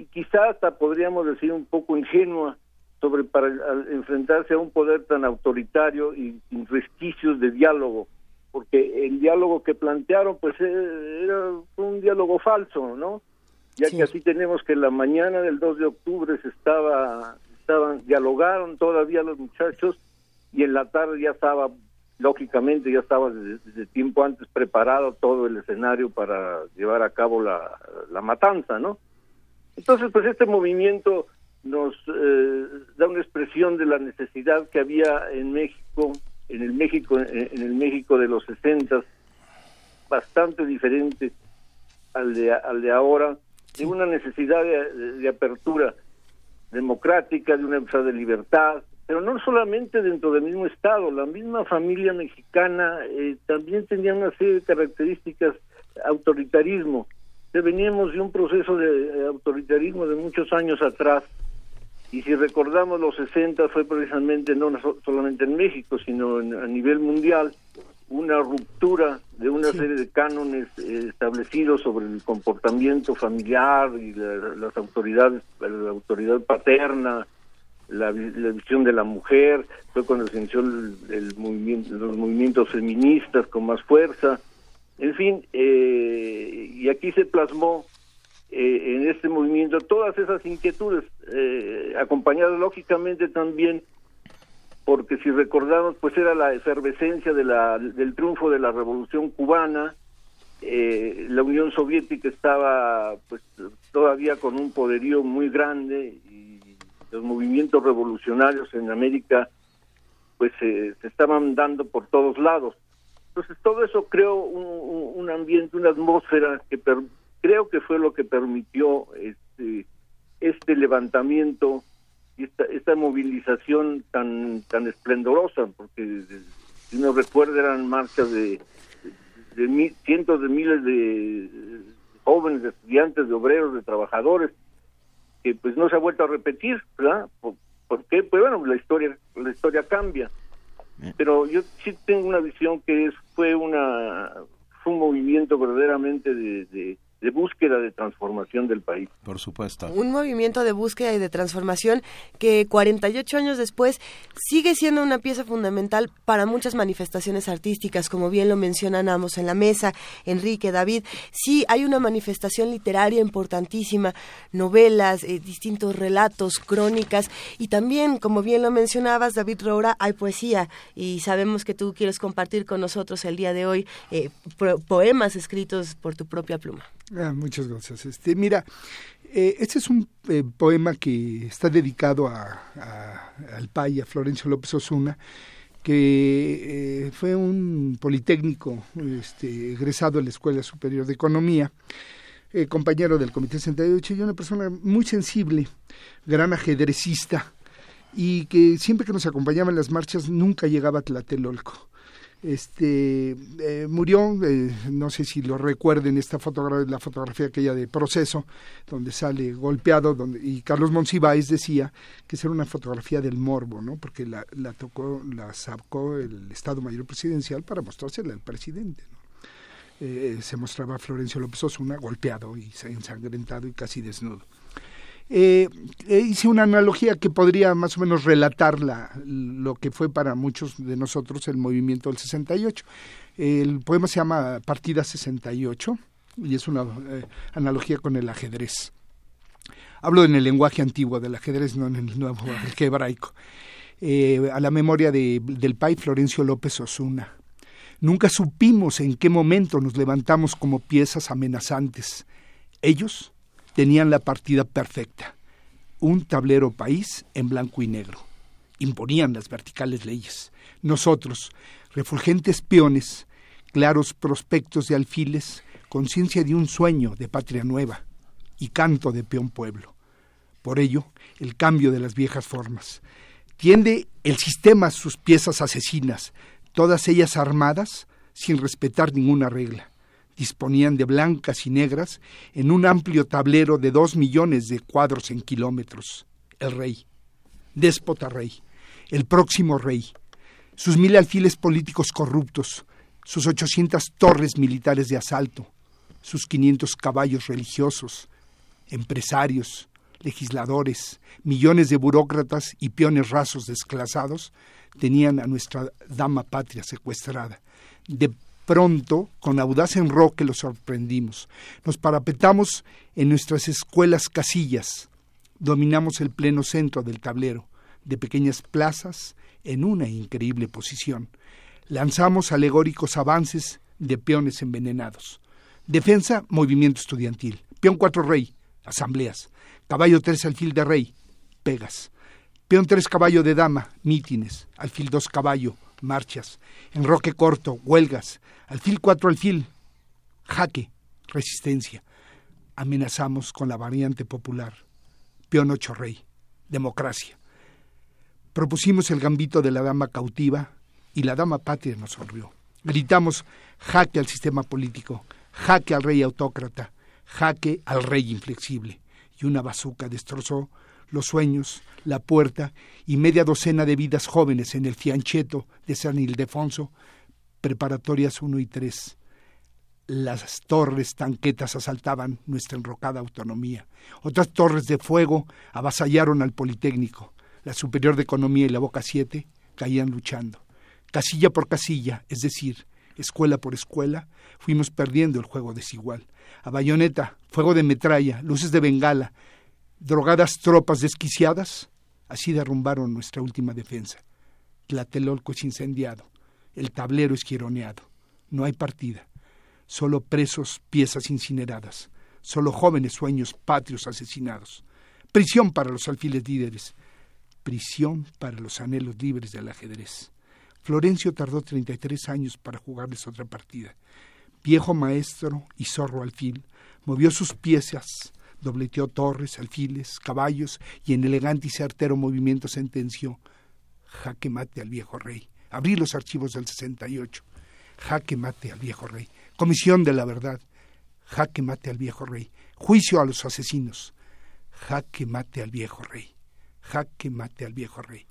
y quizá hasta podríamos decir un poco ingenua sobre para enfrentarse a un poder tan autoritario y sin resquicios de diálogo, porque el diálogo que plantearon pues eh, era un diálogo falso, ¿no? Ya que así tenemos que la mañana del 2 de octubre se estaba estaban dialogaron todavía los muchachos y en la tarde ya estaba lógicamente ya estaba desde, tiempo antes preparado todo el escenario para llevar a cabo la, la matanza, ¿no? Entonces, pues este movimiento nos eh, da una expresión de la necesidad que había en México, en el México, en el México de los 60, bastante diferente al de, al de ahora, de una necesidad de, apertura democrática, de una empresa de libertad, pero no solamente dentro del mismo Estado, la misma familia mexicana eh, también tenía una serie de características autoritarismo veníamos de un proceso de autoritarismo de muchos años atrás y si recordamos los 60 fue precisamente no solamente en México sino a nivel mundial una ruptura de una serie de cánones eh, establecidos sobre el comportamiento familiar y las autoridades la autoridad paterna la, visión de la mujer fue cuando se inició el movimiento los movimientos feministas con más fuerza en fin, eh, y aquí se plasmó eh, en este movimiento todas esas inquietudes, eh, acompañadas lógicamente también, porque si recordamos, pues era la efervescencia de la, del triunfo de la revolución cubana, la Unión Soviética estaba pues todavía con un poderío muy grande y los movimientos revolucionarios en América pues se estaban dando por todos lados. Entonces todo eso creó un, ambiente, una atmósfera que creo que fue lo que permitió este, este levantamiento y esta, esta movilización tan tan esplendorosa, porque si uno recuerda eran marchas de, de, cientos de miles de jóvenes, de estudiantes, de obreros, de trabajadores, que pues no se ha vuelto a repetir, ¿verdad? ¿Por, qué? Pues bueno, la historia la historia cambia pero yo sí tengo una visión que es fue una fue un movimiento verdaderamente de de búsqueda de transformación del país. Por supuesto. Un movimiento de búsqueda y de transformación que 48 años después sigue siendo una pieza fundamental para muchas manifestaciones artísticas, como bien lo mencionan ambos en la mesa, Enrique, David. Sí, hay una manifestación literaria importantísima, novelas, eh, distintos relatos, crónicas y también, como bien lo mencionabas, David Roura, hay poesía y sabemos que tú quieres compartir con nosotros el día de hoy eh, poemas escritos por tu propia pluma. Ah, muchas gracias. Este, mira, eh, este es un eh, poema que está dedicado a, al PAI, a Florencio López Osuna, que eh, fue un politécnico este, egresado de la Escuela Superior de Economía, compañero del Comité 68 y una persona muy sensible, gran ajedrecista, y que siempre que nos acompañaba en las marchas nunca llegaba a Tlatelolco este eh, murió eh, no sé si lo recuerden esta fotografía la fotografía aquella de proceso donde sale golpeado donde y Carlos Monsiváis decía que era una fotografía del morbo no porque la, la tocó la sacó el Estado Mayor Presidencial para mostrársela al presidente eh, se mostraba a Florencio López Osuna golpeado y ensangrentado y casi desnudo eh, eh, hice una analogía que podría más o menos relatar la, lo que fue para muchos de nosotros el movimiento del 68. El poema se llama Partida 68 y es una eh, analogía con el ajedrez. Hablo en el lenguaje antiguo del ajedrez, no en el nuevo el hebraico. a la memoria de, del pai Florencio López Osuna. Nunca supimos en qué momento nos levantamos como piezas amenazantes. Ellos tenían la partida perfecta, un tablero país en blanco y negro. Imponían las verticales leyes. Nosotros, refulgentes peones, claros prospectos de alfiles, conciencia de un sueño de patria nueva y canto de peón pueblo. Por ello, el cambio de las viejas formas. Tiende el sistema sus piezas asesinas, todas ellas armadas sin respetar ninguna regla disponían de blancas y negras en un amplio tablero de dos millones de cuadros en kilómetros. El rey, déspota rey, el próximo rey, sus mil alfiles políticos corruptos, sus ochocientas torres militares de asalto, sus quinientos caballos religiosos, empresarios, legisladores, millones de burócratas y peones rasos desclasados tenían a nuestra dama patria secuestrada, pronto, con audaz enroque, lo sorprendimos. Nos parapetamos en nuestras escuelas casillas. Dominamos el pleno centro del tablero, de pequeñas plazas, en una increíble posición. Lanzamos alegóricos avances de peones envenenados. Defensa, movimiento estudiantil. Peón cuatro rey, asambleas. Caballo tres alfil de rey, pegas. Peón tres caballo de dama, mítines. Alfil dos caballo, marchas. Enroque corto, huelgas. Alfil 4 alfil, jaque, resistencia. Amenazamos con la variante popular. Peón 8 rey, democracia. Propusimos el gambito de la dama cautiva y la dama patria nos sonrió. Gritamos jaque al sistema político, jaque al rey autócrata, jaque al rey inflexible. Y una bazuca destrozó los sueños, la puerta y media docena de vidas jóvenes en el fiancheto de San Ildefonso preparatorias 1 y 3. Las torres tanquetas asaltaban nuestra enrocada autonomía. Otras torres de fuego avasallaron al Politécnico. La Superior de Economía y la Boca 7 caían luchando. Casilla por casilla, es decir, escuela por escuela, fuimos perdiendo el juego desigual. A bayoneta, fuego de metralla, luces de bengala, drogadas tropas desquiciadas, así derrumbaron nuestra última defensa. Tlatelolco es incendiado. El tablero es gironeado. No hay partida. Solo presos, piezas incineradas. Solo jóvenes sueños patrios asesinados. Prisión para los alfiles líderes. Prisión para los anhelos libres del ajedrez. Florencio tardó 33 años para jugarles otra partida. Viejo maestro y zorro alfil, movió sus piezas, dobleteó torres, alfiles, caballos y en elegante y certero movimiento sentenció jaque mate al viejo rey. Abrí los archivos del 68. Jaque mate al viejo rey. Comisión de la verdad. Jaque mate al viejo rey. Juicio a los asesinos. Jaque mate al viejo rey. Jaque mate al viejo rey.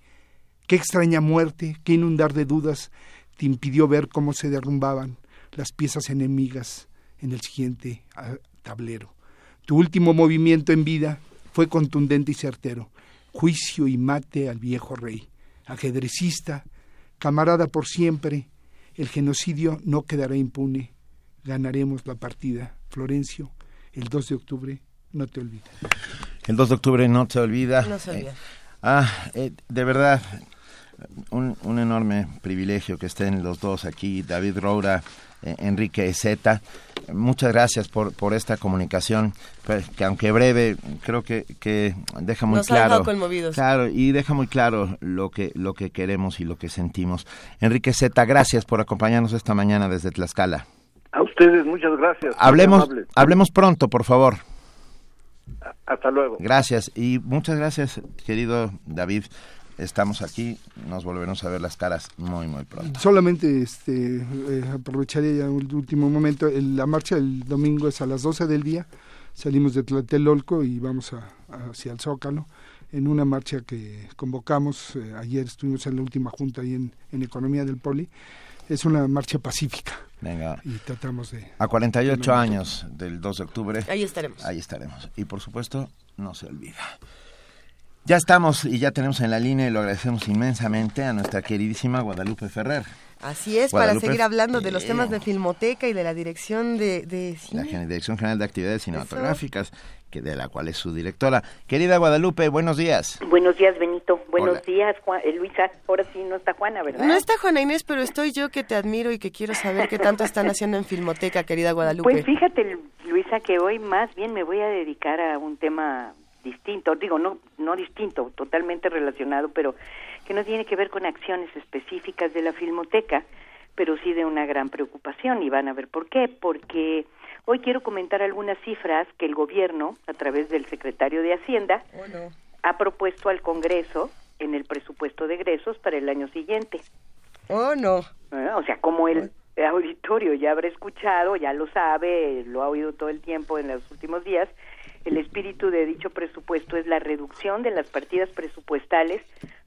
Qué extraña muerte, qué inundar de dudas te impidió ver cómo se derrumbaban las piezas enemigas en el siguiente ah, tablero. Tu último movimiento en vida fue contundente y certero. Juicio y mate al viejo rey. Ajedrecista, Camarada por siempre, el genocidio no quedará impune. Ganaremos la partida. Florencio, el 2 de octubre, no te olvides. El 2 de octubre no te olvida. No se olvida. ah, eh, de verdad, un, un enorme privilegio que estén los dos aquí, David Roura, eh, Enrique Zeta. Muchas gracias por, por esta comunicación, pues, que aunque breve, creo que, que deja muy claro. Claro, y deja muy claro lo que, lo que queremos y lo que sentimos. Enrique Zeta, gracias por acompañarnos esta mañana desde Tlaxcala. A ustedes, muchas gracias. Hablemos, hablemos pronto, por favor. Hasta luego. Gracias y muchas gracias, querido David estamos aquí, nos volveremos a ver las caras muy, muy pronto. Solamente este, eh, aprovecharía ya un último momento. la marcha del domingo es a las 12 del día. Salimos de Tlatelolco y vamos a, hacia el Zócalo en una marcha que convocamos. Eh, ayer estuvimos en la última junta ahí en, en Economía del Poli. Es una marcha pacífica. Venga. Y tratamos de... A 48 años del 2 de octubre. Ahí estaremos. Ahí estaremos. Y por supuesto, no se olvida. Ya estamos y ya tenemos en la línea y lo agradecemos inmensamente a nuestra queridísima Guadalupe Ferrer. Así es, para seguir hablando de los temas de Filmoteca y de la dirección de, de La Dirección General de Actividades Cinematográficas, que de la cual es su directora. Querida Guadalupe, buenos días. Buenos días, Benito. Buenos días, eh, Luisa. Ahora sí no está Juana, ¿verdad? No está Juana Inés, pero estoy yo que te admiro y que quiero saber qué tanto están haciendo en Filmoteca, querida Guadalupe. Pues fíjate, Luisa, que hoy más bien me voy a dedicar a un tema distinto, digo, no, no distinto, totalmente relacionado, pero que no tiene que ver con acciones específicas de la Filmoteca, pero sí de una gran preocupación y van a ver por qué, porque hoy quiero comentar algunas cifras que el gobierno, a través del secretario de Hacienda, oh, ha propuesto al Congreso en el presupuesto de egresos para el año siguiente. Oh, no. Ah, o sea, como el auditorio ya habrá escuchado, ya lo sabe, lo ha oído todo el tiempo en los últimos días, el espíritu de dicho presupuesto es la reducción de las partidas presupuestales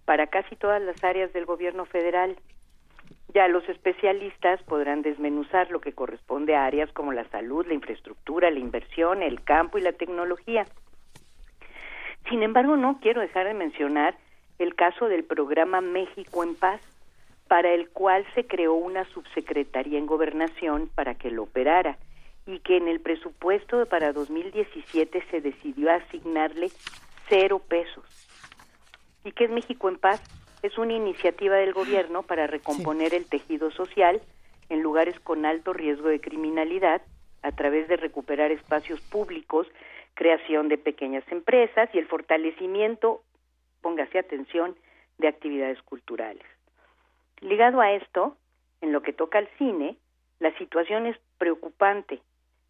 para casi todas las áreas del gobierno federal. Ya los especialistas podrán desmenuzar lo que corresponde a áreas como la salud, la infraestructura, la inversión, el campo y la tecnología. Sin embargo, no quiero dejar de mencionar el caso del programa México en Paz, para el cual se creó una subsecretaría en gobernación para que lo operara y que en el presupuesto para 2017 se decidió asignarle cero pesos. ¿Y qué es México en Paz? Es una iniciativa del gobierno para recomponer el tejido social en lugares con alto riesgo de criminalidad a través de recuperar espacios públicos, creación de pequeñas empresas y el fortalecimiento, póngase atención, de actividades culturales. Ligado a esto, en lo que toca al cine, la situación es preocupante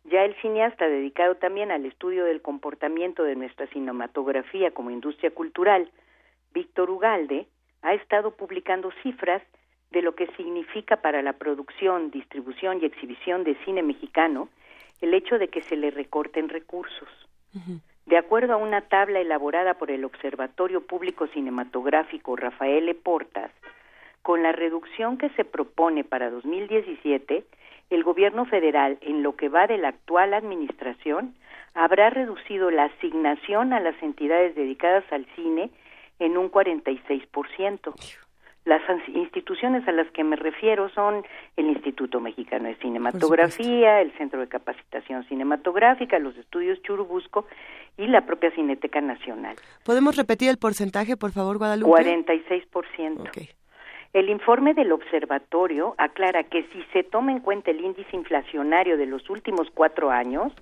ya el cineasta dedicado también al estudio del comportamiento de nuestra cinematografía como industria cultural, Víctor Ugalde, ha estado publicando cifras de lo que significa para la producción, distribución y exhibición de cine mexicano el hecho de que se le recorten recursos. De acuerdo a una tabla elaborada por el Observatorio Público Cinematográfico Rafael E. Portas, con la reducción que se propone para 2017, el gobierno federal, en lo que va de la actual administración, habrá reducido la asignación a las entidades dedicadas al cine en un 46%. Las instituciones a las que me refiero son el Instituto Mexicano de Cinematografía, el Centro de Capacitación Cinematográfica, los Estudios Churubusco y la propia Cineteca Nacional. ¿Podemos repetir el porcentaje, por favor, Guadalupe? 46%. Okay. El informe del observatorio aclara que si se toma en cuenta el índice inflacionario de los últimos cuatro años,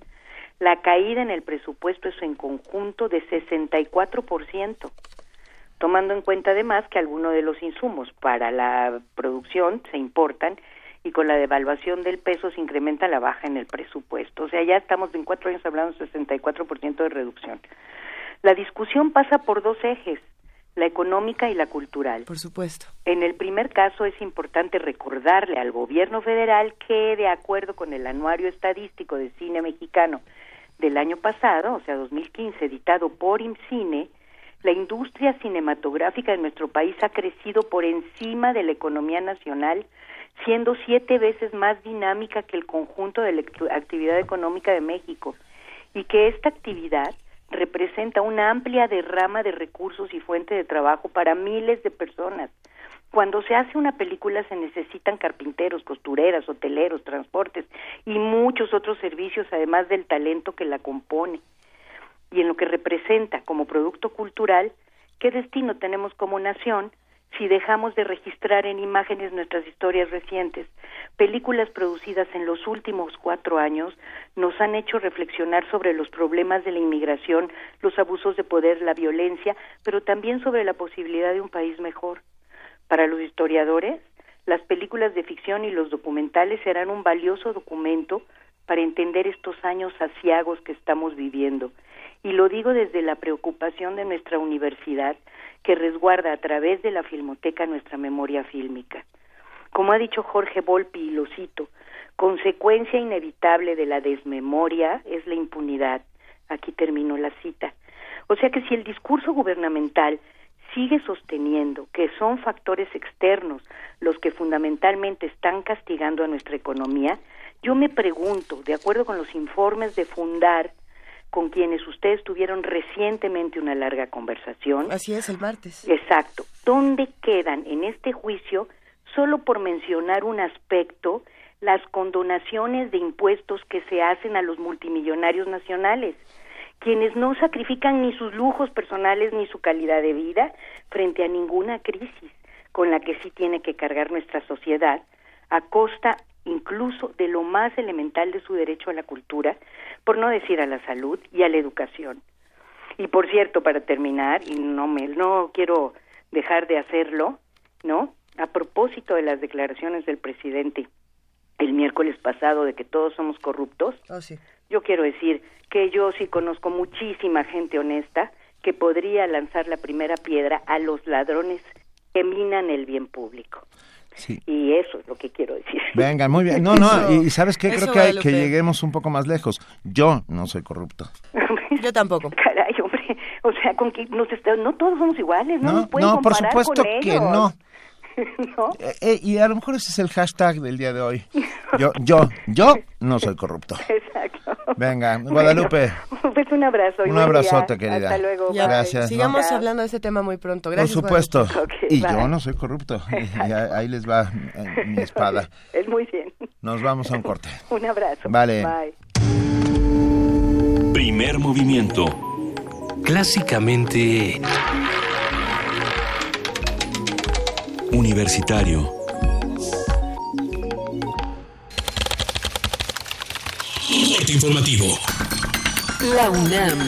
la caída en el presupuesto es en conjunto de 64%, tomando en cuenta además que algunos de los insumos para la producción se importan y con la devaluación del peso se incrementa la baja en el presupuesto. O sea, ya estamos en cuatro años hablando de 64% de reducción. La discusión pasa por dos ejes la económica y la cultural. Por supuesto. En el primer caso es importante recordarle al gobierno federal que de acuerdo con el anuario estadístico de cine mexicano del año pasado, o sea 2015, editado por IMCINE, la industria cinematográfica en nuestro país ha crecido por encima de la economía nacional, siendo siete veces más dinámica que el conjunto de la actividad económica de México, y que esta actividad representa una amplia derrama de recursos y fuente de trabajo para miles de personas. Cuando se hace una película se necesitan carpinteros, costureras, hoteleros, transportes y muchos otros servicios además del talento que la compone. Y en lo que representa como producto cultural, ¿qué destino tenemos como nación si dejamos de registrar en imágenes nuestras historias recientes. Películas producidas en los últimos cuatro años nos han hecho reflexionar sobre los problemas de la inmigración, los abusos de poder, la violencia, pero también sobre la posibilidad de un país mejor. Para los historiadores, las películas de ficción y los documentales serán un valioso documento para entender estos años asiagos que estamos viviendo. Y lo digo desde la preocupación de nuestra universidad, que resguarda a través de la Filmoteca nuestra memoria fílmica. Como ha dicho Jorge Volpi, y lo cito, consecuencia inevitable de la desmemoria es la impunidad. Aquí termino la cita. O sea que si el discurso gubernamental sigue sosteniendo que son factores externos los que fundamentalmente están castigando a nuestra economía, yo me pregunto, de acuerdo con los informes de Fundar, con quienes ustedes tuvieron recientemente una larga conversación. Así es, el martes. Exacto. ¿Dónde quedan en este juicio, solo por mencionar un aspecto, las condonaciones de impuestos que se hacen a los multimillonarios nacionales? quienes no sacrifican ni sus lujos personales ni su calidad de vida frente a ninguna crisis con la que sí tiene que cargar nuestra sociedad, a costa incluso de lo más elemental de su derecho a la cultura, por no decir a la salud y a la educación. Y por cierto, para terminar, y no me no quiero dejar de hacerlo, ¿no? A propósito de las declaraciones del presidente el miércoles pasado de que todos somos corruptos, oh, sí. yo quiero decir que yo sí conozco muchísima gente honesta que podría lanzar la primera piedra a los ladrones que minan el bien público. Y eso es lo que quiero decir. Venga, muy bien. No, no, y ¿sabes qué? Creo que, hay, que lleguemos un poco más lejos. Yo no soy corrupto. Yo tampoco. Caray, hombre. O sea, con que nos no todos somos iguales, no, no No, por supuesto que no. Eh, eh, y a lo mejor ese es el hashtag del día de hoy. Yo, yo, yo no soy corrupto. Exacto. Venga, Guadalupe. pues un abrazo. Un abrazote, querida. Hasta luego. Gracias. Sigamos hablando de ese tema muy pronto. Gracias. Por supuesto. y yo no soy corrupto. ahí les va eh, mi espada. Es muy bien. Nos vamos a un corte. un abrazo. Vale. Bye. Primer movimiento. Clásicamente Universitario. Informativo. La UNAM.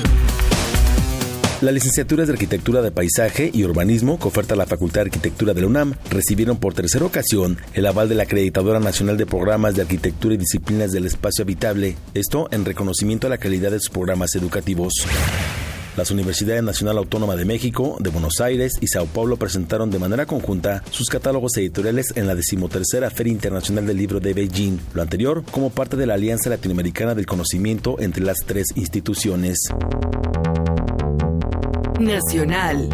Las licenciaturas de Arquitectura de Paisaje y Urbanismo que oferta la Facultad de Arquitectura de la UNAM recibieron por tercera ocasión el aval de la Acreditadora Nacional de Programas de Arquitectura y Disciplinas del Espacio Habitable, esto en reconocimiento a la calidad de sus programas educativos. Las Universidades Nacional Autónoma de México, de Buenos Aires y Sao Paulo presentaron de manera conjunta sus catálogos editoriales en la decimotercera Feria Internacional del Libro de Beijing, lo anterior como parte de la Alianza Latinoamericana del Conocimiento entre las tres instituciones. Nacional.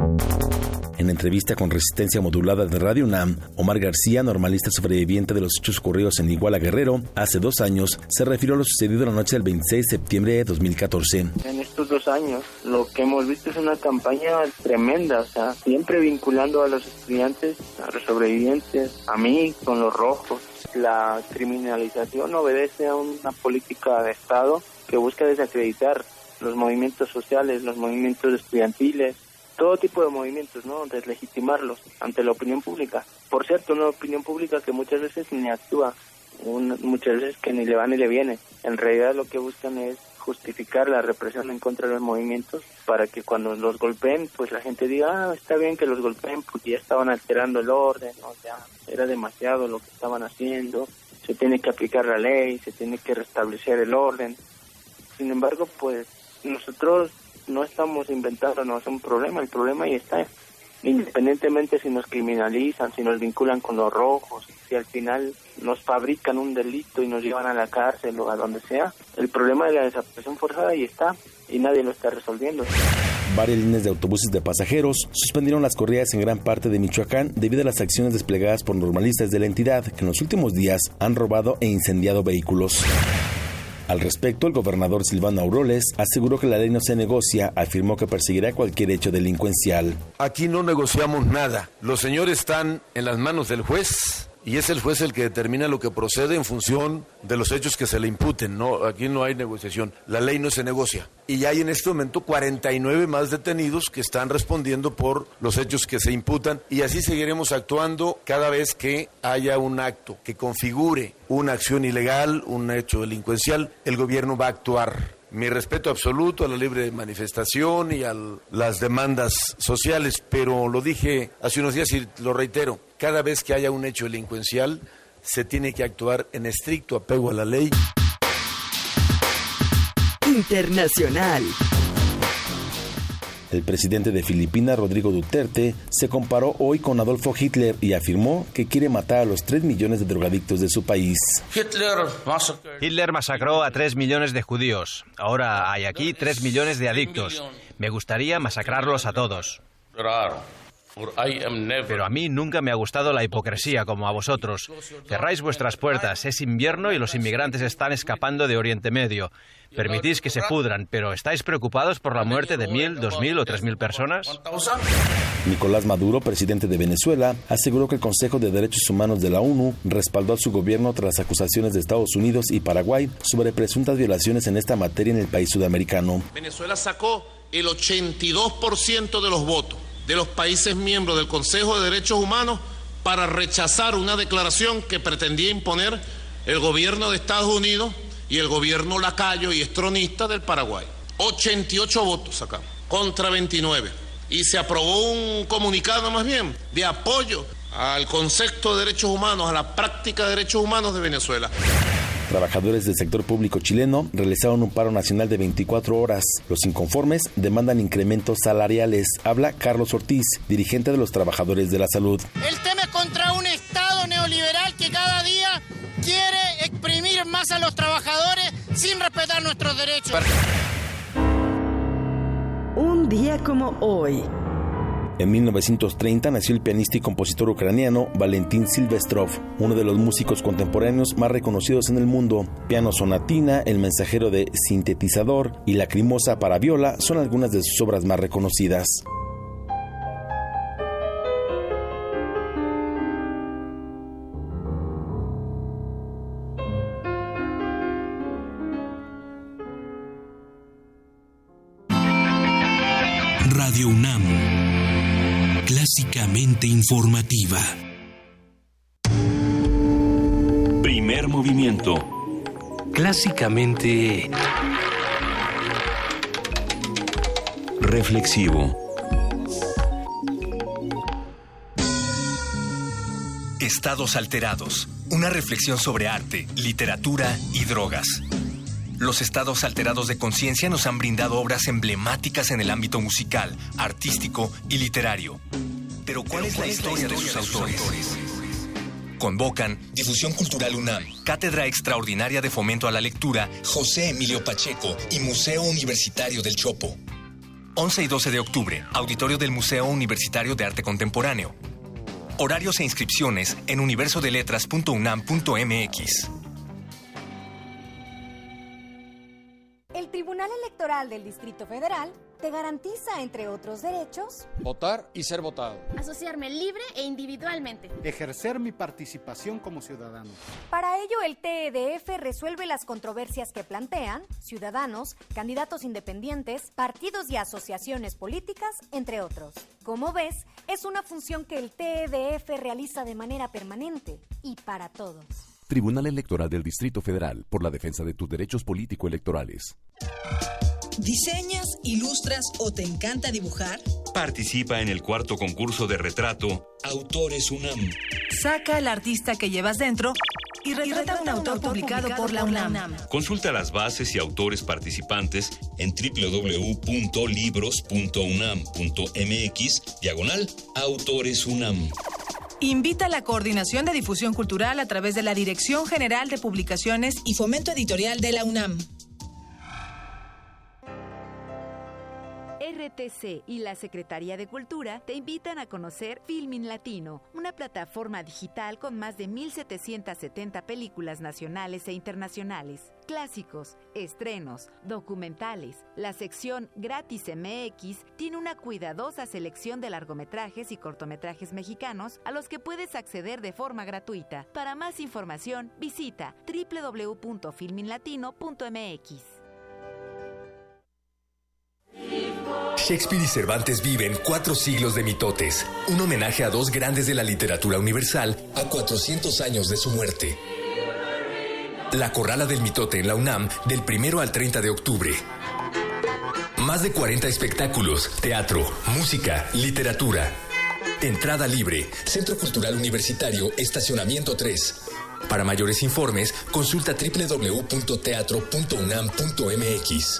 En entrevista con Resistencia Modulada de Radio UNAM, Omar García, normalista sobreviviente de los hechos ocurridos en Iguala Guerrero, hace dos años, se refirió a lo sucedido la noche del 26 de septiembre de 2014. En estos dos años, lo que hemos visto es una campaña tremenda, o sea, siempre vinculando a los estudiantes, a los sobrevivientes, a mí, con los rojos. La criminalización obedece a una política de Estado que busca desacreditar los movimientos sociales, los movimientos estudiantiles, todo tipo de movimientos, ¿no? Deslegitimarlos ante la opinión pública. Por cierto, una opinión pública que muchas veces ni actúa, muchas veces que ni le va ni le viene. En realidad lo que buscan es justificar la represión en contra de los movimientos para que cuando los golpeen, pues la gente diga, ah, está bien que los golpeen porque ya estaban alterando el orden, o sea, era demasiado lo que estaban haciendo, se tiene que aplicar la ley, se tiene que restablecer el orden. Sin embargo, pues nosotros no estamos inventando, no es un problema, el problema ahí está. Independientemente si nos criminalizan, si nos vinculan con los rojos, si al final nos fabrican un delito y nos llevan a la cárcel o a donde sea, el problema de la desaparición forzada ahí está y nadie lo está resolviendo. Varias líneas de autobuses de pasajeros suspendieron las corridas en gran parte de Michoacán debido a las acciones desplegadas por normalistas de la entidad que en los últimos días han robado e incendiado vehículos. Al respecto, el gobernador Silvano Auroles aseguró que la ley no se negocia, afirmó que perseguirá cualquier hecho delincuencial. Aquí no negociamos nada. Los señores están en las manos del juez y es el juez el que determina lo que procede en función de los hechos que se le imputen. No, aquí no hay negociación. La ley no se negocia. Y hay en este momento 49 más detenidos que están respondiendo por los hechos que se imputan y así seguiremos actuando cada vez que haya un acto que configure una acción ilegal, un hecho delincuencial, el gobierno va a actuar mi respeto absoluto a la libre manifestación y a las demandas sociales, pero lo dije hace unos días y lo reitero, cada vez que haya un hecho delincuencial se tiene que actuar en estricto apego a la ley. Internacional. El presidente de Filipinas, Rodrigo Duterte, se comparó hoy con Adolfo Hitler y afirmó que quiere matar a los 3 millones de drogadictos de su país. Hitler masacró a 3 millones de judíos. Ahora hay aquí 3 millones de adictos. Me gustaría masacrarlos a todos. Pero a mí nunca me ha gustado la hipocresía como a vosotros. Cerráis vuestras puertas, es invierno y los inmigrantes están escapando de Oriente Medio. Permitís que se pudran, pero ¿estáis preocupados por la muerte de mil, dos mil o tres mil personas? Nicolás Maduro, presidente de Venezuela, aseguró que el Consejo de Derechos Humanos de la ONU respaldó a su gobierno tras las acusaciones de Estados Unidos y Paraguay sobre presuntas violaciones en esta materia en el país sudamericano. Venezuela sacó el 82% de los votos de los países miembros del Consejo de Derechos Humanos para rechazar una declaración que pretendía imponer el gobierno de Estados Unidos y el gobierno lacayo y estronista del Paraguay. 88 votos sacamos contra 29. Y se aprobó un comunicado más bien de apoyo al concepto de derechos humanos, a la práctica de derechos humanos de Venezuela. Trabajadores del sector público chileno realizaron un paro nacional de 24 horas. Los inconformes demandan incrementos salariales. Habla Carlos Ortiz, dirigente de los trabajadores de la salud. El tema es contra un Estado neoliberal que cada día quiere exprimir más a los trabajadores sin respetar nuestros derechos. Un día como hoy. En 1930 nació el pianista y compositor ucraniano Valentín Silvestrov, uno de los músicos contemporáneos más reconocidos en el mundo. Piano Sonatina, El mensajero de sintetizador y Lacrimosa para viola son algunas de sus obras más reconocidas. Informativa. Primer movimiento. Clásicamente... Reflexivo. Estados alterados. Una reflexión sobre arte, literatura y drogas. Los estados alterados de conciencia nos han brindado obras emblemáticas en el ámbito musical, artístico y literario. Pero ¿cuál, es, la historia de sus autores? Convocan Difusión Cultural UNAM, Cátedra Extraordinaria de Fomento a la Lectura, José Emilio Pacheco y Museo Universitario del Chopo. 11 y 12 de octubre, Auditorio del Museo Universitario de Arte Contemporáneo. Horarios e inscripciones en universodeletras.unam.mx. El Tribunal Electoral del Distrito Federal te garantiza, entre otros derechos, votar y ser votado, asociarme libre e individualmente, ejercer mi participación como ciudadano. Para ello, el TEDF resuelve las controversias que plantean ciudadanos, candidatos independientes, partidos y asociaciones políticas, entre otros. Como ves, es una función que el TEDF realiza de manera permanente y para todos. Tribunal Electoral del Distrito Federal por la defensa de tus derechos político-electorales. ¿Diseñas, ilustras o te encanta dibujar? Participa en el cuarto concurso de retrato Autores UNAM. Saca al artista que llevas dentro y retrata un autor publicado por la UNAM. Consulta las bases y autores participantes en www.libros.unam.mx diagonal Autores UNAM. Invita a la Coordinación de Difusión Cultural a través de la Dirección General de Publicaciones y Fomento Editorial de la UNAM. UTC y la Secretaría de Cultura te invitan a conocer Filmin Latino, una plataforma digital con más de 1.770 películas nacionales e internacionales clásicos, estrenos, documentales. La sección Gratis MX tiene una cuidadosa selección de largometrajes y cortometrajes mexicanos a los que puedes acceder de forma gratuita. Para más información, visita www.filminlatino.mx. Shakespeare y Cervantes viven cuatro siglos de mitotes, un homenaje a dos grandes de la literatura universal a 400 años de su muerte. La Corrala del Mitote en la UNAM del 1 al 30 de octubre. Más de 40 espectáculos, teatro, música, literatura. Entrada libre, Centro Cultural Universitario, Estacionamiento 3. Para mayores informes, consulta www.teatro.unam.mx.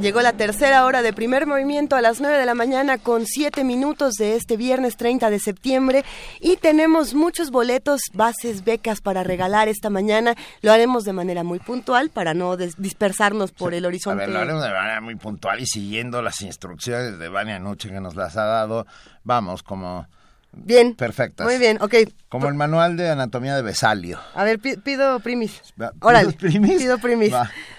Llegó la tercera hora de primer movimiento a las 9 de la mañana con 7 minutos de este viernes 30 de septiembre y tenemos muchos boletos, bases, becas para regalar esta mañana. Lo haremos de manera muy puntual para no dispersarnos por el horizonte. A ver, lo haremos de manera muy puntual y siguiendo las instrucciones de Vania Noche que nos las ha dado. Vamos, como Bien. Perfectas. Muy bien, ok. Como el manual de anatomía de Besalio. A ver, pido primis. Órale, primis? pido primis.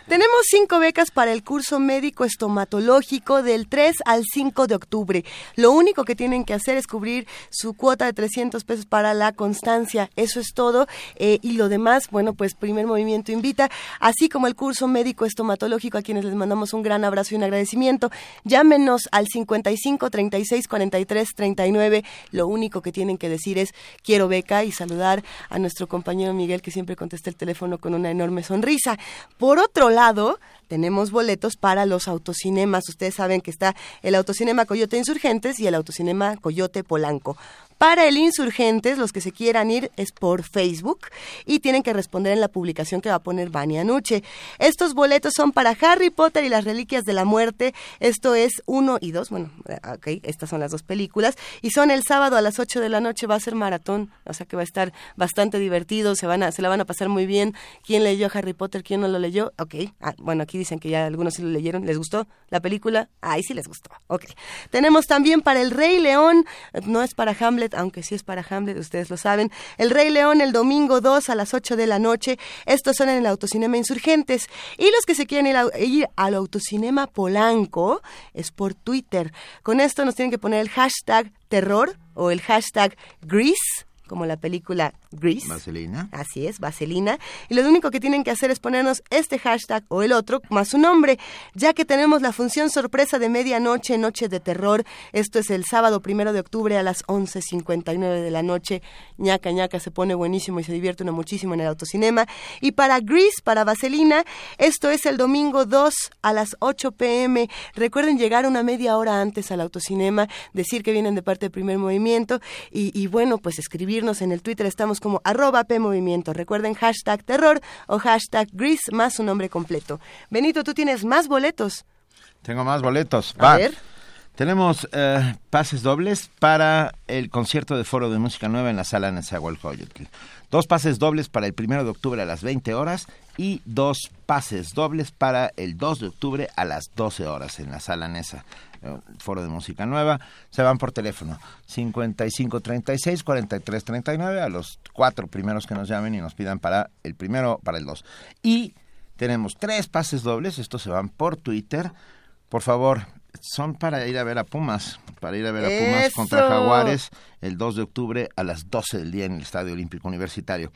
Tenemos cinco becas para el curso médico estomatológico del 3 al 5 de octubre. Lo único que tienen que hacer es cubrir su cuota de 300 pesos para la constancia. Eso es todo. Eh, y lo demás, bueno, pues primer movimiento invita, así como el curso médico estomatológico, a quienes les mandamos un gran abrazo y un agradecimiento. Llámenos al 55 36 43 39. Lo único único que tienen que decir es quiero beca y saludar a nuestro compañero Miguel que siempre contesta el teléfono con una enorme sonrisa. Por otro lado, tenemos boletos para los autocinemas. Ustedes saben que está el autocinema Coyote Insurgentes y el autocinema Coyote Polanco. Para el Insurgentes, los que se quieran ir es por Facebook y tienen que responder en la publicación que va a poner Vania Nuche. Estos boletos son para Harry Potter y las Reliquias de la Muerte. Esto es uno y dos. Bueno, ok, estas son las dos películas. Y son el sábado a las 8 de la noche. Va a ser maratón, o sea que va a estar bastante divertido. Se, van a, se la van a pasar muy bien. ¿Quién leyó Harry Potter? ¿Quién no lo leyó? Ok. Ah, bueno, aquí dicen que ya algunos sí lo leyeron. ¿Les gustó la película? Ahí sí les gustó. Ok. Tenemos también para El Rey León. No es para Hamlet aunque sí es para Hamlet, ustedes lo saben. El Rey León el domingo 2 a las 8 de la noche. Estos son en el Autocinema Insurgentes. Y los que se quieren ir, ir al Autocinema Polanco es por Twitter. Con esto nos tienen que poner el hashtag terror o el hashtag Grease como la película Grease. Vaselina. Así es, Vaselina. Y lo único que tienen que hacer es ponernos este hashtag o el otro más su nombre, ya que tenemos la función sorpresa de medianoche, Noche de Terror. Esto es el sábado primero de octubre a las 11.59 de la noche. ñaca ñaca se pone buenísimo y se divierte uno muchísimo en el autocinema. Y para Grease, para Vaselina, esto es el domingo 2 a las 8 pm. Recuerden llegar una media hora antes al autocinema, decir que vienen de parte del primer movimiento y, y bueno, pues escribir en el Twitter estamos como arroba PMovimiento. Recuerden hashtag terror o hashtag gris más su nombre completo. Benito, tú tienes más boletos. Tengo más boletos. A ver. Tenemos eh, pases dobles para el concierto de Foro de Música Nueva en la sala Nezahualcóyotl. Dos pases dobles para el primero de octubre a las 20 horas y dos pases dobles para el 2 de octubre a las 12 horas en la sala Nesa. Eh, foro de Música Nueva, se van por teléfono 5536 4339 a los cuatro primeros que nos llamen y nos pidan para el primero, para el dos. Y tenemos tres pases dobles, estos se van por Twitter. Por favor, son para ir a ver a Pumas, para ir a ver a Pumas contra Jaguares el 2 de octubre a las 12 del día en el Estadio Olímpico Universitario.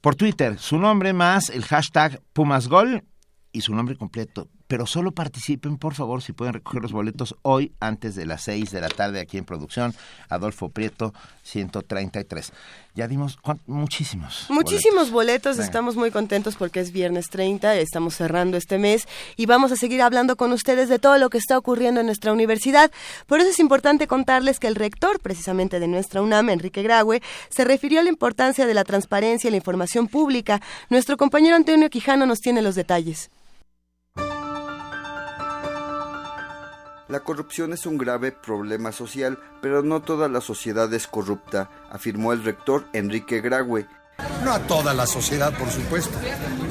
Por Twitter, su nombre más el hashtag Pumasgol y su nombre completo, pero solo participen, por favor, si pueden recoger los boletos hoy antes de las 6 de la tarde aquí en producción. Adolfo Prieto, 133. Ya dimos muchísimos. Muchísimos boletos. Estamos muy contentos porque es viernes 30, estamos cerrando este mes y vamos a seguir hablando con ustedes de todo lo que está ocurriendo en nuestra universidad. Por eso es importante contarles que el rector, precisamente de nuestra UNAM, Enrique Graue, se refirió a la importancia de la transparencia y la información pública. Nuestro compañero Antonio Quijano nos tiene los detalles. La corrupción es un grave problema social, pero no toda la sociedad es corrupta, afirmó el rector Enrique Graue. No a toda la sociedad, por supuesto,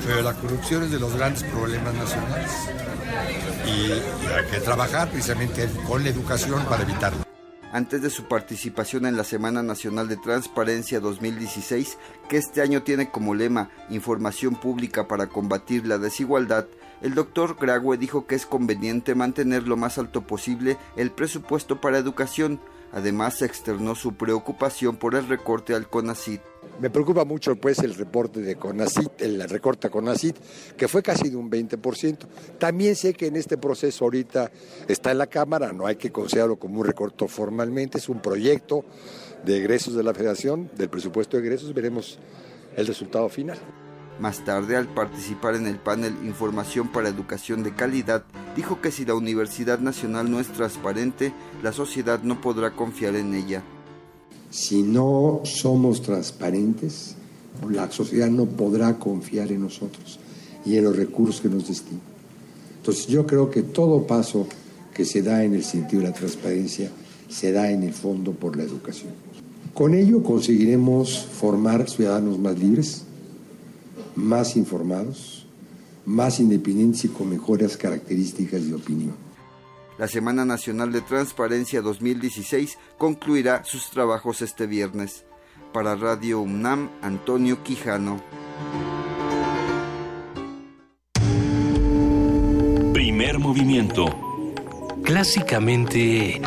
pero la corrupción es de los grandes problemas nacionales. Y, hay que trabajar precisamente con la educación para evitarlo. Antes de su participación en la Semana Nacional de Transparencia 2016, que este año tiene como lema Información Pública para combatir la desigualdad, el doctor Graue dijo que es conveniente mantener lo más alto posible el presupuesto para educación. Además, externó su preocupación por el recorte al CONACIT. Me preocupa mucho pues el reporte de CONACIT, el recorte CONACIT, que fue casi de un 20%. También sé que en este proceso ahorita está en la Cámara, no hay que considerarlo como un recorte formalmente, es un proyecto de egresos de la Federación, del presupuesto de egresos, veremos el resultado final. Más tarde, al participar en el panel Información para Educación de Calidad, dijo que si la Universidad Nacional no es transparente, la sociedad no podrá confiar en ella. Si no somos transparentes, la sociedad no podrá confiar en nosotros y en los recursos que nos destinan. Entonces yo creo que todo paso que se da en el sentido de la transparencia se da en el fondo por la educación. Con ello conseguiremos formar ciudadanos más libres, más informados, más independientes y con mejores características de opinión. La Semana Nacional de Transparencia 2016 concluirá sus trabajos este viernes. Para Radio UNAM, Antonio Quijano. Primer movimiento. Clásicamente...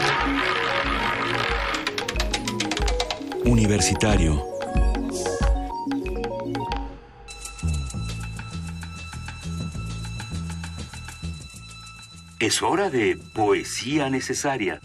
Universitario. Es hora de poesía necesaria.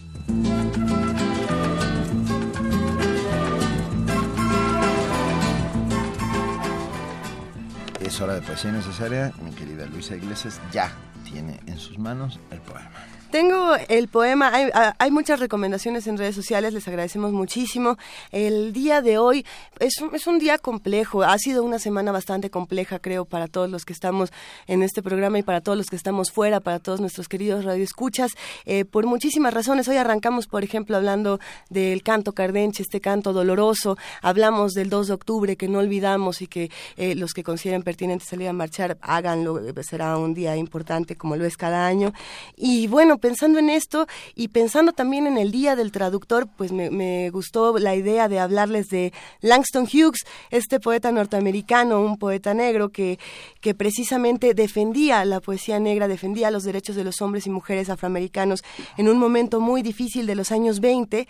Es hora de poesía necesaria. Mi querida Luisa Iglesias ya tiene en sus manos el poema. Tengo el poema, hay, muchas recomendaciones en redes sociales, les agradecemos muchísimo. El día de hoy es un, es un día complejo, ha sido una semana bastante compleja, creo, para todos los que estamos en este programa y para todos los que estamos fuera, para todos nuestros queridos radioescuchas, eh, por muchísimas razones. Hoy arrancamos, por ejemplo, hablando del canto cardenche, este canto doloroso, hablamos del 2 de octubre, que no olvidamos y que eh, los que consideren pertinente salir a marchar, háganlo, será un día importante como lo es cada año. Y bueno, pensando en esto y pensando también en el Día del Traductor, pues me, gustó la idea de hablarles de Langston Hughes, este poeta norteamericano, un poeta negro que, que precisamente defendía la poesía negra, defendía los derechos de los hombres y mujeres afroamericanos en un momento muy difícil de los años 20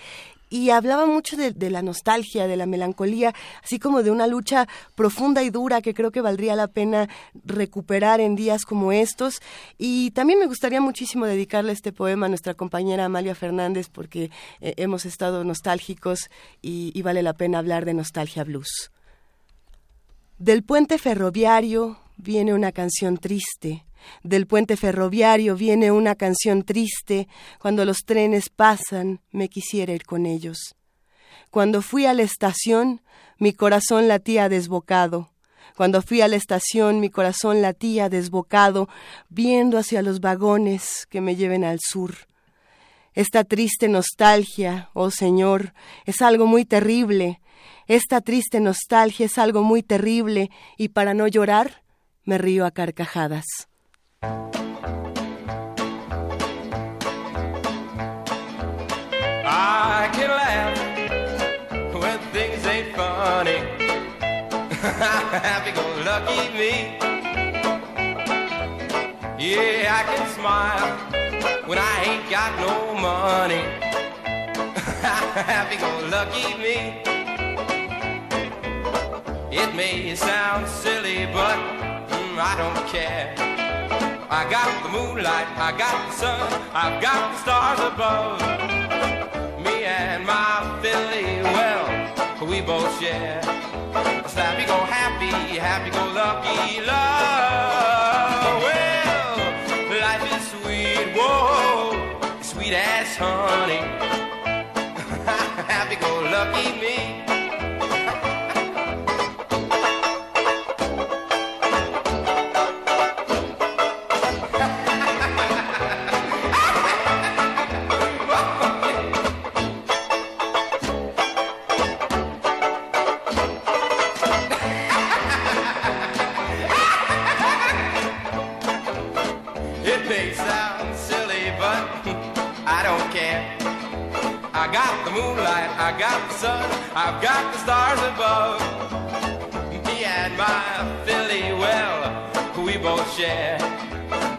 y hablaba mucho de, la nostalgia, de la melancolía, así como de una lucha profunda y dura que creo que valdría la pena recuperar en días como estos. Y también me gustaría muchísimo dedicarle este poema a nuestra compañera Amalia Fernández porque eh, hemos estado nostálgicos y vale la pena hablar de nostalgia blues. Del puente ferroviario viene una canción triste del puente ferroviario viene una canción triste, cuando los trenes pasan me quisiera ir con ellos. Cuando fui a la estación, mi corazón latía desbocado. Cuando fui a la estación, mi corazón latía desbocado, viendo hacia los vagones que me lleven al sur. Esta triste nostalgia, oh Señor, es algo muy terrible. Esta triste nostalgia es algo muy terrible, y para no llorar, me río a carcajadas. I can laugh when things ain't funny. Happy go lucky me. Yeah, I can smile when I ain't got no money. Happy go lucky me. It may sound silly, but mm, I don't care. I got the moonlight, I got the sun, I've got the stars above. Me and my Philly, well, we both share a slappy go happy, happy go lucky love. Well, life is sweet, whoa, sweet as honey. happy go lucky me. I got the sun, I've got the stars above. Me and my Philly, well, we both share.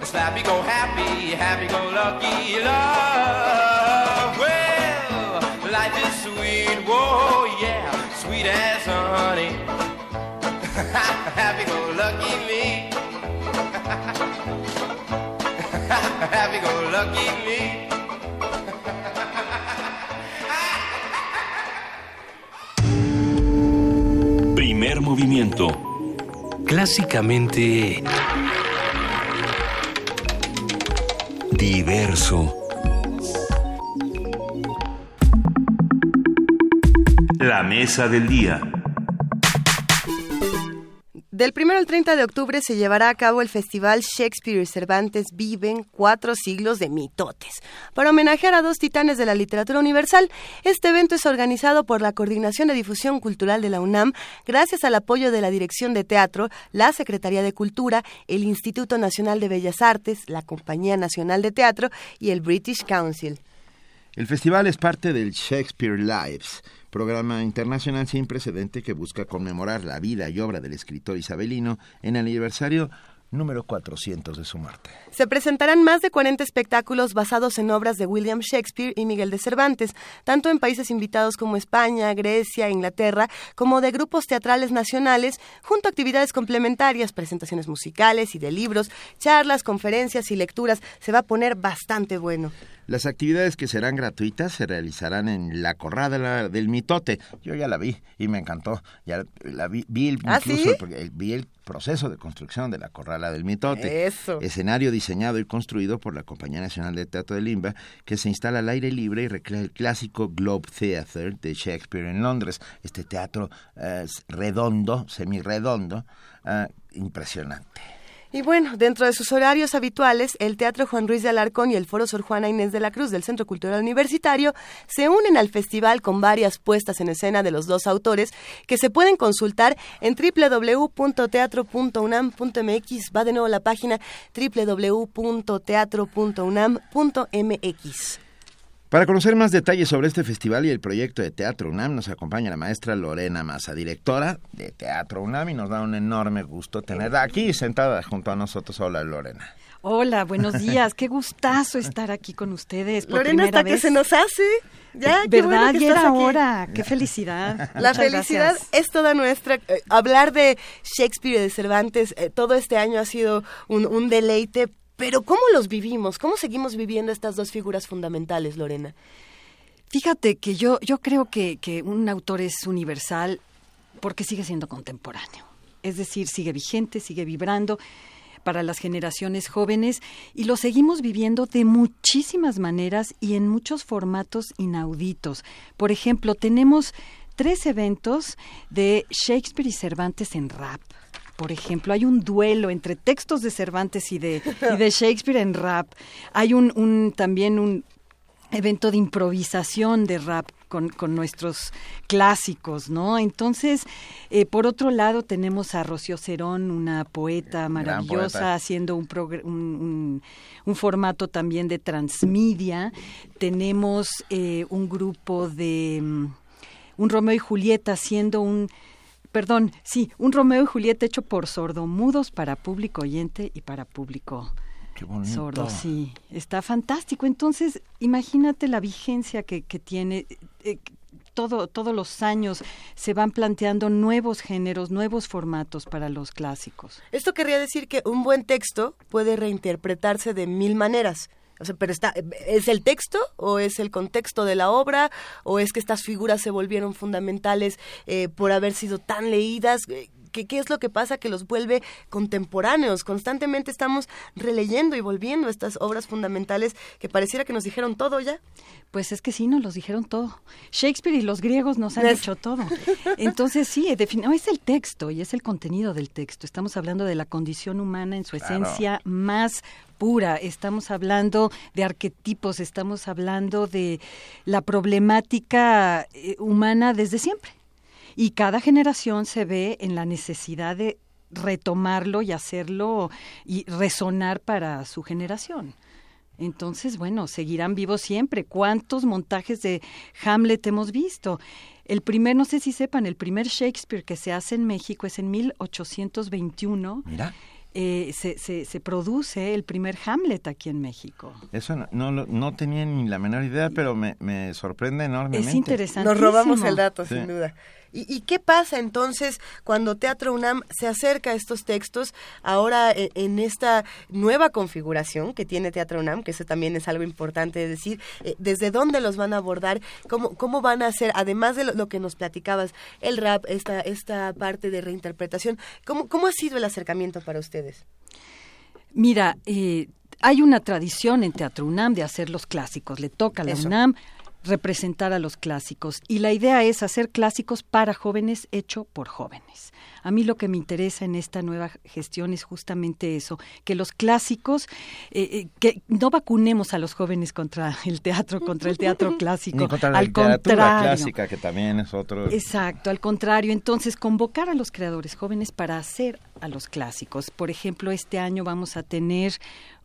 Slappy go happy, happy go lucky love. Well, life is sweet, whoa, yeah, sweet as honey. happy go lucky me. happy go lucky me. Movimiento. Clásicamente... Diverso. La mesa del día. Del 1 al 30 de octubre se llevará a cabo el Festival Shakespeare y Cervantes Viven Cuatro Siglos de Mitotes, para homenajear a dos titanes de la literatura universal. Este evento es organizado por la Coordinación de Difusión Cultural de la UNAM, gracias al apoyo de la Dirección de Teatro, la Secretaría de Cultura, el Instituto Nacional de Bellas Artes, la Compañía Nacional de Teatro y el British Council. El festival es parte del Shakespeare Lives programa internacional sin precedente que busca conmemorar la vida y obra del escritor isabelino en el aniversario número 400 de su muerte. Se presentarán más de 40 espectáculos basados en obras de William Shakespeare y Miguel de Cervantes, tanto en países invitados como España, Grecia, Inglaterra, como de grupos teatrales nacionales, junto a actividades complementarias, presentaciones musicales y de libros, charlas, conferencias y lecturas. Se va a poner bastante bueno. Las actividades que serán gratuitas se realizarán en la Corrada del Mitote. Yo ya la vi y me encantó. Ya la vi, vi ¿Ah, incluso vi el proceso de construcción de la Corrala del Mitote. Eso. Escenario diseñado y construido por la Compañía Nacional de Teatro de Limba, que se instala al aire libre y recrea el clásico Globe Theatre de Shakespeare en Londres. Este teatro eh, redondo, semiredondo, eh, impresionante. Y bueno, dentro de sus horarios habituales, el Teatro Juan Ruiz de Alarcón y el Foro Sor Juana Inés de la Cruz del Centro Cultural Universitario se unen al festival con varias puestas en escena de los dos autores que se pueden consultar en www.teatro.unam.mx. Va de nuevo la página www.teatro.unam.mx. Para conocer más detalles sobre este festival y el proyecto de Teatro UNAM, nos acompaña la maestra Lorena Massa, directora de Teatro UNAM, y nos da un enorme gusto tenerla aquí sentada junto a nosotros. Hola, Lorena. Hola, buenos días. Qué gustazo estar aquí con ustedes. Por Lorena, hasta que se nos hace. Ya, ¿Verdad? y era hora. Qué felicidad. La felicidad es toda nuestra. Eh, hablar de Shakespeare y de Cervantes eh, todo este año ha sido un, un deleite pero ¿cómo los vivimos? ¿Cómo seguimos viviendo estas dos figuras fundamentales, Lorena? Fíjate que yo, yo creo que, que un autor es universal porque sigue siendo contemporáneo. Es decir, sigue vigente, sigue vibrando para las generaciones jóvenes y lo seguimos viviendo de muchísimas maneras y en muchos formatos inauditos. Por ejemplo, tenemos tres eventos de Shakespeare y Cervantes en rap por ejemplo, hay un duelo entre textos de Cervantes y de, de Shakespeare en rap. Hay un, también un evento de improvisación de rap con, nuestros clásicos, ¿no? Entonces, eh, por otro lado, tenemos a Rocío Cerón, una poeta maravillosa, haciendo un, un, formato también de transmedia. Tenemos eh, un grupo de mm, un Romeo y Julieta haciendo un perdón, sí, un Romeo y Julieta hecho por sordomudos para público oyente y para público sordo. Sí, está fantástico. Entonces, imagínate la vigencia que, que tiene. Eh, todo, todos los años se van planteando nuevos géneros, nuevos formatos para los clásicos. Esto querría decir que un buen texto puede reinterpretarse de mil maneras. O sea, pero está, ¿es el texto o es el contexto de la obra o es que estas figuras se volvieron fundamentales eh, por haber sido tan leídas? ¿Qué, es lo que pasa que los vuelve contemporáneos? Constantemente estamos releyendo y volviendo estas obras fundamentales que pareciera que nos dijeron todo ya. Pues es que sí, nos los dijeron todo. Shakespeare y los griegos nos han dicho todo. Entonces sí, es el texto y es el contenido del texto. Estamos hablando de la condición humana en su esencia más pura, estamos hablando de arquetipos, estamos hablando de la problemática eh, humana desde siempre. Y cada generación se ve en la necesidad de retomarlo y hacerlo y resonar para su generación. Entonces, bueno, seguirán vivos siempre. ¿Cuántos montajes de Hamlet hemos visto? El primer, no sé si sepan, el primer Shakespeare que se hace en México es en 1821. Mira. Eh, se, se, se, produce el primer Hamlet aquí en México. Eso no, no, no tenía ni la menor idea, pero me, me sorprende enormemente. Es interesante. Nos robamos el dato, sin duda. ¿Y, qué pasa entonces cuando Teatro UNAM se acerca a estos textos ahora e, en, esta nueva configuración que tiene Teatro UNAM, que eso también es algo importante de decir, eh, desde dónde los van a abordar, cómo, cómo van a hacer, además de lo, que nos platicabas, el rap, esta, esta parte de reinterpretación, ¿cómo, cómo ha sido el acercamiento para ustedes? Mira, eh, hay una tradición en Teatro UNAM de hacer los clásicos. Le toca a la UNAM representar a los clásicos. Y la idea es hacer clásicos para jóvenes hecho por jóvenes. A mí lo que me interesa en esta nueva gestión es justamente eso, que los clásicos, eh, eh, que no vacunemos a los jóvenes contra el teatro, contra el teatro clásico. Ni contra la al literatura clásica, que también es otro. Exacto, al contrario. Entonces, convocar a los creadores jóvenes para hacer a los clásicos. Por ejemplo, este año vamos a tener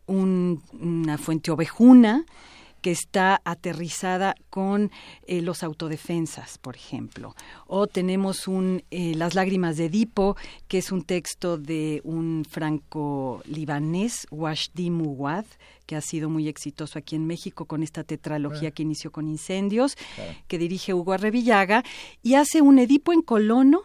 una fuente ovejuna que está aterrizada con eh, los autodefensas, por ejemplo. O tenemos un eh, Las lágrimas de Edipo, que es un texto de un franco-libanés, Washdi Muwad, que ha sido muy exitoso aquí en México con esta tetralogía ah. que inició con Incendios, que dirige Hugo Arrevillaga, y hace un Edipo en colono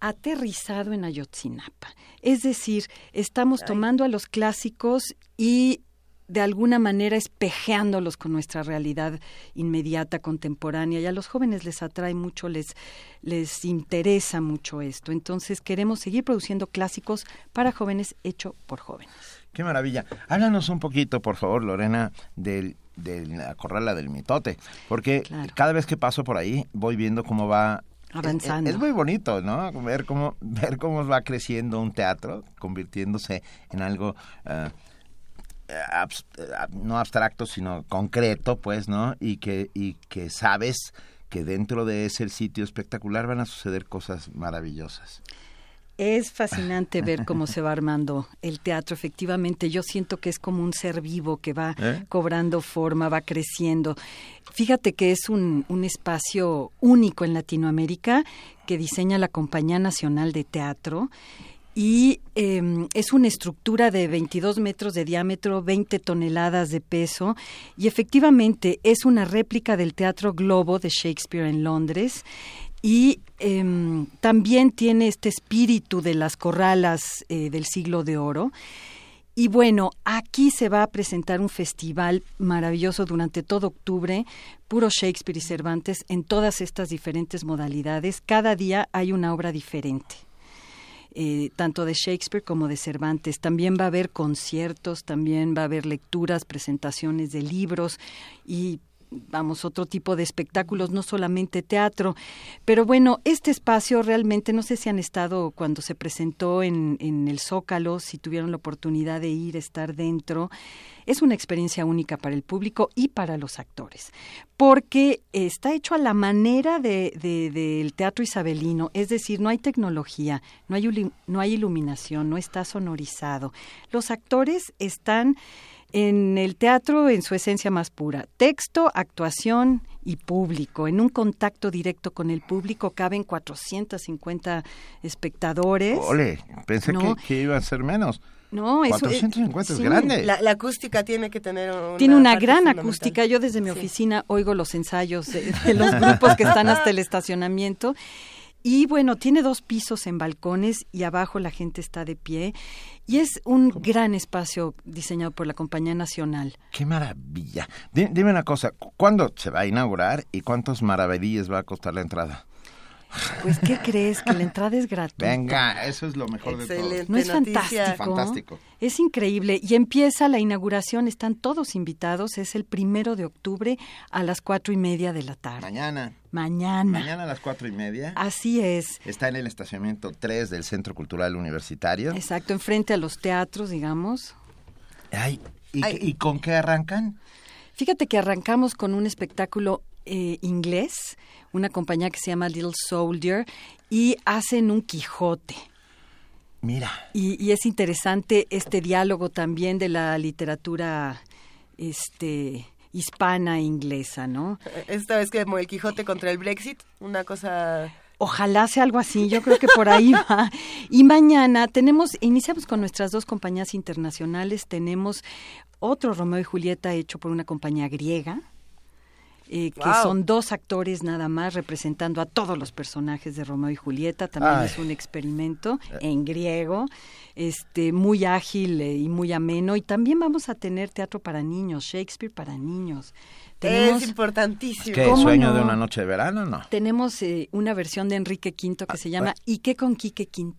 aterrizado en Ayotzinapa. Es decir, estamos tomando a los clásicos y de alguna manera espejeándolos con nuestra realidad inmediata, contemporánea. Y a los jóvenes les atrae mucho, les, les interesa mucho esto. Entonces queremos seguir produciendo clásicos para jóvenes hecho por jóvenes. Qué maravilla. Háblanos un poquito, por favor, Lorena, del de la corrala del mitote, porque cada vez que paso por ahí voy viendo cómo va avanzando. Es, muy bonito, ¿no? Ver cómo ver cómo va creciendo un teatro, convirtiéndose en algo uh, eh, eh, no abstracto, sino concreto, pues, ¿no? Y que, y que sabes que dentro de ese sitio espectacular van a suceder cosas maravillosas. Es fascinante ver cómo se va armando el teatro, efectivamente. Yo siento que es como un ser vivo que va ¿Eh? cobrando forma, va creciendo. Fíjate que es un, un espacio único en Latinoamérica que diseña la Compañía Nacional de Teatro y em, es una estructura de 22 metros de diámetro, 20 toneladas de peso y efectivamente es una réplica del Teatro Globo de Shakespeare en Londres y em, también tiene este espíritu de las corralas eh, del siglo de oro. Y bueno, aquí se va a presentar un festival maravilloso durante todo octubre, puro Shakespeare y Cervantes en todas estas diferentes modalidades. Cada día hay una obra diferente. Eh, tanto de Shakespeare como de Cervantes. También va a haber conciertos, también va a haber lecturas, presentaciones de libros y vamos, otro tipo de espectáculos, no solamente teatro. Pero bueno, este espacio realmente, no sé si han estado cuando se presentó en, en el Zócalo, si tuvieron la oportunidad de ir, estar dentro es una experiencia única para el público y para los actores, porque está hecho a la manera del de, teatro isabelino, es decir, no hay tecnología, no hay, no hay iluminación, no está sonorizado. Los actores están en el teatro en su esencia más pura. Texto, actuación y público. En un contacto directo con el público caben 450 espectadores. Ole, pensé que, que iba a ser menos. No, 450 es, grande. La, acústica tiene que tener una Tiene una gran acústica. Yo desde mi oficina oigo los ensayos de, los grupos que están hasta el estacionamiento. Y bueno, tiene dos pisos en balcones y abajo la gente está de pie. Y es un gran espacio diseñado por la Compañía Nacional. ¡Qué maravilla! Dime una cosa, ¿cuándo se va a inaugurar y cuántos maravedíes va a costar la entrada? Pues, ¿qué crees? Que la entrada es gratuita. Venga, eso es lo mejor de todo. ¿No es fantástico? Es increíble. Y empieza la inauguración, están todos invitados. Es el primero de octubre a las cuatro y media de la tarde. Mañana. Mañana. Mañana a las cuatro y media. Así es. Está en el estacionamiento 3 del Centro Cultural Universitario. Exacto, enfrente a los teatros, digamos. Ay, ¿y, con qué arrancan? Fíjate que arrancamos con un espectáculo eh, inglés una compañía que se llama Little Soldier y hacen un Quijote. Mira. Y, es interesante este diálogo también de la literatura este hispana e inglesa, ¿no? Esta vez que como el Quijote contra el Brexit, una cosa Ojalá sea algo así, yo creo que por ahí va. Y mañana tenemos, iniciamos con nuestras dos compañías internacionales, tenemos otro Romeo y Julieta hecho por una compañía griega, eh, que son dos actores nada más representando a todos los personajes de Romeo y Julieta. También es un experimento eh. en griego, este, muy ágil eh, y muy ameno. Y también vamos a tener teatro para niños, Shakespeare para niños. es importantísimo. ¿Qué sueño de una noche de verano? No. Tenemos una versión de Enrique V que se llama ah, ¿Y qué con Quique V?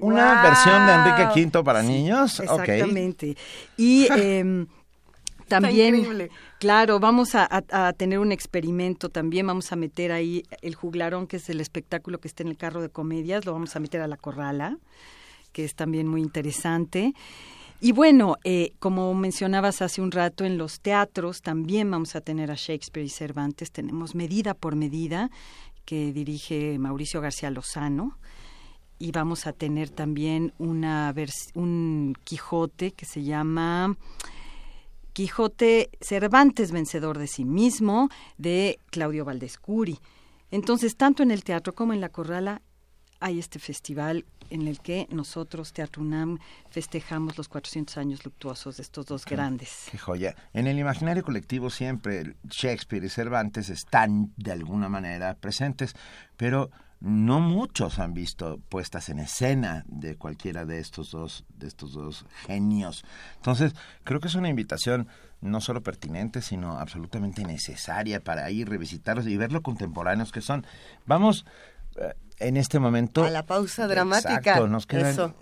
¿Una versión de Enrique V para niños? Exactamente. Y em, también, claro, vamos a, tener un experimento también, vamos a meter ahí el juglarón, que es el espectáculo que está en el carro de comedias, lo vamos a meter a la corrala, que es también muy interesante. Y bueno, eh, como mencionabas hace un rato, en los teatros también vamos a tener a Shakespeare y Cervantes, tenemos Medida por Medida, que dirige Mauricio García Lozano, y vamos a tener también una un Quijote que se llama Quijote Cervantes, vencedor de sí mismo, de Claudio Valdescuri. Entonces, tanto en el teatro como en la corrala hay este festival en el que nosotros, Teatro UNAM, festejamos los 400 años luctuosos de estos dos grandes. Qué joya. En el imaginario colectivo siempre Shakespeare y Cervantes están de alguna manera presentes, pero no muchos han visto puestas en escena de cualquiera de estos dos de estos dos genios. Entonces, creo que es una invitación no solo pertinente, sino absolutamente necesaria para ir revisitarlos y ver lo contemporáneos que son. Vamos eh, en este momento a la pausa dramática. Exacto, nos quedan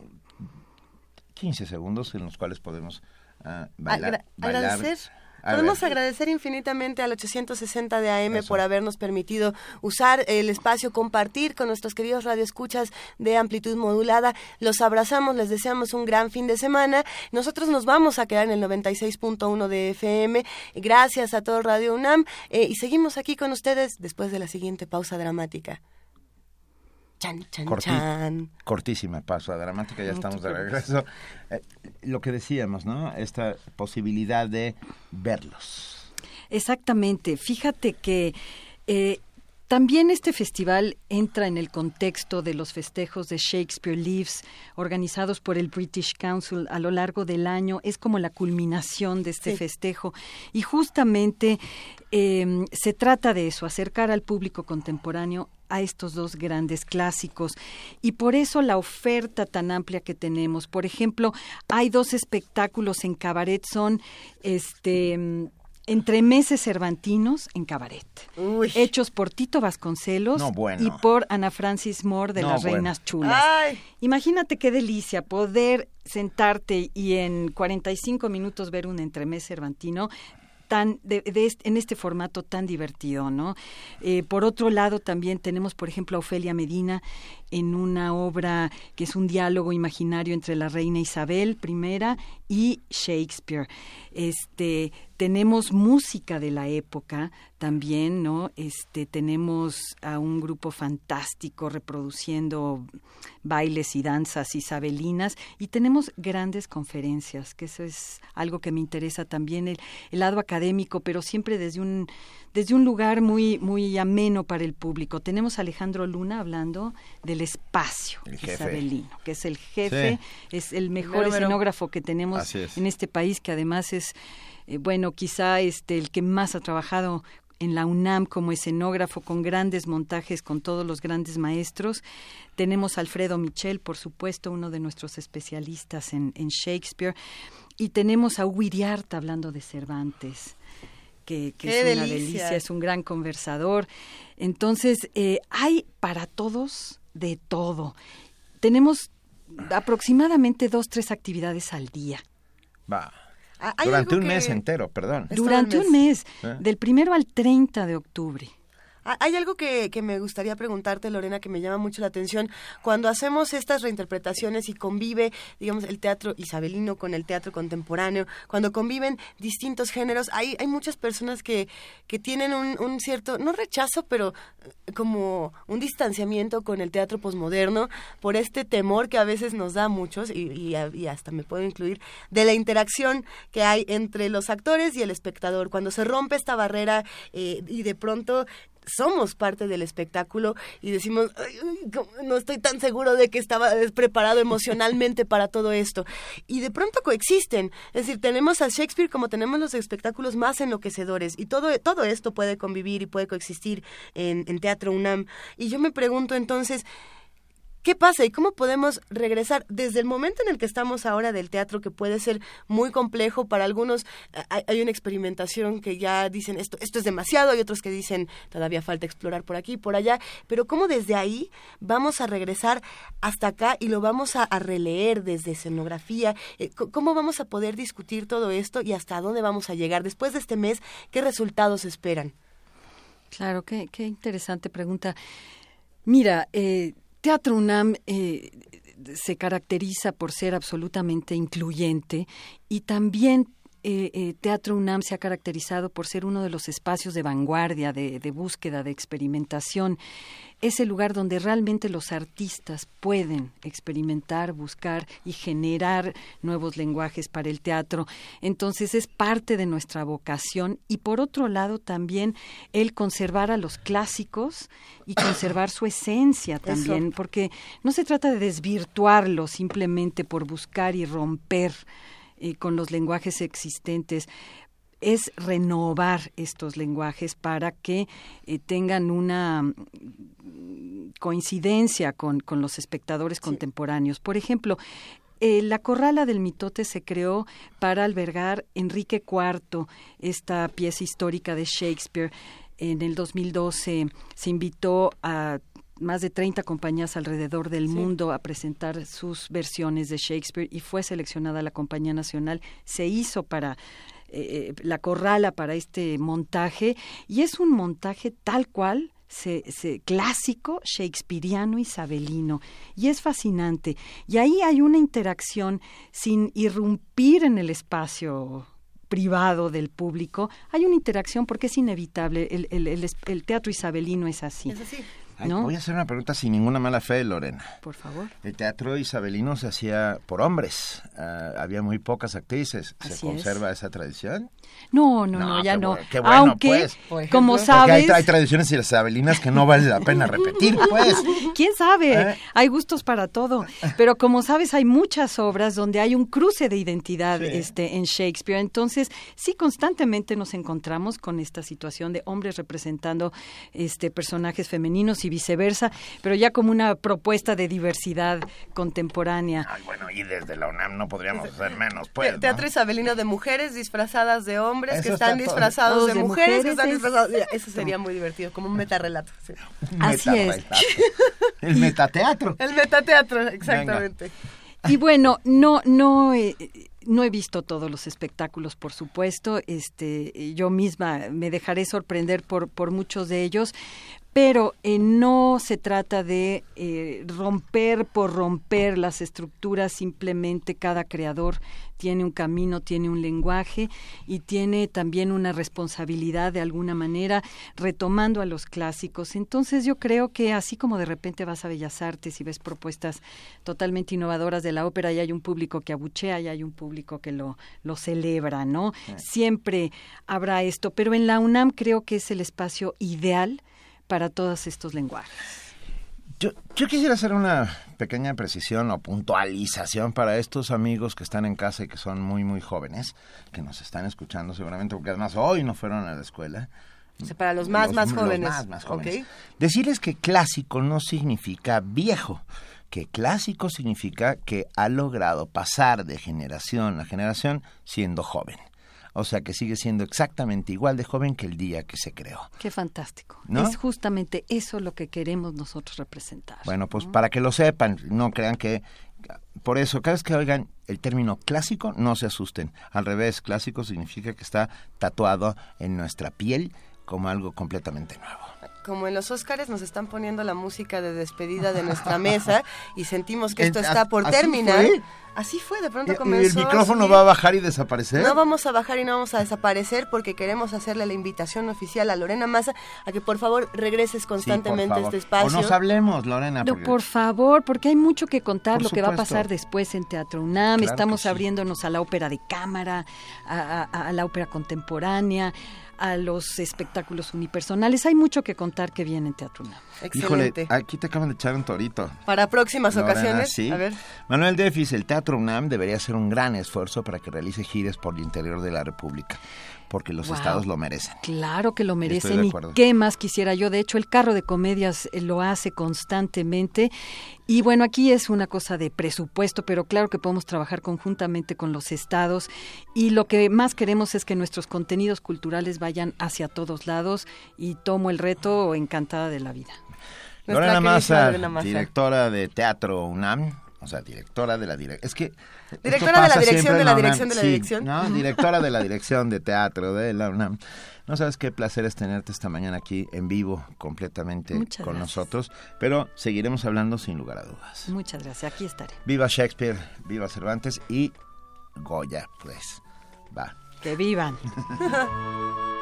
15 segundos en los cuales podemos uh, bailar, Agradecer Podemos agradecer infinitamente al 860 de AM por habernos permitido usar el espacio, compartir con nuestros queridos radioescuchas de amplitud modulada. Los abrazamos, les deseamos un gran fin de semana. Nosotros nos vamos a quedar en el 96.1 de FM. Gracias a todo Radio UNAM eh, y seguimos aquí con ustedes después de la siguiente pausa dramática. Chan, chan, chan. Cortísima pausa dramática, ya estamos de regreso. Eh, lo que decíamos, ¿no? Esta posibilidad de verlos. Exactamente. Fíjate que eh, también este festival entra en el contexto de los festejos de Shakespeare Lives organizados por el British Council a lo largo del año. Es como la culminación de este festejo. Y justamente em, se trata de eso, acercar al público contemporáneo a estos dos grandes clásicos y por eso la oferta tan amplia que tenemos. Por ejemplo, hay dos espectáculos en cabaret, son este entre meses cervantinos en cabaret, hechos por Tito Vasconcelos y por Ana Francis Moore de Las Reinas Chulas. Imagínate qué delicia poder sentarte y en 45 minutos ver un entremés cervantino de, en este formato tan divertido, ¿no? Eh, por otro lado, también tenemos, por ejemplo, a Ofelia Medina en una obra que es un diálogo imaginario entre la reina Isabel I y Shakespeare. Este, tenemos música de la época también, ¿no? Este, tenemos a un grupo fantástico reproduciendo bailes y danzas isabelinas y tenemos grandes conferencias, que eso es algo que me interesa también, el, lado académico, pero siempre desde un, desde un lugar muy, muy ameno para el público. Tenemos a Alejandro Luna hablando del espacio isabelino, que es el jefe, es el mejor escenógrafo que tenemos en este país, que además es eh, bueno, quizá este el que más ha trabajado en la UNAM como escenógrafo con grandes montajes con todos los grandes maestros. Tenemos a Alfredo Michel, por supuesto, uno de nuestros especialistas en, Shakespeare. Y tenemos a Hugo hablando de Cervantes. Que, es una delicia, es un gran conversador. Entonces, eh, hay para todos de todo. Tenemos aproximadamente dos, tres actividades al día. Va. Durante un mes entero, perdón. Durante un mes, del primero al 30 de octubre. Ah, hay algo que, que, me gustaría preguntarte, Lorena, que me llama mucho la atención. Cuando hacemos estas reinterpretaciones y convive, digamos, el teatro isabelino con el teatro contemporáneo, cuando conviven distintos géneros, hay, hay muchas personas que, que tienen un, un cierto, no rechazo, pero eh, como un distanciamiento con el teatro posmoderno por este temor que a veces nos da a muchos, y, y, hasta me puedo incluir, de la interacción que hay entre los actores y el espectador. Cuando se rompe esta barrera eh, y de pronto somos parte del espectáculo y decimos, no estoy tan seguro de que estaba preparado emocionalmente para todo esto. Y de pronto coexisten. Es decir, tenemos a Shakespeare como tenemos los espectáculos más enloquecedores y todo, todo esto puede convivir y puede coexistir en, en Teatro UNAM. Y yo me pregunto entonces, ¿Qué pasa y cómo podemos regresar desde el momento en el que estamos ahora del teatro, que puede ser muy complejo para algunos? Hay, una experimentación que ya dicen esto, esto es demasiado, hay otros que dicen todavía falta explorar por aquí, por allá, pero cómo desde ahí vamos a regresar hasta acá y lo vamos a, releer desde escenografía, eh, cómo vamos a poder discutir todo esto y hasta dónde vamos a llegar después de este mes, qué resultados esperan. Claro, qué, qué interesante pregunta. Mira, eh, Teatro UNAM eh, se caracteriza por ser absolutamente incluyente y también eh, eh, Teatro UNAM se ha caracterizado por ser uno de los espacios de vanguardia, de, búsqueda, de experimentación. Es el lugar donde realmente los artistas pueden experimentar, buscar y generar nuevos lenguajes para el teatro. Entonces es parte de nuestra vocación y por otro lado también el conservar a los clásicos y conservar su esencia también, porque no se trata de desvirtuarlo simplemente por buscar y romper con los lenguajes existentes es renovar estos lenguajes para que eh, tengan una mm, coincidencia con, los espectadores contemporáneos. Por ejemplo, eh, la Corrala del Mitote se creó para albergar Enrique IV, esta pieza histórica de Shakespeare. En el 2012 se invitó a más de 30 compañías alrededor del mundo a presentar sus versiones de Shakespeare y fue seleccionada la compañía nacional. Se hizo para eh, eh, la corrala para este montaje y es un montaje tal cual se, clásico, shakespeariano, isabelino. Y es fascinante. Y ahí hay una interacción sin irrumpir en el espacio privado del público. Hay una interacción porque es inevitable. El, el, el teatro isabelino es así. Es así. Voy a hacer una pregunta sin ninguna mala fe, Lorena. Por favor. El teatro isabelino se hacía por hombres. Ah, había muy pocas actrices. ¿Se conserva esa tradición? No, no, no, ya no. Qué bueno, Aunque, pues. como sabes... Hay, hay, tradiciones isabelinas que no vale la pena repetir, pues. ¿Quién sabe? ¿Eh? Hay gustos para todo. Pero como sabes, hay muchas obras donde hay un cruce de identidad este, en Shakespeare. Entonces, sí, constantemente nos encontramos con esta situación de hombres representando este, personajes femeninos y viceversa, pero ya como una propuesta de diversidad contemporánea. Ay, bueno, y desde la UNAM no podríamos hacer menos, pues. Teatro isabelino de mujeres disfrazadas de hombres que están disfrazados de, mujeres, que están disfrazados. Eso sería muy divertido, como un metarrelato. Sí. Así es. El metateatro. El metateatro, exactamente. Y bueno, no, no. Eh, no he visto todos los espectáculos, por supuesto. Este, yo misma me dejaré sorprender por, por muchos de ellos, pero eh, no se trata de eh, romper por romper las estructuras, simplemente cada creador tiene un camino, tiene un lenguaje y tiene también una responsabilidad de alguna manera retomando a los clásicos. Entonces yo creo que así como de repente vas a Bellas Artes y ves propuestas totalmente innovadoras de la ópera y hay un público que abuchea y hay un público que lo, lo celebra, ¿no? Siempre habrá esto, pero en la UNAM creo que es el espacio ideal para todos estos lenguajes. Yo, yo, quisiera hacer una pequeña precisión o puntualización para estos amigos que están en casa y que son muy, muy jóvenes, que nos están escuchando seguramente, porque además hoy no fueron a la escuela. O sea, para los más, más jóvenes. Los más, más jóvenes. Decirles que clásico no significa viejo, que clásico significa que ha logrado pasar de generación a generación siendo joven o sea que sigue siendo exactamente igual de joven que el día que se creó. Qué fantástico. Es justamente eso lo que queremos nosotros representar. Bueno, pues para que lo sepan, no crean que por eso, cada vez que oigan el término clásico, no se asusten. Al revés, clásico significa que está tatuado en nuestra piel como algo completamente nuevo como en los Óscares nos están poniendo la música de despedida de nuestra mesa y sentimos que esto está por terminar. Así fue, de pronto comenzó. ¿Y el micrófono va a bajar y desaparecer? No vamos a bajar y no vamos a desaparecer porque queremos hacerle la invitación oficial a Lorena Massa a que por favor regreses constantemente a este espacio. O nos hablemos, Lorena. Por favor, porque hay mucho que contar, lo que va a pasar después en Teatro UNAM. Estamos abriéndonos a la ópera de cámara, a la ópera contemporánea a los espectáculos unipersonales. Hay mucho que contar que viene en Teatro Híjole, aquí te acaban de echar un torito. Para próximas ocasiones. Sí. A ver. Manuel Defis, el Teatro UNAM debería hacer un gran esfuerzo para que realice gires por el interior de la República porque los estados lo merecen. Claro que lo merecen y qué más quisiera yo. De hecho, el carro de comedias eh, lo hace constantemente. Y bueno, aquí es una cosa de presupuesto, pero claro que podemos trabajar conjuntamente con los estados y lo que más queremos es que nuestros contenidos culturales vayan hacia todos lados y tomo el reto encantada de la vida. Lorena Massa, directora de Teatro UNAM, o sea, directora de la dirección. Es que. Directora de la dirección de la dirección de la dirección. No, directora de la dirección de teatro de la UNAM. No sabes qué placer es tenerte esta mañana aquí en vivo, completamente con nosotros. Pero seguiremos hablando sin lugar a dudas. Muchas gracias, aquí estaré. Viva Shakespeare, viva Cervantes y Goya, pues. Va. Que vivan.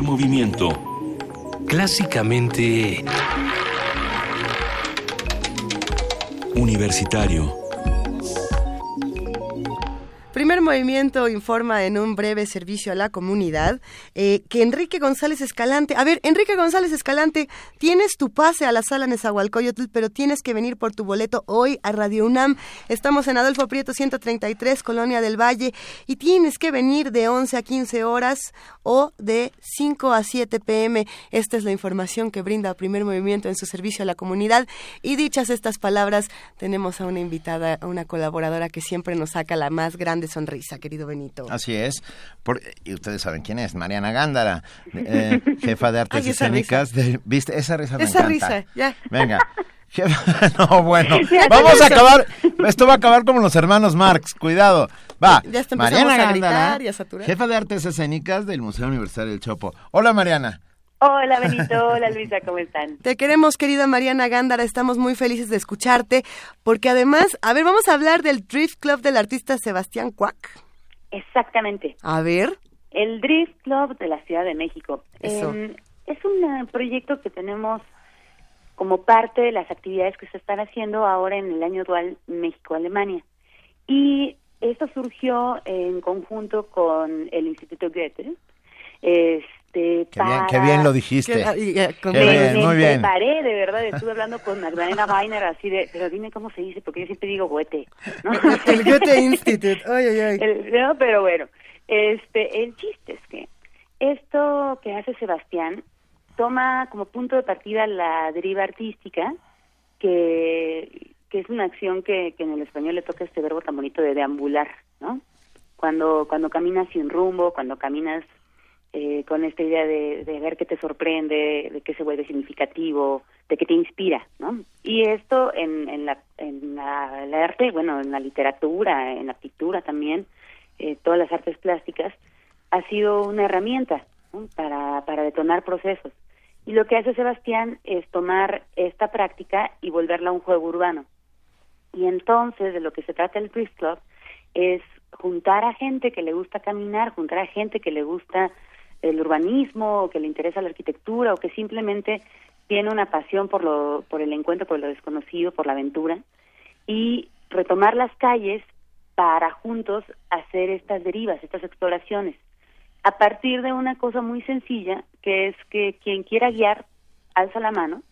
movimiento. Clásicamente... Universitario primer movimiento informa en un breve servicio a la comunidad eh, que Enrique González Escalante, a ver, Enrique González Escalante, tienes tu pase a la sala Nezahualcóyotl, pero tienes que venir por tu boleto hoy a Radio UNAM. Estamos en Adolfo Prieto 133, Colonia del Valle, y tienes que venir de 11 a 15 horas o de 5 a 7 pm. Esta es la información que brinda Primer Movimiento en su servicio a la comunidad. Y dichas estas palabras, tenemos a una invitada, a una colaboradora que siempre nos saca la más grande sonrisa risa, querido Benito. Así es. y ustedes saben quién es, Mariana Gándara, eh, jefa de artes escénicas. ¿Viste? Esa risa me Esa risa, ya. Venga. no, bueno, vamos a acabar, esto va a acabar como los hermanos Marx, cuidado. Va, Ya Mariana Gándara, y a jefa de artes escénicas del Museo Universitario del Chopo. Hola, Mariana. Hola Benito, hola Luisa, ¿cómo están? Te queremos, querida Mariana Gándara, estamos muy felices de escucharte, porque además, a ver, vamos a hablar del Drift Club del artista Sebastián Cuac. Exactamente. A ver. El Drift Club de la Ciudad de México. Eso. Eh, es un eh, proyecto que tenemos como parte de las actividades que se están haciendo ahora en el año dual México-Alemania. Y esto surgió en conjunto con el Instituto Goethe. Este, Qué bien, para- qué bien lo dijiste. Eh, con- Qué me, bien, me muy bien. preparé, de verdad, estuve hablando con Magdalena Weiner así de, pero dime cómo se dice, porque yo siempre digo Goethe, ¿no? El Goethe Institute. Ay, ay, ay. El- no, pero bueno, este, el chiste es que esto que hace Sebastián toma como punto de partida la deriva artística, que, que es una acción que, que en el español le toca este verbo tan bonito de deambular, ¿no? Cuando, cuando caminas sin rumbo, cuando caminas eh, con esta idea de, de ver qué te sorprende, de qué se vuelve significativo, de qué te inspira, ¿no? Y esto en, en, la, en la, arte, bueno, en la literatura, en la pintura también, eh, todas las artes plásticas, ha sido una herramienta para, para detonar procesos. Y lo que hace Sebastián es tomar esta práctica y volverla un juego urbano. Y entonces de lo que se trata el Priest Club es juntar a gente que le gusta caminar, juntar a gente que le gusta el urbanismo, o que le interesa la arquitectura, o que simplemente tiene una pasión por lo, por el encuentro, por lo desconocido, por la aventura, y retomar las calles para juntos hacer estas derivas, estas exploraciones, a partir de una cosa muy sencilla, que es que quien quiera guiar, alza la mano,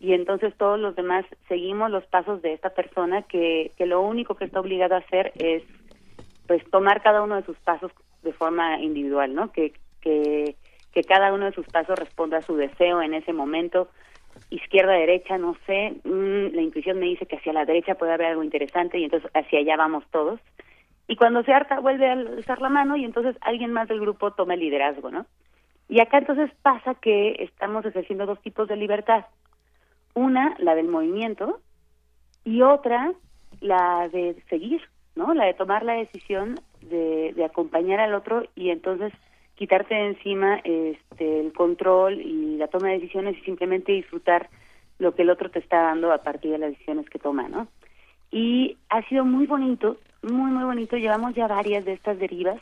y entonces todos los demás seguimos los pasos de esta persona que, que lo único que está obligado a hacer es pues tomar cada uno de sus pasos de forma individual, ¿no? Que, que, que cada uno de sus pasos responda a su deseo en ese momento, izquierda, derecha, no sé, mm, la intuición me dice que hacia la derecha puede haber algo interesante y entonces hacia allá vamos todos. Y cuando se harta vuelve a alzar la mano y entonces alguien más del grupo toma el liderazgo, ¿no? Y acá entonces pasa que estamos ejerciendo dos tipos de libertad. Una, la del movimiento, y otra, la de seguir, ¿no? La de tomar la decisión de, de acompañar al otro y entonces quitarte de encima este, el control y la toma de decisiones y simplemente disfrutar lo que el otro te está dando a partir de las decisiones que toma, ¿no? Y ha sido muy bonito, muy, muy bonito. Llevamos ya varias de estas derivas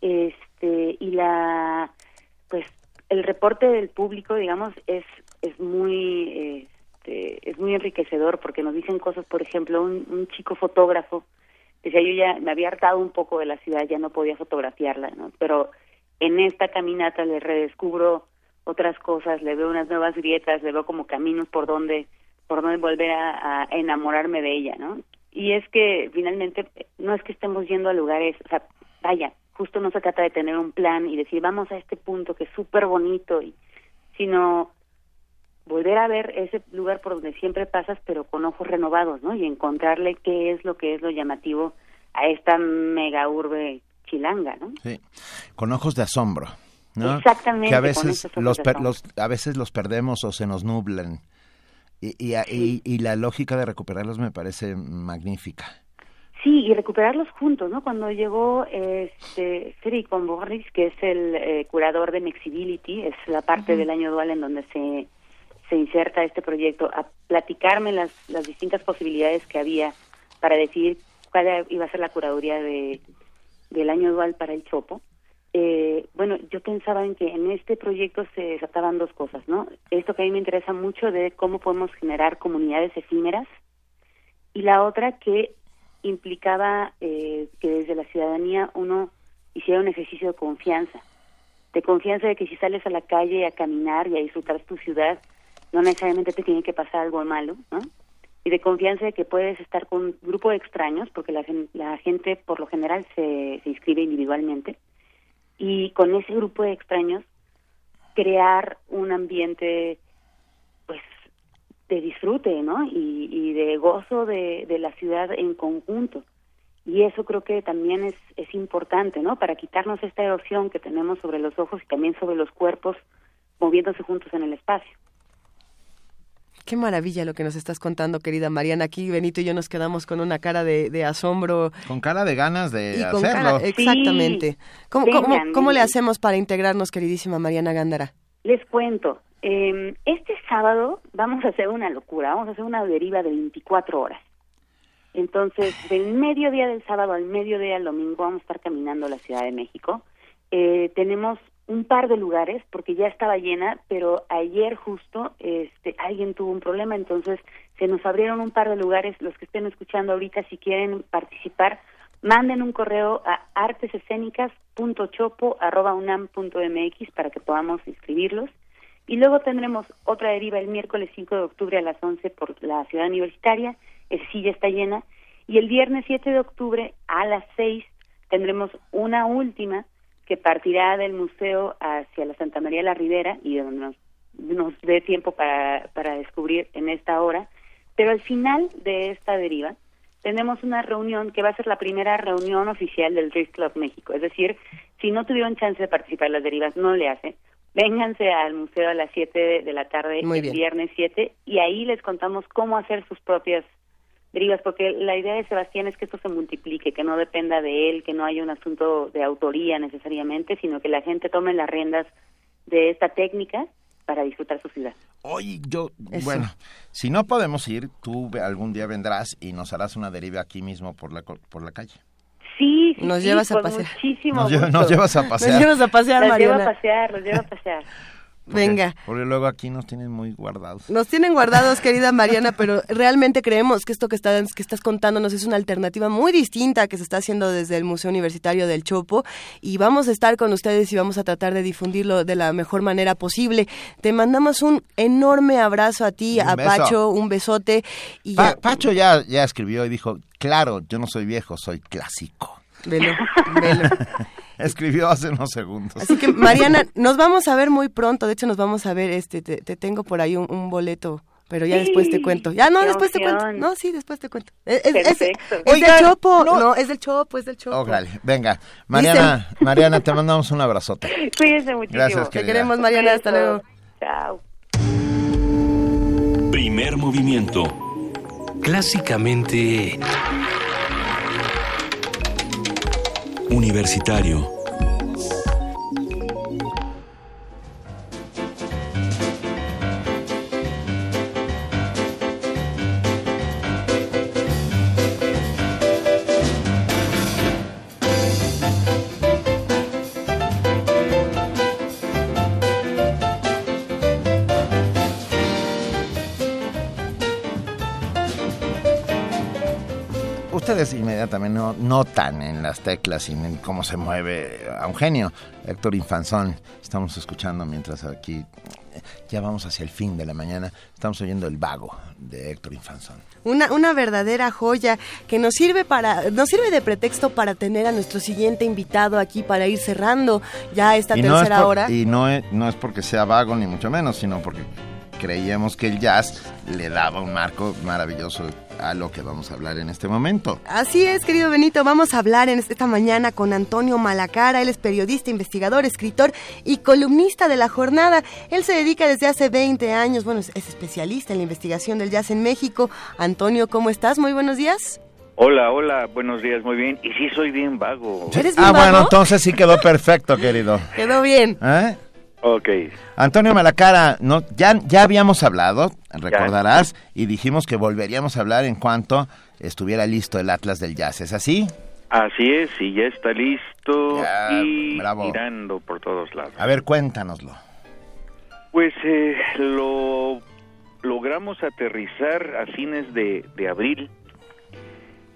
este y la pues el reporte del público digamos es es muy este, es muy enriquecedor porque nos dicen cosas por ejemplo un, un chico fotógrafo decía yo ya me había hartado un poco de la ciudad ya no podía fotografiarla no pero en esta caminata le redescubro otras cosas le veo unas nuevas grietas le veo como caminos por donde por donde volver a, enamorarme de ella no y es que finalmente no es que estemos yendo a lugares o sea vaya justo no se trata de tener un plan y decir vamos a este punto que es súper bonito y sino volver a ver ese lugar por donde siempre pasas pero con ojos renovados no y encontrarle qué es lo que es lo llamativo a esta mega urbe chilanga no Sí, con ojos de asombro. ¿no? Exactamente, Que a veces los, per- los- a veces los perdemos o se nos nublan. Y, y, y- y la lógica de recuperarlos me parece magnífica. Sí, y recuperarlos juntos, ¿no? Cuando llegó este Federico Borris, que es el eh, curador de Mexibility, es la parte del año dual en donde se, se inserta este proyecto, a platicarme las, las distintas posibilidades que había para decidir cuál iba a ser la curaduría de, del año dual para el Chopo. Eh, bueno, yo pensaba en que en este proyecto se desataban dos cosas, ¿no? Esto que a mí me interesa mucho de cómo podemos generar comunidades efímeras y la otra que implicaba eh, que desde la ciudadanía uno hiciera un ejercicio de confianza, de confianza de que si sales a la calle a caminar y a disfrutar tu ciudad, no necesariamente te tiene que pasar algo malo, ¿no? Y de confianza de que puedes estar con un grupo de extraños, porque la, la gente por lo general se, se inscribe individualmente, y con ese grupo de extraños crear un ambiente pues de disfrute, ¿no? Y, y de gozo de, de la ciudad en conjunto. Y eso creo que también es, es importante, ¿no? Para quitarnos esta erosión que tenemos sobre los ojos y también sobre los cuerpos moviéndose juntos en el espacio. Qué maravilla lo que nos estás contando, querida Mariana. Aquí Benito y yo nos quedamos con una cara de, asombro. Con cara de ganas de hacerlo. exactamente. ¿Cómo, le hacemos para integrarnos, queridísima Mariana Gándara? Les cuento. Em, este sábado vamos a hacer una locura. Vamos a hacer una deriva de 24 horas. Entonces, del mediodía del sábado al mediodía del domingo vamos a estar caminando la Ciudad de México. Eh, tenemos un par de lugares porque ya estaba llena, pero ayer justo este alguien tuvo un problema, entonces se nos abrieron un par de lugares. Los que estén escuchando ahorita, si quieren participar, manden un correo a artesescénicas.chopo.unam.mx para que podamos inscribirlos. Y luego tendremos otra deriva el miércoles 5 de octubre a las 11 por la ciudad universitaria, el sí ya está llena. Y el viernes 7 de octubre a las 6 tendremos una última que partirá del museo hacia la Santa María la Ribera y donde nos, nos dé tiempo para, para descubrir en esta hora. Pero al final de esta deriva tenemos una reunión que va a ser la primera reunión oficial del Race Club México. Es decir, si no tuvieron chance de participar en las derivas, no le hace. Vénganse al museo a las 7 de la tarde el viernes 7 y ahí les contamos cómo hacer sus propias derivas, porque la idea de Sebastián es que esto se multiplique, que no dependa de él, que no haya un asunto de autoría necesariamente, sino que la gente tome las riendas de esta técnica para disfrutar su ciudad. Oye, yo, bueno, si no podemos ir, tú algún día vendrás y nos harás una deriva aquí mismo por la, por la calle. Sí, sí, nos llevas a pasear. Muchísimo nos, llevas a pasear. Nos llevas a pasear, Nos lleva a pasear, nos lleva a pasear. Venga. Porque luego aquí nos tienen muy guardados. Nos tienen guardados, querida Mariana, pero realmente creemos que esto que estás, que estás contándonos es una alternativa muy distinta que se está haciendo desde el Museo Universitario del Chopo y vamos a estar con ustedes y vamos a tratar de difundirlo de la mejor manera posible. Te mandamos un enorme abrazo a ti, a Pacho, un besote. Y Pacho ya, ya escribió y dijo, claro, yo no soy viejo, soy clásico. Velo, velo. Escribió hace unos segundos. Así que, Mariana, nos vamos a ver muy pronto. De hecho, nos vamos a ver, este, te, tengo por ahí un, boleto. Pero ya después te cuento. Ya, no, después te cuento. No, sí, después te cuento. Es, es, del Chopo. No. es del Chopo, es del Chopo. Oh, Venga, Mariana, Mariana, te mandamos un abrazote. Cuídense muchísimo. Gracias, Te queremos, Mariana. Hasta luego. Chao. Primer movimiento. Clásicamente... Universitario ustedes inmediatamente no, notan en las teclas y en cómo se mueve a un genio. Héctor Infanzón, estamos escuchando mientras aquí ya vamos hacia el fin de la mañana, estamos oyendo El Vago de Héctor Infanzón. Una, una verdadera joya que nos sirve para nos sirve de pretexto para tener a nuestro siguiente invitado aquí para ir cerrando ya esta tercera hora. Y no es, no es porque sea vago ni mucho menos, sino porque creíamos que el jazz le daba un marco maravilloso a lo que vamos a hablar en este momento. Así es, querido Benito, vamos a hablar en esta mañana con Antonio Malacara, él es periodista, investigador, escritor y columnista de la jornada. Él se dedica desde hace 20 años, bueno, es especialista en la investigación del jazz en México. Antonio, ¿cómo estás? Muy buenos días. Hola, hola, buenos días, muy bien. Y sí, soy bien vago. ¿Eres bien ah, bueno, entonces sí quedó perfecto, querido. Quedó bien. ¿Eh? Ok. Antonio Malacara, no, ya, ya habíamos hablado, recordarás, y dijimos que volveríamos a hablar en cuanto estuviera listo el Atlas del Jazz, ¿es así? Así es, y ya está listo y mirando por todos lados. A ver, cuéntanoslo. Pues eh, lo logramos aterrizar a fines de, de abril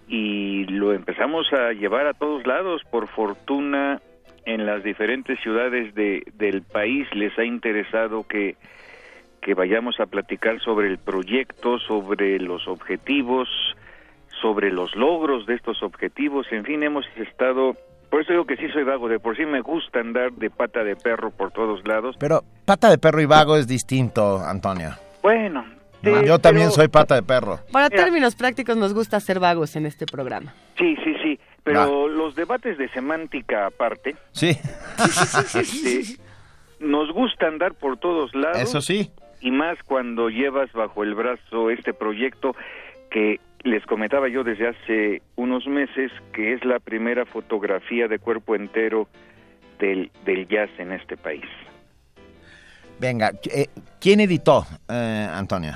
y lo empezamos a llevar a todos lados. Por fortuna, en las diferentes ciudades de, del país les ha interesado que, que vayamos a platicar sobre el proyecto, sobre los objetivos, sobre los logros de estos objetivos, en fin, hemos estado por eso digo que sí soy vago, de por sí me gusta andar de pata de perro por todos lados. Pero pata de perro y vago es distinto, Antonia. Bueno. yo también soy pata de perro. Para términos prácticos nos gusta ser vagos en este programa. Sí, sí, sí. Pero los debates de semántica aparte. Sí. Este, nos gusta andar por todos lados. Eso sí. y más cuando llevas bajo el brazo este proyecto que les comentaba yo desde hace unos meses que es la primera fotografía de cuerpo entero del, del jazz en este país. Venga, eh, ¿quién editó, eh, Antonio?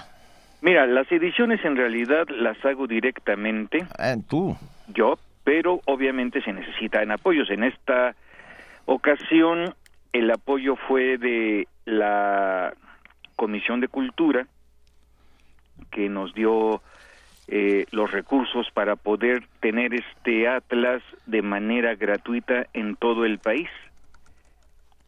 Mira, las ediciones en realidad las hago directamente. Eh, ¿Tú? Yo, pero obviamente se necesitan apoyos. En esta ocasión el apoyo fue de la Comisión de Cultura, que nos dio eh, los recursos para poder tener este atlas de manera gratuita en todo el país.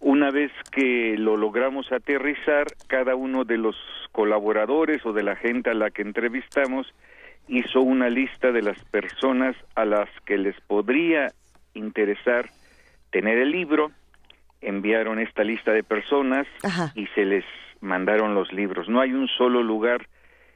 Una vez que lo logramos aterrizar, cada uno de los colaboradores o de la gente a la que entrevistamos hizo una lista de las personas a las que les podría interesar tener el libro, enviaron esta lista de personas y se les mandaron los libros. No hay un solo lugar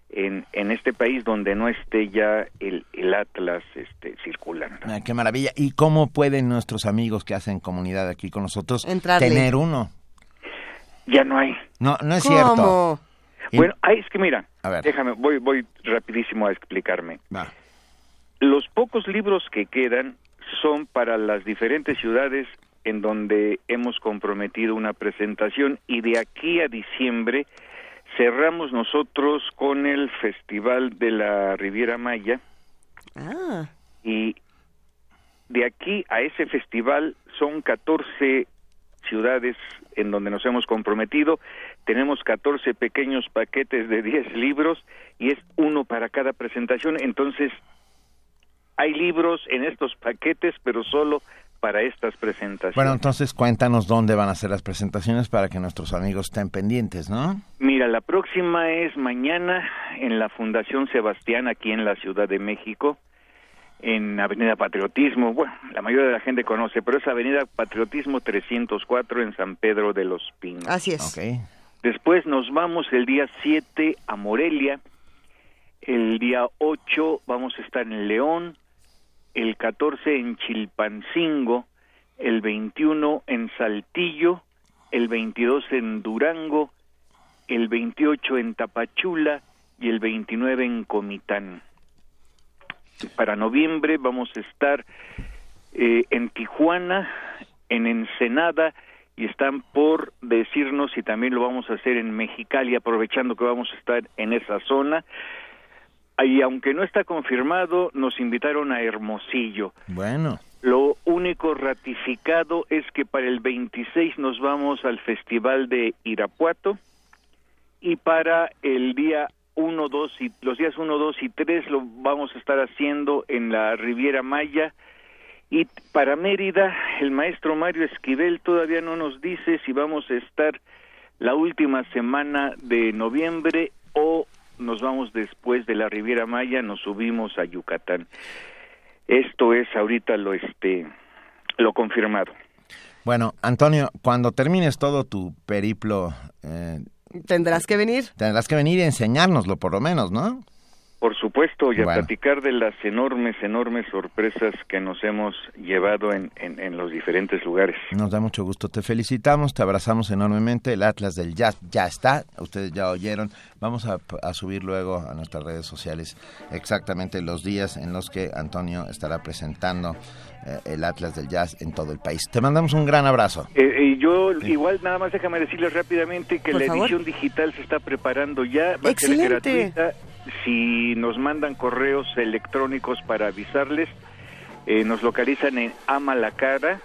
en, en este país donde no esté ya el, el Atlas este, circulando. Ah, qué maravilla. ¿Y cómo pueden nuestros amigos que hacen comunidad aquí con nosotros tener uno? Ya no hay. No, no es cierto. Bueno, es que mira, déjame, voy, voy rapidísimo a explicarme. Los pocos libros que quedan son para las diferentes ciudades en donde hemos comprometido una presentación y de aquí a diciembre cerramos nosotros con el Festival de la Riviera Maya. Ah. Y de aquí a ese festival son 14 ciudades en donde nos hemos comprometido. Tenemos 14 pequeños paquetes de 10 libros y es uno para cada presentación. Entonces, hay libros en estos paquetes, pero solo para estas presentaciones. Bueno, entonces cuéntanos dónde van a ser las presentaciones para que nuestros amigos estén pendientes, ¿no? Mira, la próxima es mañana en la Fundación Sebastián, aquí en la Ciudad de México, en Avenida Patriotismo. Bueno, la mayoría de la gente conoce, pero es Avenida Patriotismo 304 en San Pedro de los Pinos. Así es. Okay. Después nos vamos el día 7 a Morelia. El día 8 vamos a estar en León el 14 en Chilpancingo, el 21 en Saltillo, el 22 en Durango, el 28 en Tapachula y el 29 en Comitán. Para noviembre vamos a estar eh, en Tijuana, en Ensenada y están por decirnos si también lo vamos a hacer en Mexicali, aprovechando que vamos a estar en esa zona y aunque no está confirmado, nos invitaron a Hermosillo. Bueno. Lo único ratificado es que para el 26 nos vamos al Festival de Irapuato y para el día 1, 2 y los días 1, 2 y 3 lo vamos a estar haciendo en la Riviera Maya y para Mérida el maestro Mario Esquivel todavía no nos dice si vamos a estar la última semana de noviembre o nos vamos después de la Riviera Maya, nos subimos a Yucatán. Esto es ahorita lo este lo confirmado. Bueno, Antonio, cuando termines todo tu periplo eh, tendrás que venir. Tendrás que venir y enseñárnoslo por lo menos, ¿no? Por supuesto, y a platicar de las enormes, enormes sorpresas que nos hemos llevado en, en, los diferentes lugares. Nos da mucho gusto, te felicitamos, te abrazamos enormemente, el Atlas del Jazz ya está, ustedes ya oyeron, vamos a, subir luego a nuestras redes sociales exactamente los días en los que Antonio estará presentando eh, el Atlas del Jazz en todo el país. Te mandamos un gran abrazo. Eh, y yo igual nada más déjame decirles rápidamente que la edición digital se está preparando ya, va a ser gratuita si nos mandan correos electrónicos para avisarles, eh, nos localizan en amalacara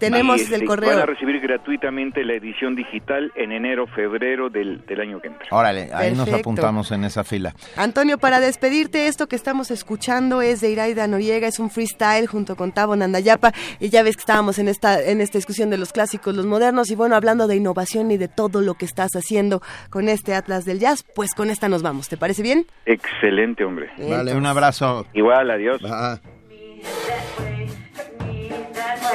tenemos el correo. Van a recibir gratuitamente la edición digital en enero, febrero del, año que entra. Órale, ahí nos apuntamos en esa fila. Antonio, para despedirte, esto que estamos escuchando es de Iraida Noriega, es un freestyle junto con Tabo Nandayapa. Y ya ves que estábamos en esta, en esta discusión de los clásicos, los modernos, y bueno, hablando de innovación y de todo lo que estás haciendo con este Atlas del Jazz, pues con esta nos vamos. ¿Te parece bien? Excelente, hombre. Vale, un abrazo. Igual, adiós.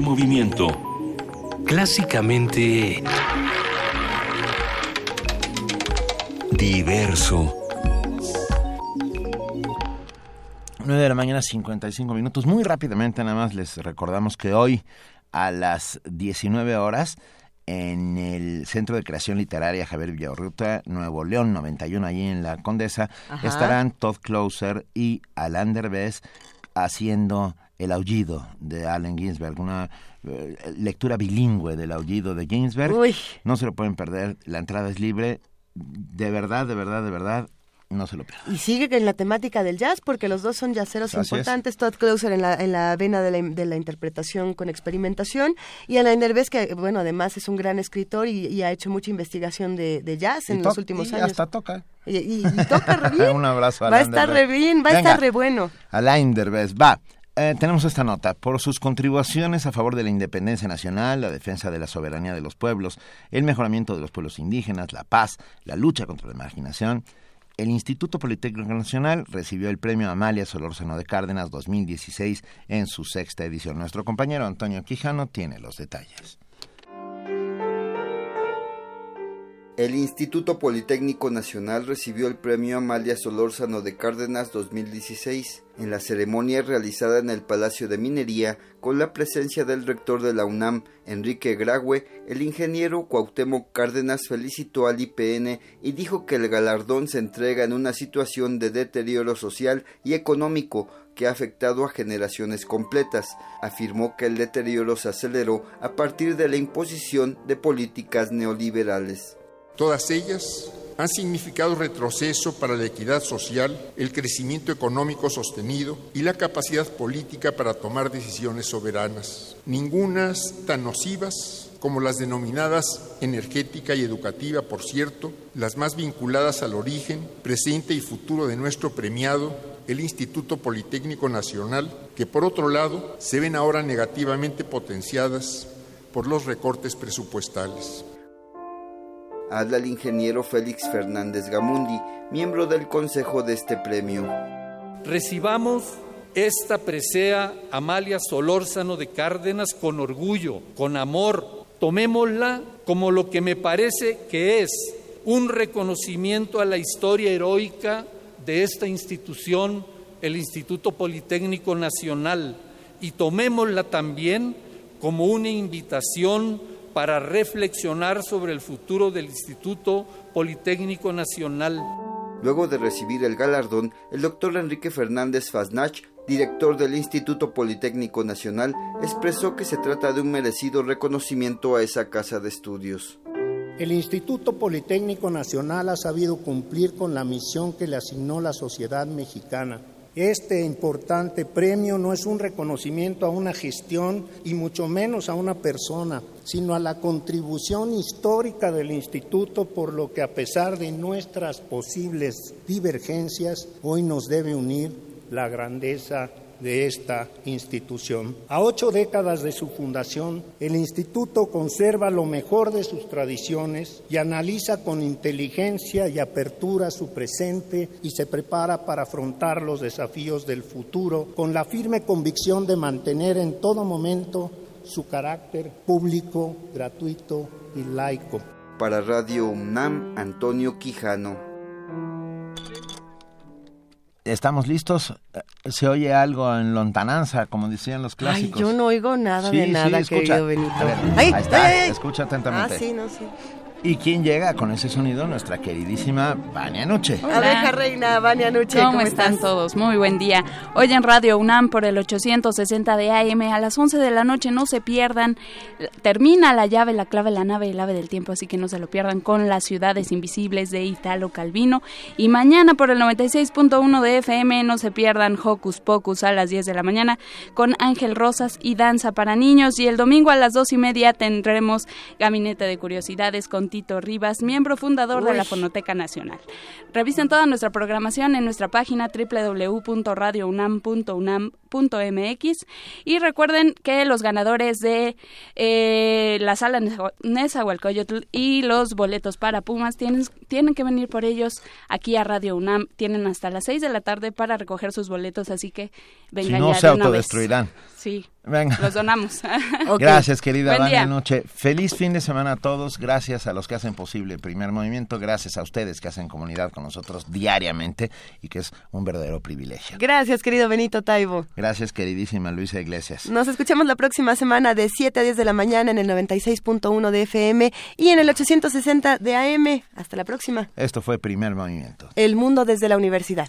movimiento. Clásicamente... Diverso. 9 de la mañana, 55 minutos. Muy rápidamente, nada más les recordamos que hoy a las 19 horas en el Centro de Creación Literaria Javier Villarruta, Nuevo León 91, allí en la Condesa, estarán Todd Closer y Alain Derbez haciendo El aullido de Allen Ginsberg, una eh, lectura bilingüe del aullido de Ginsberg. No se lo pueden perder, la entrada es libre. De verdad, de verdad, de verdad, no se lo pierdan. Y sigue en la temática del jazz, porque los dos son jazzeros importantes. Todd Closer en la, en la vena de la, de la interpretación con experimentación. Y Alain Derbez, que bueno, además es un gran escritor y, ha hecho mucha investigación de, jazz en los últimos y años. hasta toca. Y, toca re bien. un abrazo a Va a estar re bien, va a estar re bueno. Alain Derbez, va. Eh, tenemos esta nota. Por sus contribuciones a favor de la independencia nacional, la defensa de la soberanía de los pueblos, el mejoramiento de los pueblos indígenas, la paz, la lucha contra la marginación, el Instituto Politécnico Nacional recibió el premio Amalia Solórzano de Cárdenas 2016 en su sexta edición. Nuestro compañero Antonio Quijano tiene los detalles. El Instituto Politécnico Nacional recibió el premio Amalia Solórzano de Cárdenas 2016 en la ceremonia realizada en el Palacio de Minería con la presencia del rector de la UNAM, Enrique Graue, el ingeniero Cuauhtémoc Cárdenas felicitó al IPN y dijo que el galardón se entrega en una situación de deterioro social y económico que ha afectado a generaciones completas. Afirmó que el deterioro se aceleró a partir de la imposición de políticas neoliberales. Todas ellas han significado retroceso para la equidad social, el crecimiento económico sostenido y la capacidad política para tomar decisiones soberanas, ningunas tan nocivas como las denominadas energética y educativa, por cierto, las más vinculadas al origen, presente y futuro de nuestro premiado, el Instituto Politécnico Nacional, que por otro lado se ven ahora negativamente potenciadas por los recortes presupuestales habla el ingeniero Félix Fernández Gamundi, miembro del consejo de este premio. Recibamos esta presea Amalia Solórzano de Cárdenas con orgullo, con amor. Tomémosla como lo que me parece que es un reconocimiento a la historia heroica de esta institución, el Instituto Politécnico Nacional, y tomémosla también como una invitación para reflexionar sobre el futuro del Instituto Politécnico Nacional. Luego de recibir el galardón, el doctor Enrique Fernández Faznach, director del Instituto Politécnico Nacional, expresó que se trata de un merecido reconocimiento a esa casa de estudios. El Instituto Politécnico Nacional ha sabido cumplir con la misión que le asignó la sociedad mexicana este importante premio no es un reconocimiento a una gestión y mucho menos a una persona, sino a la contribución histórica del instituto, por lo que a pesar de nuestras posibles divergencias, hoy nos debe unir la grandeza de esta institución. A ocho décadas de su fundación, el instituto conserva lo mejor de sus tradiciones y analiza con inteligencia y apertura su presente y se prepara para afrontar los desafíos del futuro con la firme convicción de mantener en todo momento su carácter público, gratuito y laico. Para Radio UNAM, Antonio Quijano. ¿Estamos listos? ¿Se oye algo en lontananza, como decían los clásicos? Ay, yo no oigo nada de nada, sí, escucha. querido Benito. A ver, ahí está, escucha atentamente. Ah, sí, no, sí. ¿Y quién llega con ese sonido? Nuestra queridísima Vania Nuche. Abeja reina, Vania Nuche. ¿Cómo, están todos? Muy buen día. Hoy en Radio UNAM por el 860 de AM a las 11 de la noche, no se pierdan. Termina la llave, la clave, la nave, el ave del tiempo, así que no se lo pierdan con las ciudades invisibles de Italo Calvino. Y mañana por el 96.1 de FM, no se pierdan Hocus Pocus a las 10 de la mañana con Ángel Rosas y Danza para Niños. Y el domingo a las 2 y media tendremos Gabinete de Curiosidades con Tito Rivas, miembro fundador de la Fonoteca Nacional. Revisen toda nuestra programación en nuestra página www.radiounam.unam.mx y recuerden que los ganadores de eh, la sala Nezahualcóyotl y los boletos para Pumas tienen, tienen que venir por ellos aquí a Radio UNAM. Tienen hasta las 6 de la tarde para recoger sus boletos, así que vengan si no, se autodestruirán. Sí. Venga. Los donamos. Gracias, querida Buenas Noche. Feliz fin de semana a todos. Gracias a los que hacen posible el primer movimiento. Gracias a ustedes que hacen comunidad con nosotros diariamente y que es un verdadero privilegio. Gracias, querido Benito Taibo. Gracias, queridísima Luisa Iglesias. Nos escuchamos la próxima semana de 7 a 10 de la mañana en el 96.1 de FM y en el 860 de AM. Hasta la próxima. Esto fue Primer Movimiento. El mundo desde la universidad.